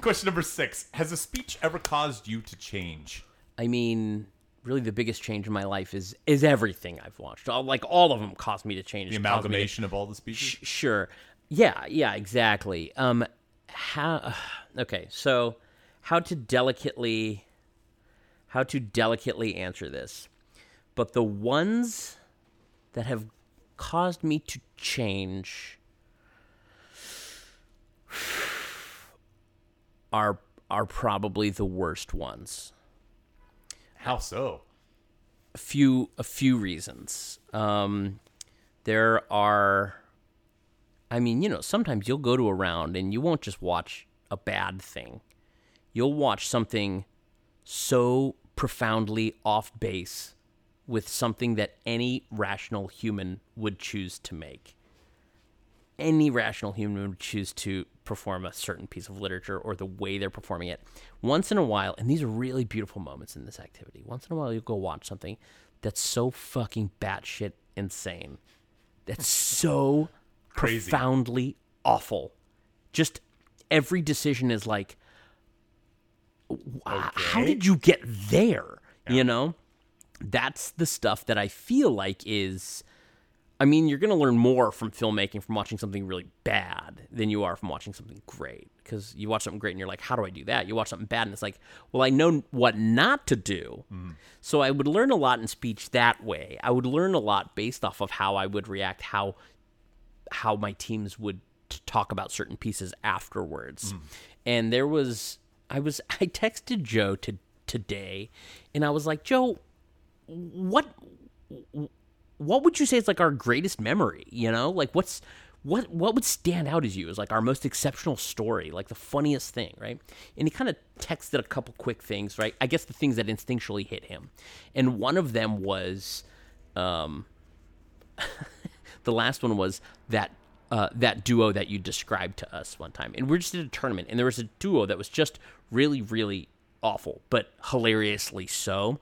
Speaker 1: Question number six: Has a speech ever caused you to change?
Speaker 2: I mean, really, the biggest change in my life is is everything I've watched. All, like all of them caused me to change.
Speaker 1: The
Speaker 2: me to
Speaker 1: amalgamation of all the speeches.
Speaker 2: Sh- sure. Yeah, yeah, exactly. Um how okay, so how to delicately how to delicately answer this. But the ones that have caused me to change are are probably the worst ones.
Speaker 1: How so?
Speaker 2: a few a few reasons. Um, there are, I mean, you know, sometimes you'll go to a round and you won't just watch a bad thing. You'll watch something so profoundly off base with something that any rational human would choose to make. any rational human would choose to perform a certain piece of literature or the way they're performing it. Once in a while, and these are really beautiful moments in this activity. Once in a while, you'll go watch something that's so fucking batshit insane, that's so
Speaker 1: Crazy.
Speaker 2: profoundly awful. Just every decision is like, "Wh- how did you get there? You know, that's the stuff that I feel like is. I mean, you're going to learn more from filmmaking from watching something really bad than you are from watching something great. Because you watch something great and you're like, how do I do that? You watch something bad and it's like, well, I know what not to do. Mm-hmm. So I would learn a lot in speech that way. I would learn a lot based off of how I would react, how how my teams would talk about certain pieces afterwards. Mm-hmm. And there was I was I texted Joe to today and I was like, "Joe, what what would you say is like our greatest memory, you know? Like what's what what would stand out as you as like our most exceptional story, like the funniest thing, right? And he kind of texted a couple quick things, right? I guess the things that instinctually hit him. And one of them was um the last one was that uh, that duo that you described to us one time, and we're just at a tournament, and there was a duo that was just really, really awful, but hilariously so.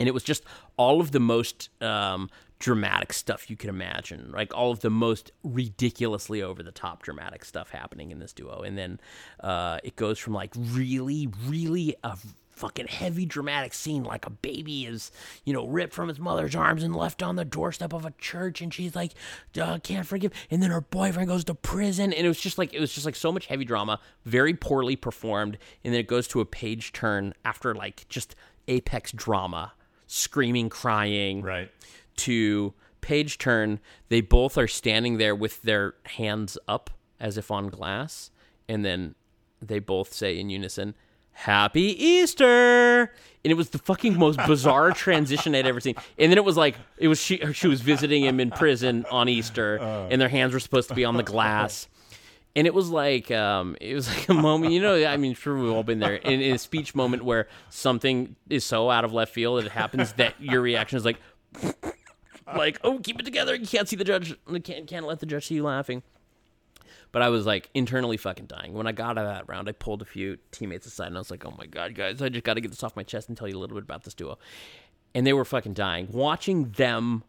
Speaker 2: And it was just all of the most um, dramatic stuff you could imagine, like all of the most ridiculously over the top dramatic stuff happening in this duo, and then uh, it goes from like really, really a fucking heavy dramatic scene like a baby is you know ripped from his mother's arms and left on the doorstep of a church and she's like can't forgive and then her boyfriend goes to prison and it was just like it was just like so much heavy drama very poorly performed and then it goes to a page turn after like just apex drama screaming crying.
Speaker 1: Right.
Speaker 2: to page turn they both are standing there with their hands up as if on glass and then they both say in unison happy easter! And it was the fucking most bizarre transition i'd ever seen. And then it was like it was she she was visiting him in prison on easter uh. and their hands were supposed to be on the glass and it was like um, it was like a moment you know i mean sure we've all been there in, in a speech moment where something is so out of left field that it happens that your reaction is like like oh keep it together you can't see the judge can't, can't let the judge see you laughing. But i was like internally fucking dying. When i got out of that round i pulled a few teammates aside and i was like oh my god guys i just got to get this off my chest and tell you a little bit about this duo. And they were fucking dying. Watching them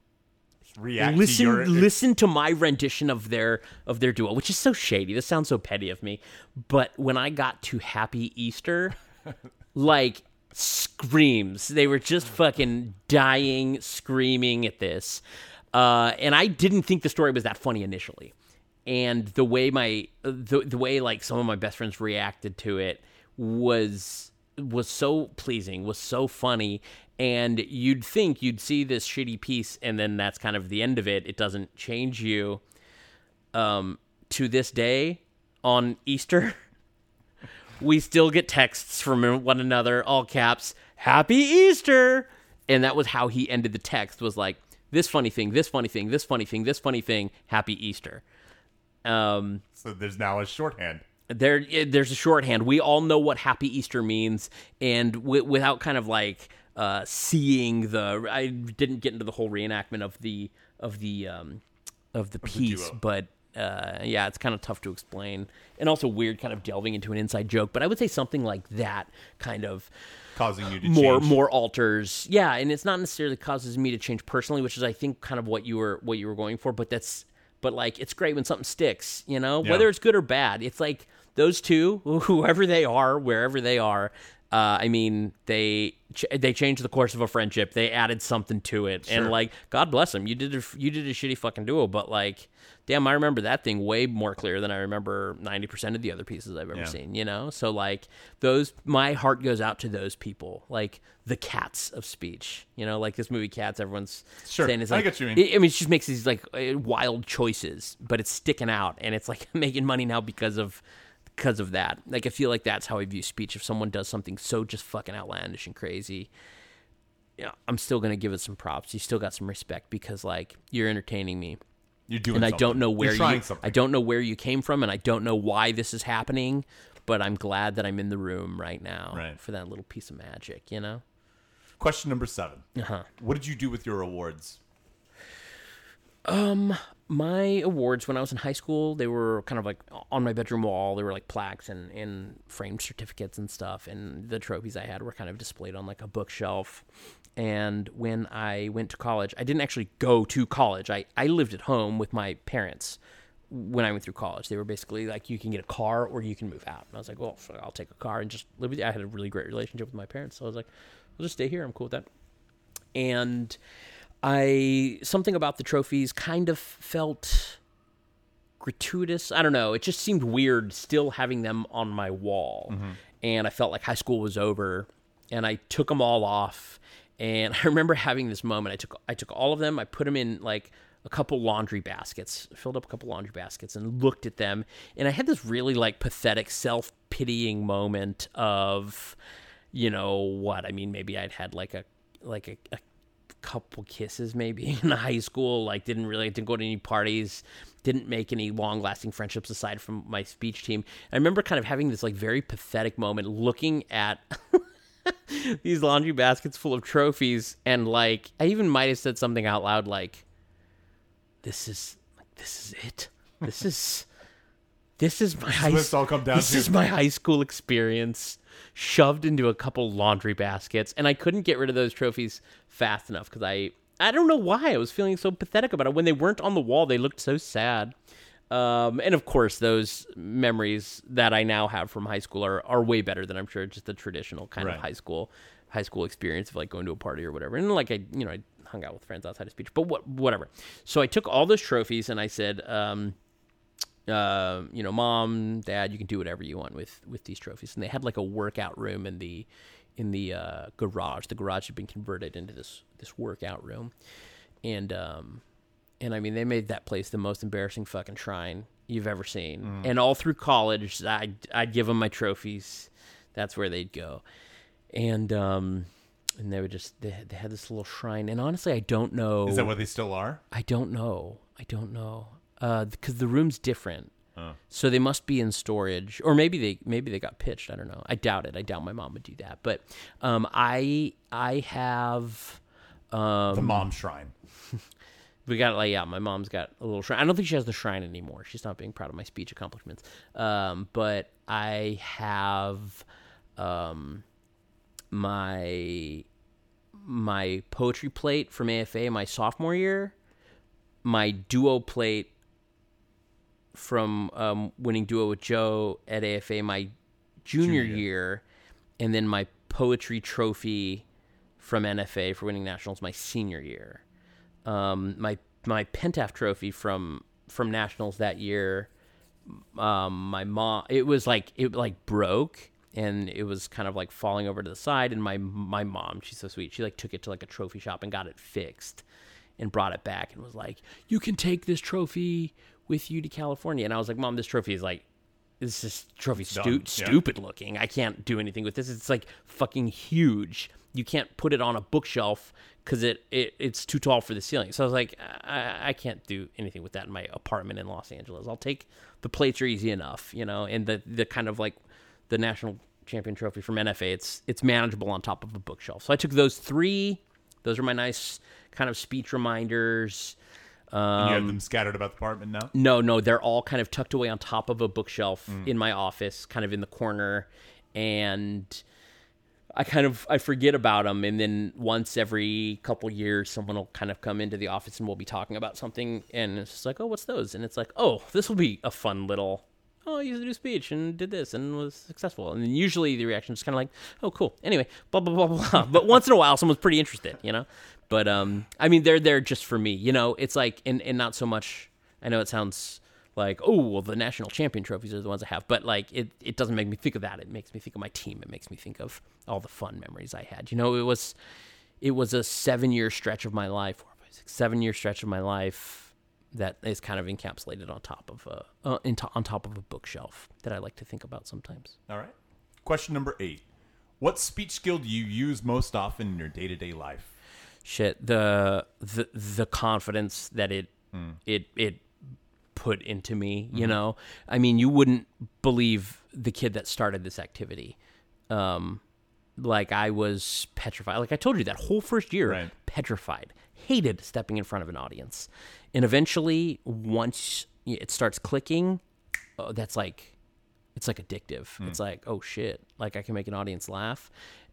Speaker 1: React
Speaker 2: listen
Speaker 1: to your
Speaker 2: listen to my rendition of their of their duo which is so shady. This sounds so petty of me. But when i got to happy easter like screams. They were just fucking dying screaming at this. Uh, and i didn't think the story was that funny initially. And the way my the, the way like some of my best friends reacted to it was was so pleasing was so funny and you'd think you'd see this shitty piece and then that's kind of the end of it. It doesn't change you. Um to this day on easter we still get texts from one another all caps happy easter! And that was how he ended the text was like this funny thing this funny thing this funny thing this funny thing happy easter. Um
Speaker 1: So there's now a shorthand.
Speaker 2: there there's a shorthand. We all know what happy easter means and w- without kind of like uh seeing the i didn't get into the whole reenactment of the of the um of the piece but uh yeah it's kind of tough to explain and also weird kind of delving into an inside joke but i would say something like that kind of
Speaker 1: causing you to
Speaker 2: more
Speaker 1: change.
Speaker 2: more alters yeah and it's not necessarily causes me to change personally which is i think kind of what you were what you were going for but that's but like it's great when something sticks you know
Speaker 1: Yeah.
Speaker 2: whether it's good or bad it's like those two whoever they are wherever they are uh, I mean, they ch- they changed the course of a friendship. They added something to it, and like, God bless them. You did a, you did a shitty fucking duo, but like, damn, I remember that thing way more clear than I remember ninety percent of the other pieces I've ever
Speaker 1: Yeah.
Speaker 2: seen. You know, so like those, my heart goes out to those people, like the cats of speech. You know, like this movie Cats. Everyone's
Speaker 1: Sure.
Speaker 2: saying it's
Speaker 1: I get you mean.
Speaker 2: It, I mean, it just makes these like uh, wild choices, but it's sticking out, and it's like making money now because of because of that. Like I feel like that's how I view speech. If someone does something so just fucking outlandish and crazy, yeah, I'm still gonna give it some props. You still got some respect because like you're entertaining me,
Speaker 1: You're doing
Speaker 2: and I don't know where
Speaker 1: You're
Speaker 2: you.
Speaker 1: something.
Speaker 2: I don't know where you came from, and I don't know why this is happening. But I'm glad that I'm in the room right now
Speaker 1: Right.
Speaker 2: for that little piece of magic. You know.
Speaker 1: Question number seven.
Speaker 2: Uh huh.
Speaker 1: What did you do with your awards?
Speaker 2: My awards when I was in high school, they were kind of like on my bedroom wall. They were like plaques and, and framed certificates and stuff. And the trophies I had were kind of displayed on like a bookshelf. And when I went to college, I didn't actually go to college. I, I lived at home with my parents when I went through college. They were basically like, you can get a car or you can move out. And I was like, well, I'll take a car and just live with you. I had a really great relationship with my parents. So I was like, I'll just stay here. I'm cool with that. And I something about the trophies kind of felt gratuitous. I don't know. It just seemed weird still having them on my wall. Mm-hmm. And I felt like high school was over and I took them all off. And I remember having this moment. I took I took all of them. I put them in like a couple laundry baskets, filled up a couple laundry baskets and looked at them. And I had this really like pathetic self-pitying moment of you know what? I mean, maybe I'd had like a like a, a couple kisses maybe in high school like didn't really didn't go to any parties didn't make any long lasting friendships aside from my speech team. I remember kind of having this like very pathetic moment looking at these laundry baskets full of trophies and like i even might have said something out loud like this is this is it. This is this is my high
Speaker 1: what all come down
Speaker 2: this
Speaker 1: to.
Speaker 2: is my high school experience shoved into a couple laundry baskets and I couldn't get rid of those trophies fast enough cuz I I don't know why. I was feeling so pathetic about it. When they weren't on the wall they looked so sad. Um, and of course those memories that I now have from high school are, are way better than I'm sure just the traditional kind
Speaker 1: Right.
Speaker 2: of high school high school experience of like going to a party or whatever. And like I you know I hung out with friends outside of speech but what whatever. So I took all those trophies and I said um, uh, you know, mom, dad, you can do whatever you want with with these trophies. And they had like a workout room in the in the uh, garage. The garage had been converted into this this workout room, and um, and I mean, they made that place the most embarrassing fucking shrine you've ever seen. And all through college, I'd I'd give them my trophies. That's where they'd go, and um, and they would just they, they had this little shrine. And honestly, I don't know.
Speaker 1: Is that where they still are?
Speaker 2: I don't know. I don't know. Uh, because the room's different. So they must be in storage, or maybe they maybe they got pitched. I don't know. I doubt it. I doubt my mom would do that. But um, I I have um,
Speaker 1: The mom shrine.
Speaker 2: we got like yeah, my mom's got a little shrine. I don't think she has the shrine anymore. She's not being proud of my speech accomplishments. Um, but I have um, my my poetry plate from AFA my sophomore year, my duo plate from um, winning duo with Joe at AFA my junior,
Speaker 1: Junior.
Speaker 2: year, and then my poetry trophy from NFA for winning nationals my senior year. Um, my my Pentaf trophy from from nationals that year. Um, my mom, it was like it like broke and it was kind of like falling over to the side. And my my mom, she's so sweet. She like took it to like a trophy shop and got it fixed and brought it back and was like, "You can take this trophy with you to California." And I was like, "Mom, this trophy is like this is trophy stu-.
Speaker 1: Yeah.
Speaker 2: stupid looking. I can't do anything with this. It's like fucking huge. You can't put it on a bookshelf because it, it it's too tall for the ceiling. So I was like, I, I can't do anything with that in my apartment in Los Angeles. I'll take the plates are easy enough, you know, and the the kind of like the national champion trophy from NFA. It's it's manageable on top of a bookshelf. So I took those three. Those are my nice kind of speech reminders. Um,
Speaker 1: you have them scattered about the apartment now.
Speaker 2: no, no, they're all kind of tucked away on top of a bookshelf
Speaker 1: Mm.
Speaker 2: in my office, kind of in the corner, and I kind of I forget about them, and then once every couple years, someone will kind of come into the office and we'll be talking about something, and it's just like, oh, what's those? And it's like, oh, this will be a fun little. Oh, I used to do speech and did this and was successful. And then usually the reaction is kind of like, oh, cool. Anyway, blah blah blah blah. but once in a while, someone's pretty interested, you know. But um, I mean, they're there just for me, you know. It's like, and and not so much. I know it sounds like, oh, well, the national champion trophies are the ones I have, but like, it it doesn't make me think of that. It makes me think of my team. It makes me think of all the fun memories I had. You know, it was it was a seven year stretch of my life, six, seven year stretch of my life that is kind of encapsulated on top of a uh, to- on top of a bookshelf that I like to think about sometimes.
Speaker 1: All right. Question number eight. What speech skill do you use most often in your day to day life?
Speaker 2: Shit, the the the confidence that it hmm. it it put into me, you mm-hmm. know. I mean, you wouldn't believe the kid that started this activity. Um like I was petrified. Like I told you that whole first year
Speaker 1: Right.
Speaker 2: petrified. hated stepping in front of an audience. And eventually, once it starts clicking, oh, that's like it's like addictive. Hmm. It's like, oh shit, like I can make an audience laugh.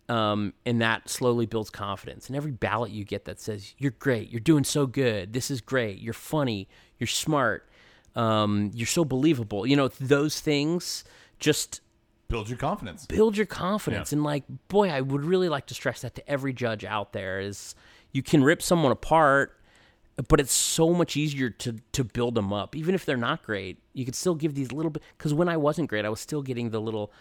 Speaker 2: Um, and that slowly builds confidence. And every ballot you get that says, you're great, you're doing so good, this is great, you're funny, you're smart, um, you're so believable. You know, those things just
Speaker 1: Build your confidence.
Speaker 2: build your confidence.
Speaker 1: Yeah.
Speaker 2: And like, boy, I would really like to stress that to every judge out there is you can rip someone apart, but it's so much easier to to build them up. Even if they're not great, you could still give these little bit because when I wasn't great, I was still getting the little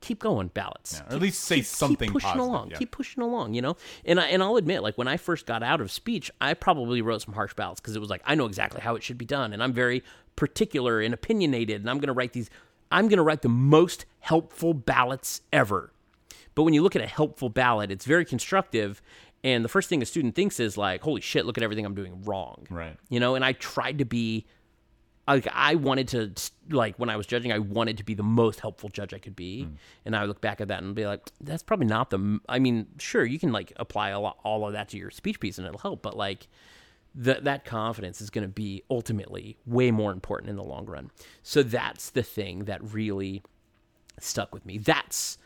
Speaker 2: keep going ballots.
Speaker 1: or at least say something
Speaker 2: keep pushing
Speaker 1: positive,
Speaker 2: along.
Speaker 1: yeah.
Speaker 2: Keep pushing along, you know? And I and I'll admit, like when I first got out of speech, I probably wrote some harsh ballots because it was like I know exactly how it should be done, and I'm very particular and opinionated, and I'm gonna write these I'm gonna write the most helpful ballots ever. But when you look at a helpful ballot, it's very constructive. And the first thing a student thinks is like, holy shit, look at everything I'm doing wrong.
Speaker 1: Right.
Speaker 2: You know, and I tried to be like I wanted to like when I was judging, I wanted to be the most helpful judge I could be, hmm. and I would look back at that and be like, that's probably not the. I mean, sure, you can like apply a lot, all of that to your speech piece and it'll help, but like that that confidence is going to be ultimately way more important in the long run. So that's the thing that really stuck with me. That's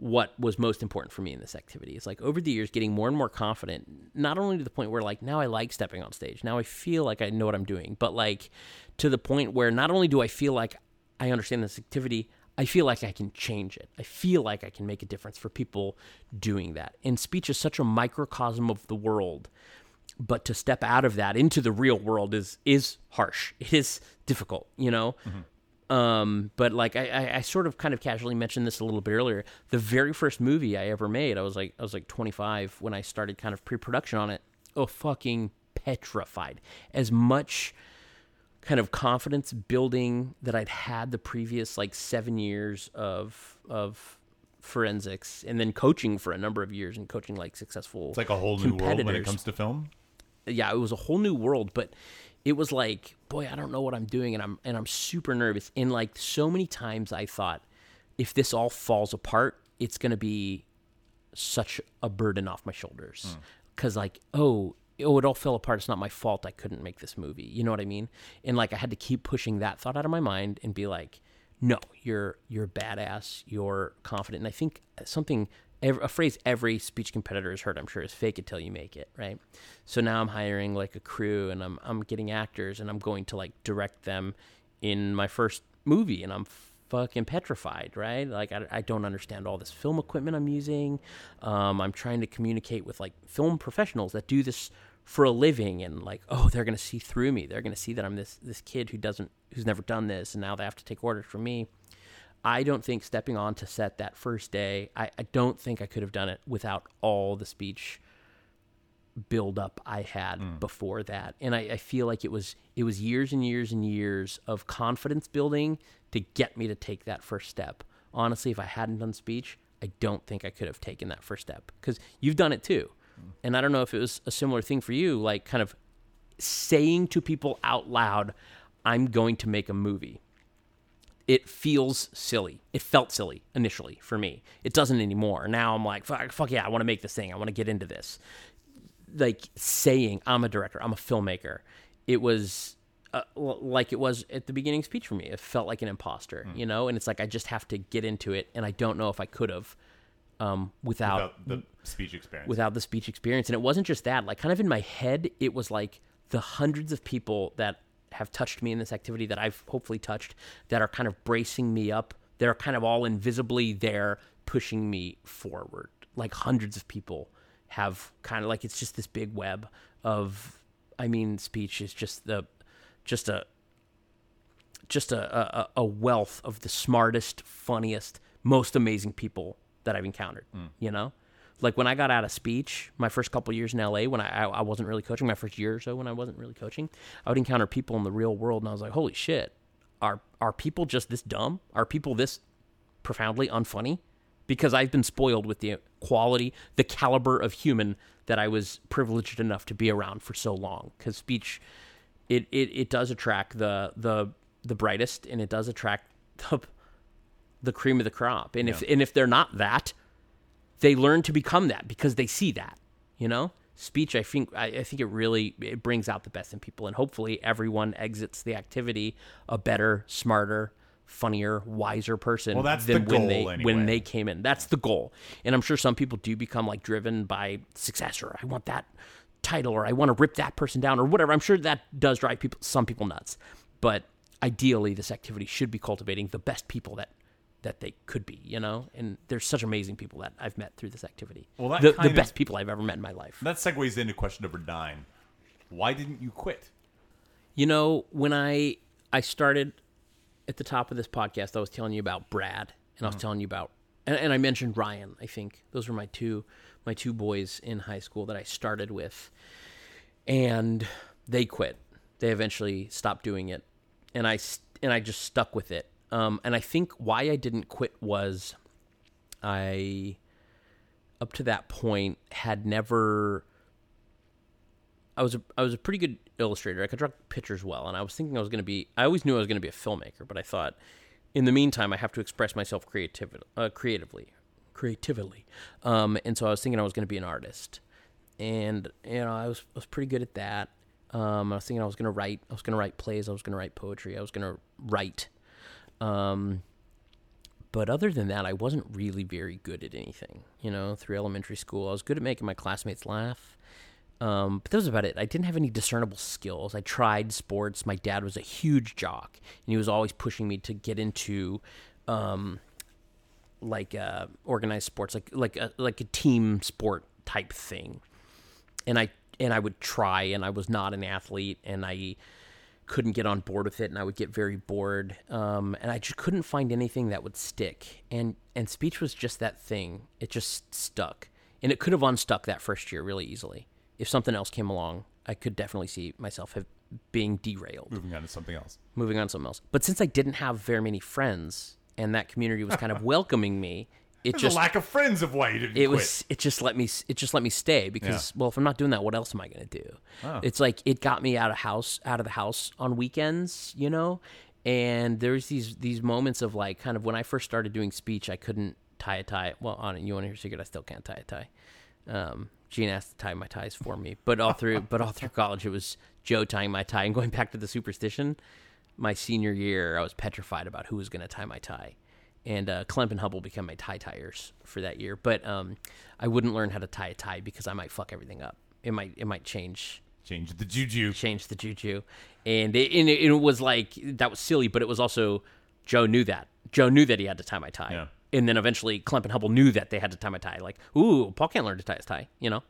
Speaker 2: what was most important for me in this activity. It's like over the years getting more and more confident, not only to the point where like now I like stepping on stage. Now I feel like I know what I'm doing, but like to the point where not only do I feel like I understand this activity, I feel like I can change it. I feel like I can make a difference for people doing that. And speech is such a microcosm of the world but to step out of that into the real world is is harsh. It is difficult, you know. Mm-hmm. Um, but like I, I, I sort of kind of casually mentioned this a little bit earlier. The very first movie I ever made, I was like I was like 25 when I started kind of pre-production on it. Oh, fucking petrified. As much kind of confidence building that I'd had the previous like seven years of of forensics and then coaching for a number of years and coaching like successful
Speaker 1: It's like a whole new world when it comes to film.
Speaker 2: yeah, it was a whole new world, but it was like, boy, I don't know what I'm doing and I'm and I'm super nervous. And like so many times I thought if this all falls apart, it's going to be such a burden off my shoulders. Hmm. Cuz like, oh, oh, it all fell apart. It's not my fault I couldn't make this movie. You know what I mean? And like I had to keep pushing that thought out of my mind and be like, no, you're you're badass, you're confident. And I think something a phrase every speech competitor has heard, I'm sure, is "fake it till you make it." Right. So now I'm hiring like a crew, and I'm I'm getting actors, and I'm going to like direct them in my first movie, and I'm fucking petrified, right? Like I, I don't understand all this film equipment I'm using. Um, I'm trying to communicate with like film professionals that do this for a living and like oh they're going to see through me they're going to see that i'm this this kid who doesn't who's never done this and now they have to take orders from me i don't think stepping on to set that first day i, I don't think i could have done it without all the speech build up i had mm. before that. And I, I feel like it was it was years and years and years of confidence building to get me to take that first step. Honestly if i hadn't done speech i don't think i could have taken that first step. Because you've done it too. Mm. And I don't know if it was a similar thing for you, like kind of saying to people out loud, I'm going to make a movie. It feels silly. It felt silly initially for me. It doesn't anymore. Now I'm like, fuck, fuck yeah, I want to make this thing. I want to get into this. Like saying, I'm a director, I'm a filmmaker. It was uh, like it was at the beginning speech for me. It felt like an imposter, you know? And it's like, I just have to get into it. And I don't know if I could have um, without
Speaker 1: Without the speech experience.
Speaker 2: without the speech experience. And it wasn't just that, like kind of in my head, it was like the hundreds of people that have touched me in this activity that I've hopefully touched that are kind of bracing me up. They're kind of all invisibly there pushing me forward. Like hundreds of people have kind of like it's just this big web of I mean speech is just the just a just a, a, a wealth of the smartest, funniest, most amazing people that I've encountered. Mm. You know, like when I got out of speech, my first couple years in LA, when I, I wasn't really coaching, my first year or so when I wasn't really coaching, I would encounter people in the real world, and I was like, holy shit, are are people just this dumb? Are people this profoundly unfunny? Because I've been spoiled with the quality, the caliber of human that I was privileged enough to be around for so long. Because speech, it, it it does attract the the the brightest, and it does attract the the cream of the crop. And if and if they're not that, they learn to become that because they see that, you know? speech i think I, I think it really it brings out the best in people and hopefully everyone exits the activity a better smarter funnier wiser person
Speaker 1: Well, that's
Speaker 2: than
Speaker 1: the
Speaker 2: when
Speaker 1: goal
Speaker 2: they
Speaker 1: anyway.
Speaker 2: when they came in that's the goal and i'm sure some people do become like driven by success or i want that title or i want to rip that person down or whatever i'm sure that does drive people some people nuts but ideally this activity should be cultivating the best people that that they could be you know and there's such amazing people that i've met through this activity
Speaker 1: Well,
Speaker 2: the, the
Speaker 1: of-
Speaker 2: best people i've ever met in my life
Speaker 1: That segues into question number nine. Why didn't you quit?
Speaker 2: You know, when I I started at the top of this podcast, I was telling you about Brad, and I was mm-hmm. telling you about, and, and I mentioned Ryan. I think those were my two my two boys in high school that I started with, and they quit. They eventually stopped doing it, and I st- and I just stuck with it. Um, and I think why I didn't quit was I up to that point had never I was a, I was a pretty good illustrator. I could draw pictures well, and I was thinking I was going to be. I always knew I was going to be a filmmaker, but I thought, in the meantime, I have to express myself creativ- uh, creatively, creatively. Um, and so I was thinking I was going to be an artist, and you know I was I was pretty good at that. Um, I was thinking I was going to write. I was going to write plays. I was going to write poetry. I was going to write. Um, but other than that, I wasn't really very good at anything. You know, through elementary school, I was good at making my classmates laugh. Um, but that was about it. I didn't have any discernible skills. I tried sports. My dad was a huge jock, and he was always pushing me to get into, um, like uh, organized sports, like like a, like a team sport type thing. And I and I would try, and I was not an athlete, and I couldn't get on board with it, and I would get very bored. Um, and I just couldn't find anything that would stick. And and speech was just that thing. It just stuck, and it could have unstuck that first year really easily. If something else came along, I could definitely see myself have being derailed,
Speaker 1: Moving on to something else.
Speaker 2: moving on to something else. But since I didn't have very many friends, and that community was kind of welcoming me, it
Speaker 1: There's
Speaker 2: just
Speaker 1: a lack of friends of why you didn't
Speaker 2: it
Speaker 1: quit.
Speaker 2: was it just let me it just let me stay because well if i'm not doing that what else am i going to do?
Speaker 1: Oh.
Speaker 2: it's like it got me out of house out of the house on weekends you know? And there's these these moments of like kind of when i first started doing speech i couldn't tie a tie. Well on it you want to hear a secret? I still can't tie a tie. Um Gene asked to tie my ties for me, but all through but all through college it was Joe tying my tie. And going back to the superstition, my senior year I was petrified about who was going to tie my tie and uh, Clemp and Hubble became my tie tires for that year. But um, I wouldn't learn how to tie a tie because I might fuck everything up. It might it might change
Speaker 1: Change the juju.
Speaker 2: change the juju, and it, and it, it was like that was silly, but it was also Joe knew that Joe knew that he had to tie my tie.
Speaker 1: Yeah.
Speaker 2: And then eventually, Clemp and Hubble knew that they had to tie my tie. Like, ooh, Paul can't learn to tie his tie, you know.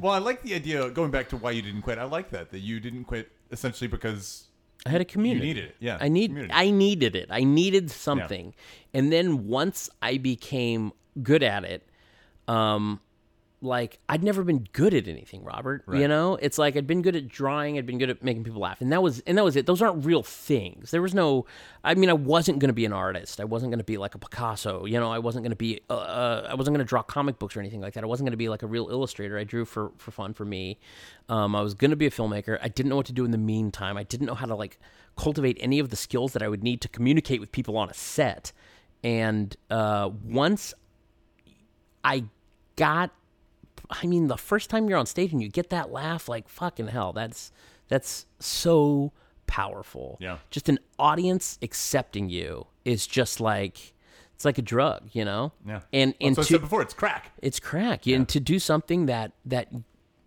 Speaker 1: Well, I like the idea. Going back to why you didn't quit, I like that that you didn't quit essentially because
Speaker 2: I had a community.
Speaker 1: I needed it, yeah,
Speaker 2: I need.
Speaker 1: community.
Speaker 2: I needed it. I needed something, and then once I became good at it, um, like I'd never been good at anything, Robert. You know, it's like I'd been good at drawing. I'd been good at making people laugh, and that was and that was it. Those aren't real things. There was no. I mean, I wasn't going to be an artist. I wasn't going to be like a Picasso. You know, I wasn't going to be. Uh, uh, I wasn't going to draw comic books or anything like that. I wasn't going to be like a real illustrator. I drew for for fun for me. Um, I was going to be a filmmaker. I didn't know what to do in the meantime. I didn't know how to like cultivate any of the skills that I would need to communicate with people on a set. And uh, once I got I mean, the first time you're on stage and you get that laugh, like fucking hell, that's that's so powerful.
Speaker 1: Yeah.
Speaker 2: Just an audience accepting you is just like it's like a drug, you know?
Speaker 1: yeah.
Speaker 2: And
Speaker 1: Well,
Speaker 2: and
Speaker 1: so I
Speaker 2: to,
Speaker 1: said before, it's crack.
Speaker 2: it's crack. And to do something that that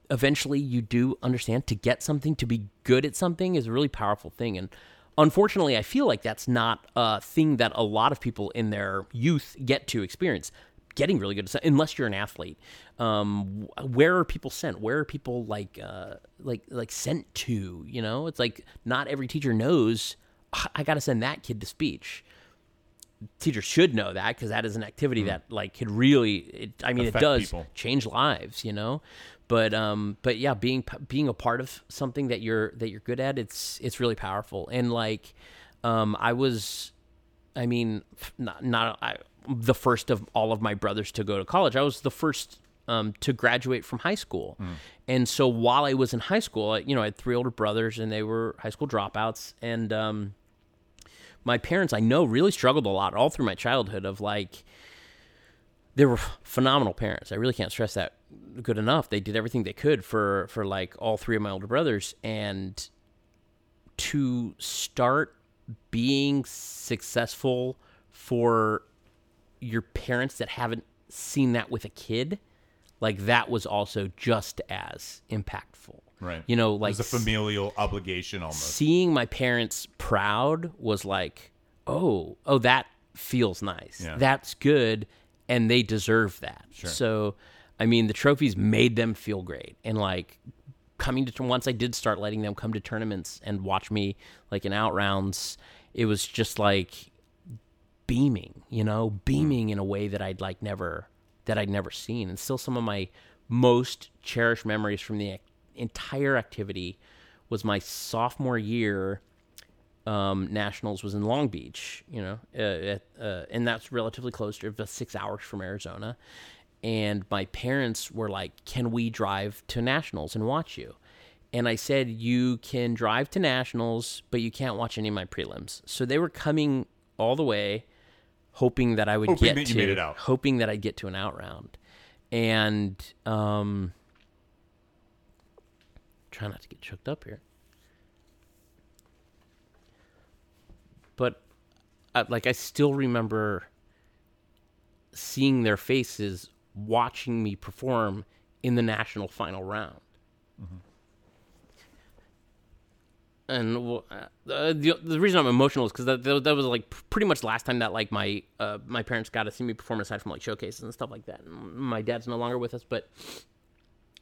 Speaker 2: eventually you do understand to get something to be good at something is a really powerful thing and unfortunately I feel like that's not a thing that a lot of people in their youth get to experience getting really good at unless you're an athlete. Um where are people sent? Where are people like uh like like sent to you know? It's like not every teacher knows "Ah, I got to send that kid to speech. Teachers should know that because that is an activity that like could really it, i mean.
Speaker 1: Affect
Speaker 2: it does
Speaker 1: people.
Speaker 2: change lives you know? But um but yeah being being a part of something that you're that you're good at it's it's really powerful. And like um i was i mean not not I, the first of all of my brothers to go to college. I was the first um, to graduate from high school. And so while i was in high school I, you know i had three older brothers and they were high school dropouts. And um my parents I know really struggled a lot all through my childhood of like they were phenomenal parents. I really can't stress that good enough. They did everything they could for for like all three of my older brothers. And to start being successful for your parents that haven't seen that with a kid, like that was also just as impactful.
Speaker 1: Right.
Speaker 2: You know, like
Speaker 1: There's a familial obligation almost.
Speaker 2: seeing my parents proud was like, oh, oh, that feels nice.
Speaker 1: Yeah.
Speaker 2: That's good, and they deserve that.
Speaker 1: Sure.
Speaker 2: So, I mean, the trophies made them feel great, and like coming to once I did start letting them come to tournaments and watch me like in out rounds, it was just like beaming, you know, beaming in a way that I'd like never that I'd never seen, and still some of my most cherished memories from the entire activity was my sophomore year. Um, nationals was in Long Beach, you know, uh, at, uh, and that's relatively close to about six hours from Arizona. And my parents were like, "Can we drive to nationals and watch you?" And I said, "You can drive to nationals, but you can't watch any of my prelims." So they were coming all the way, hoping that I would
Speaker 1: Hoping
Speaker 2: get to,
Speaker 1: made it out.
Speaker 2: hoping that I'd get to an out round, and um, try not to get choked up here. But uh, like I still remember seeing their faces watching me perform in the national final round. And uh, the the reason I'm emotional is because that that was like pretty much last time that like my uh, my parents got to see me perform aside from like showcases and stuff like that. And my dad's no longer with us, but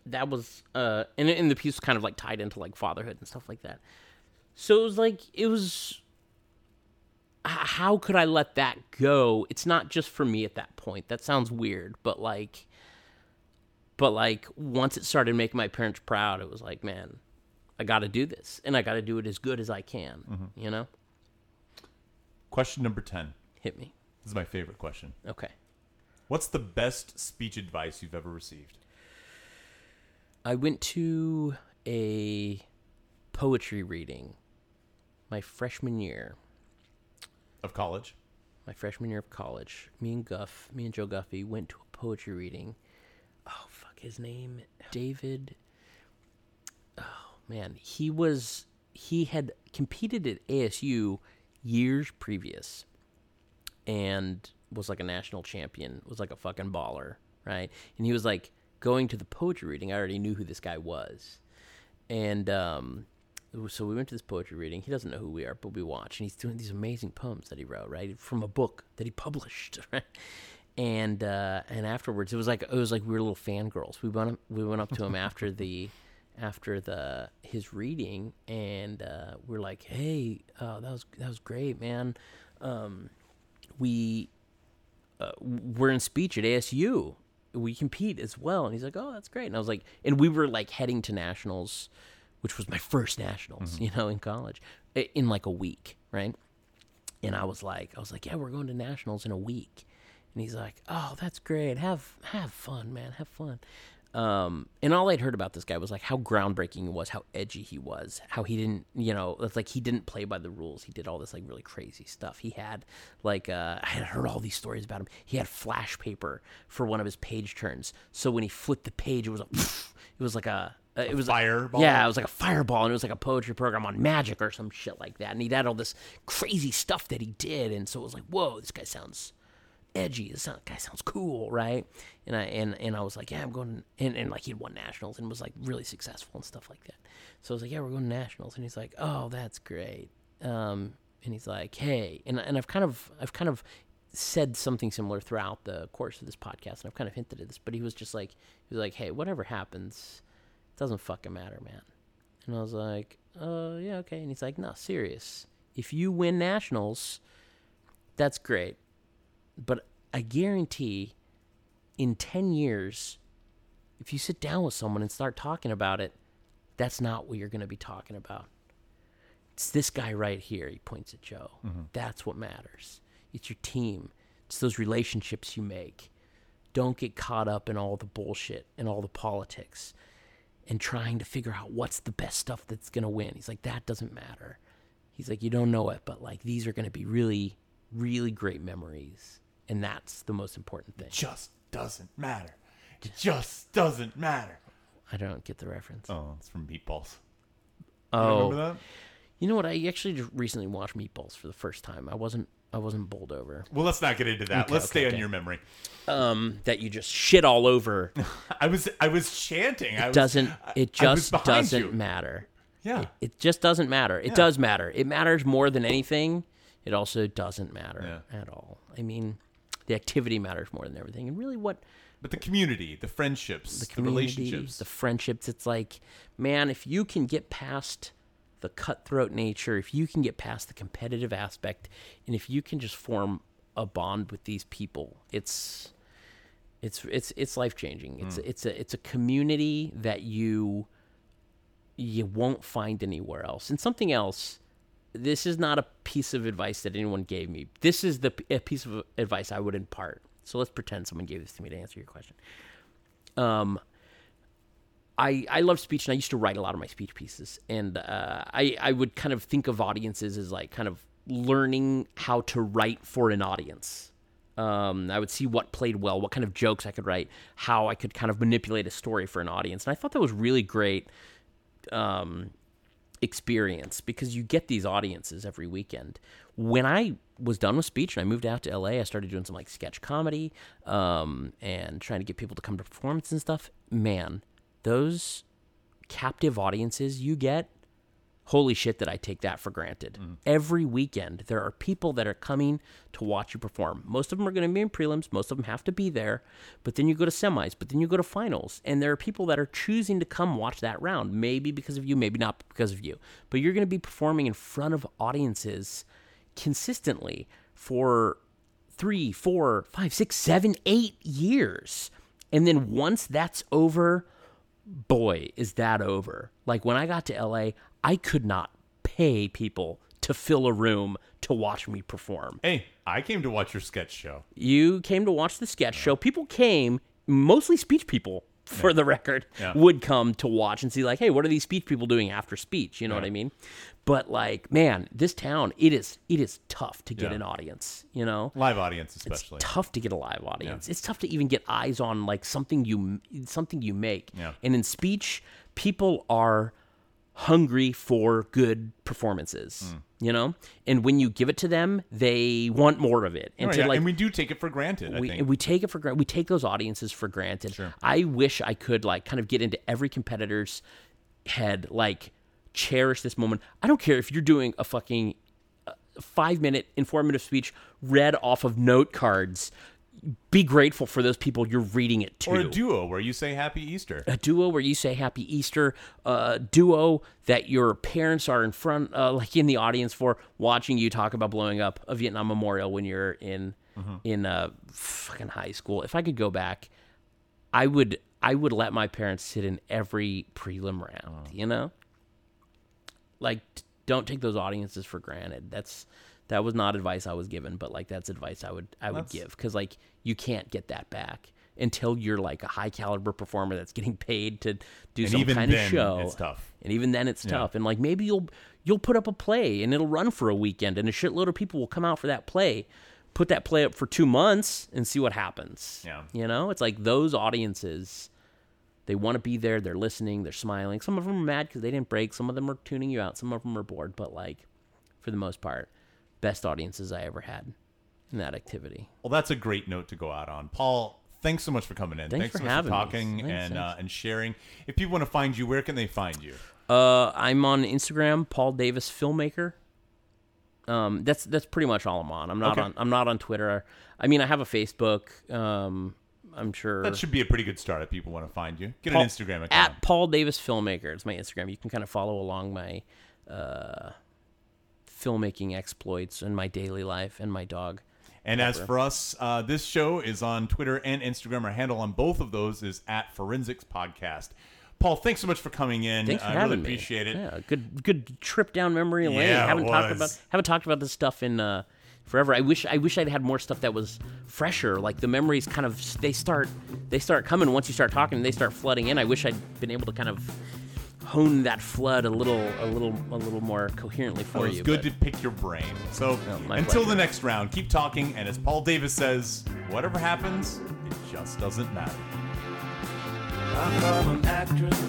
Speaker 2: that was uh and and the piece kind of like tied into like fatherhood and stuff like that. So it was like it was how could I let that go? It's not just for me at that point. That sounds weird, but like but like once it started making my parents proud, it was like, man, I got to do this and I got to do it as good as I can, mm-hmm. you know?
Speaker 1: Question number 10.
Speaker 2: Hit me.
Speaker 1: This is my favorite question.
Speaker 2: Okay.
Speaker 1: What's the best speech advice you've ever received?
Speaker 2: I went to a poetry reading my freshman year.
Speaker 1: Of college?
Speaker 2: my freshman year of college, me and Guff, me and Joe Guffey went to a poetry reading. Oh fuck, his name David. Oh man, he was he had competed at ASU years previous, and was like a national champion. Was like a fucking baller, right? And he was like going to the poetry reading. I already knew who this guy was, and um, so we went to this poetry reading. He doesn't know who we are, but we watch, and he's doing these amazing poems that he wrote, right, from a book that he published, right? And uh, and afterwards, it was like it was like we were little fangirls. We went up, we went up to him after the after the his reading, and uh, we're like, "Hey, uh, that was that was great, man. Um, we uh, we're in speech at ASU. We compete as well." And he's like, "Oh, that's great." And I was like, and we were like heading to nationals which was my first nationals, you know, in college, in like a week, right? And I was like, I was like, yeah, we're going to nationals in a week. And he's like, oh, that's great. Have have fun, man. Have fun. Um, and all I'd heard about this guy was like how groundbreaking he was, how edgy he was, how he didn't, you know, it's like he didn't play by the rules. He did all this like really crazy stuff. He had like uh, I had heard all these stories about him. He had flash paper for one of his page turns, so when he flipped the page, it was a, it was like a, uh, it was a-
Speaker 1: fireball?
Speaker 2: yeah, it was like a fireball, and it was like a poetry program on magic or some shit like that. And he had all this crazy stuff that he did, and so it was like, whoa, this guy sounds edgy. This guy sounds cool, right? And I and and I was like, yeah, I'm going. And, and like he'd won nationals and was like really successful and stuff like that. So I was like, yeah, we're going to nationals, and he's like, oh, that's great. Um, and he's like, hey, and and I've kind of I've kind of said something similar throughout the course of this podcast, and I've kind of hinted at this, but he was just like, he was like, hey, whatever happens, it doesn't fucking matter, man. And I was like, uh, yeah, okay. And he's like, no, serious. If you win nationals, that's great. But I guarantee in 10 years, if you sit down with someone and start talking about it, that's not what you're going to be talking about. It's this guy right here. He points at Joe. Mm-hmm. That's what matters. It's your team, it's those relationships you make. Don't get caught up in all the bullshit and all the politics and trying to figure out what's the best stuff that's going to win. He's like, that doesn't matter. He's like, you don't know it, but like these are going to be really, really great memories. And that's the most important thing.
Speaker 1: Just doesn't matter. It just doesn't matter.
Speaker 2: I don't get the reference.
Speaker 1: Oh, it's from Meatballs.
Speaker 2: Oh,
Speaker 1: Remember that?
Speaker 2: you know what? I actually just recently watched Meatballs for the first time. I wasn't I wasn't bowled over.
Speaker 1: Well, let's not get into that.
Speaker 2: Okay,
Speaker 1: let's
Speaker 2: okay,
Speaker 1: stay on your memory.
Speaker 2: Um, that you just shit all over.
Speaker 1: I was I was chanting. I was,
Speaker 2: Doesn't it just doesn't
Speaker 1: you.
Speaker 2: matter?
Speaker 1: Yeah.
Speaker 2: It just doesn't matter. It does matter. It matters more than anything. It also doesn't matter at all. I mean, the activity matters more than everything. And really, what
Speaker 1: But the community, the friendships, the,
Speaker 2: community,
Speaker 1: relationships.
Speaker 2: the friendships. It's like, man, if you can get past the cutthroat nature, if you can get past the competitive aspect, and if you can just form a bond with these people, it's it's it's it's life changing. It's hmm. it's a it's a community that you you won't find anywhere else. And something else. This is not a piece of advice that anyone gave me. This is the a piece of advice I would impart. So let's pretend someone gave this to me to answer your question. Um, I I love speech and I used to write a lot of my speech pieces and uh, I I would kind of think of audiences as like kind of learning how to write for an audience. Um, I would see what played well, what kind of jokes I could write, how I could kind of manipulate a story for an audience, and I thought that was really great um, experience because you get these audiences every weekend. When I was done with speech and I moved out to LA, I started doing some like sketch comedy um, and trying to get people to come to performances and stuff. Man, those captive audiences you get, holy shit, that I take that for granted. Mm. Every weekend, there are people that are coming to watch you perform. Most of them are going to be in prelims, most of them have to be there, but then you go to semis, but then you go to finals, and there are people that are choosing to come watch that round, maybe because of you, maybe not because of you. But you're going to be performing in front of audiences consistently for three, four, five, six, seven, eight years. And then once that's over, boy, is that over. Like when I got to LA, I could not pay people to fill a room to watch me perform.
Speaker 1: hey, I came to watch your sketch show.
Speaker 2: You came to watch the sketch show. People came, mostly speech people, for the record,
Speaker 1: Yeah.
Speaker 2: would come to watch and see, like, hey, what are these speech people doing after speech? You know what I mean? But like, man, this town, it is it is tough to get
Speaker 1: Yeah.
Speaker 2: an audience. You know,
Speaker 1: Live audience, especially.
Speaker 2: tough to get a live audience. It's tough to even get eyes on like something you something you make.
Speaker 1: Yeah.
Speaker 2: And in speech, people are hungry for good performances.
Speaker 1: Hmm.
Speaker 2: You know, and when you give it to them, they want more of it. And
Speaker 1: Oh,
Speaker 2: to
Speaker 1: yeah,
Speaker 2: like
Speaker 1: and we do take it for granted. I
Speaker 2: we,
Speaker 1: think.
Speaker 2: we take it for granted. We take those audiences for granted.
Speaker 1: Sure.
Speaker 2: I wish I could like kind of get into every competitor's head, like cherish this moment. I don't care if you're doing a fucking uh, five minute informative speech read off of note cards. Be grateful for those people you're reading it to
Speaker 1: or a duo where you say Happy Easter.
Speaker 2: a duo where you say happy easter. A duo that your parents are in front uh, like in the audience for watching you talk about blowing up a vietnam memorial when you're in in uh fucking high school. If i could go back i would i would let my parents sit in every prelim round you know? Like don't take those audiences for granted. That's that was not advice i was given but like that's advice i would i would
Speaker 1: That's-
Speaker 2: give. Because like you can't get that back until you're like a high caliber performer that's getting paid to do
Speaker 1: And
Speaker 2: some kind of show
Speaker 1: it's tough.
Speaker 2: and even then it's tough. And like maybe you'll you'll put up a play and it'll run for a weekend and a shitload of people will come out for that play put that play up for two months and see what happens.
Speaker 1: Yeah.
Speaker 2: you know? It's like those audiences they want to be there they're listening they're smiling. Some of them are mad because they didn't break. Some of them are tuning you out. Some of them are bored. But like for the most part best audiences i ever had in that activity
Speaker 1: Well, that's a great note to go out on. Paul, thanks so much for coming in.
Speaker 2: Thanks for
Speaker 1: so much
Speaker 2: having
Speaker 1: for talking
Speaker 2: Thanks,
Speaker 1: and
Speaker 2: thanks.
Speaker 1: Uh, and sharing. If people want to find you, where can they find you?
Speaker 2: Uh, I'm on Instagram, Paul Davis Filmmaker. Um, that's that's pretty much all I'm on. I'm not
Speaker 1: Okay.
Speaker 2: on I'm not on Twitter. I mean, I have a Facebook. Um, I'm sure
Speaker 1: That should be a pretty good start if people want to find you. Get
Speaker 2: Paul-
Speaker 1: an Instagram account.
Speaker 2: at Paul Davis Filmmaker. It's my Instagram. You can kind of follow along my uh, filmmaking exploits in my daily life and my dog.
Speaker 1: And as for us, uh, this show is on Twitter and Instagram. Our handle on both of those is at Forensics Podcast. Paul, thanks so much for coming in.
Speaker 2: Thanks for
Speaker 1: I
Speaker 2: having
Speaker 1: really
Speaker 2: me.
Speaker 1: appreciate it.
Speaker 2: Yeah, good good trip down memory lane.
Speaker 1: Yeah,
Speaker 2: haven't talked about haven't talked about this stuff in uh, forever. I wish I wish I'd had more stuff that was fresher. Like the memories kind of they start they start coming once you start talking and they start flooding in. I wish I'd been able to kind of hone that flood a little, a little, a little more coherently for
Speaker 1: you. It's good
Speaker 2: but-
Speaker 1: to pick your brain. So
Speaker 2: No,
Speaker 1: until
Speaker 2: pleasure.
Speaker 1: the next round, keep talking. And as Paul Davis says, whatever happens, it just doesn't matter.
Speaker 3: I an actress.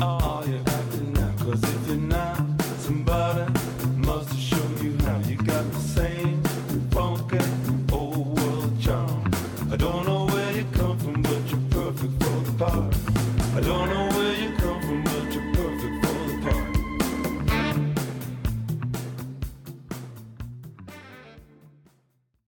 Speaker 3: Oh, you acting now. Cause if you're not somebody, must show you how you got to say.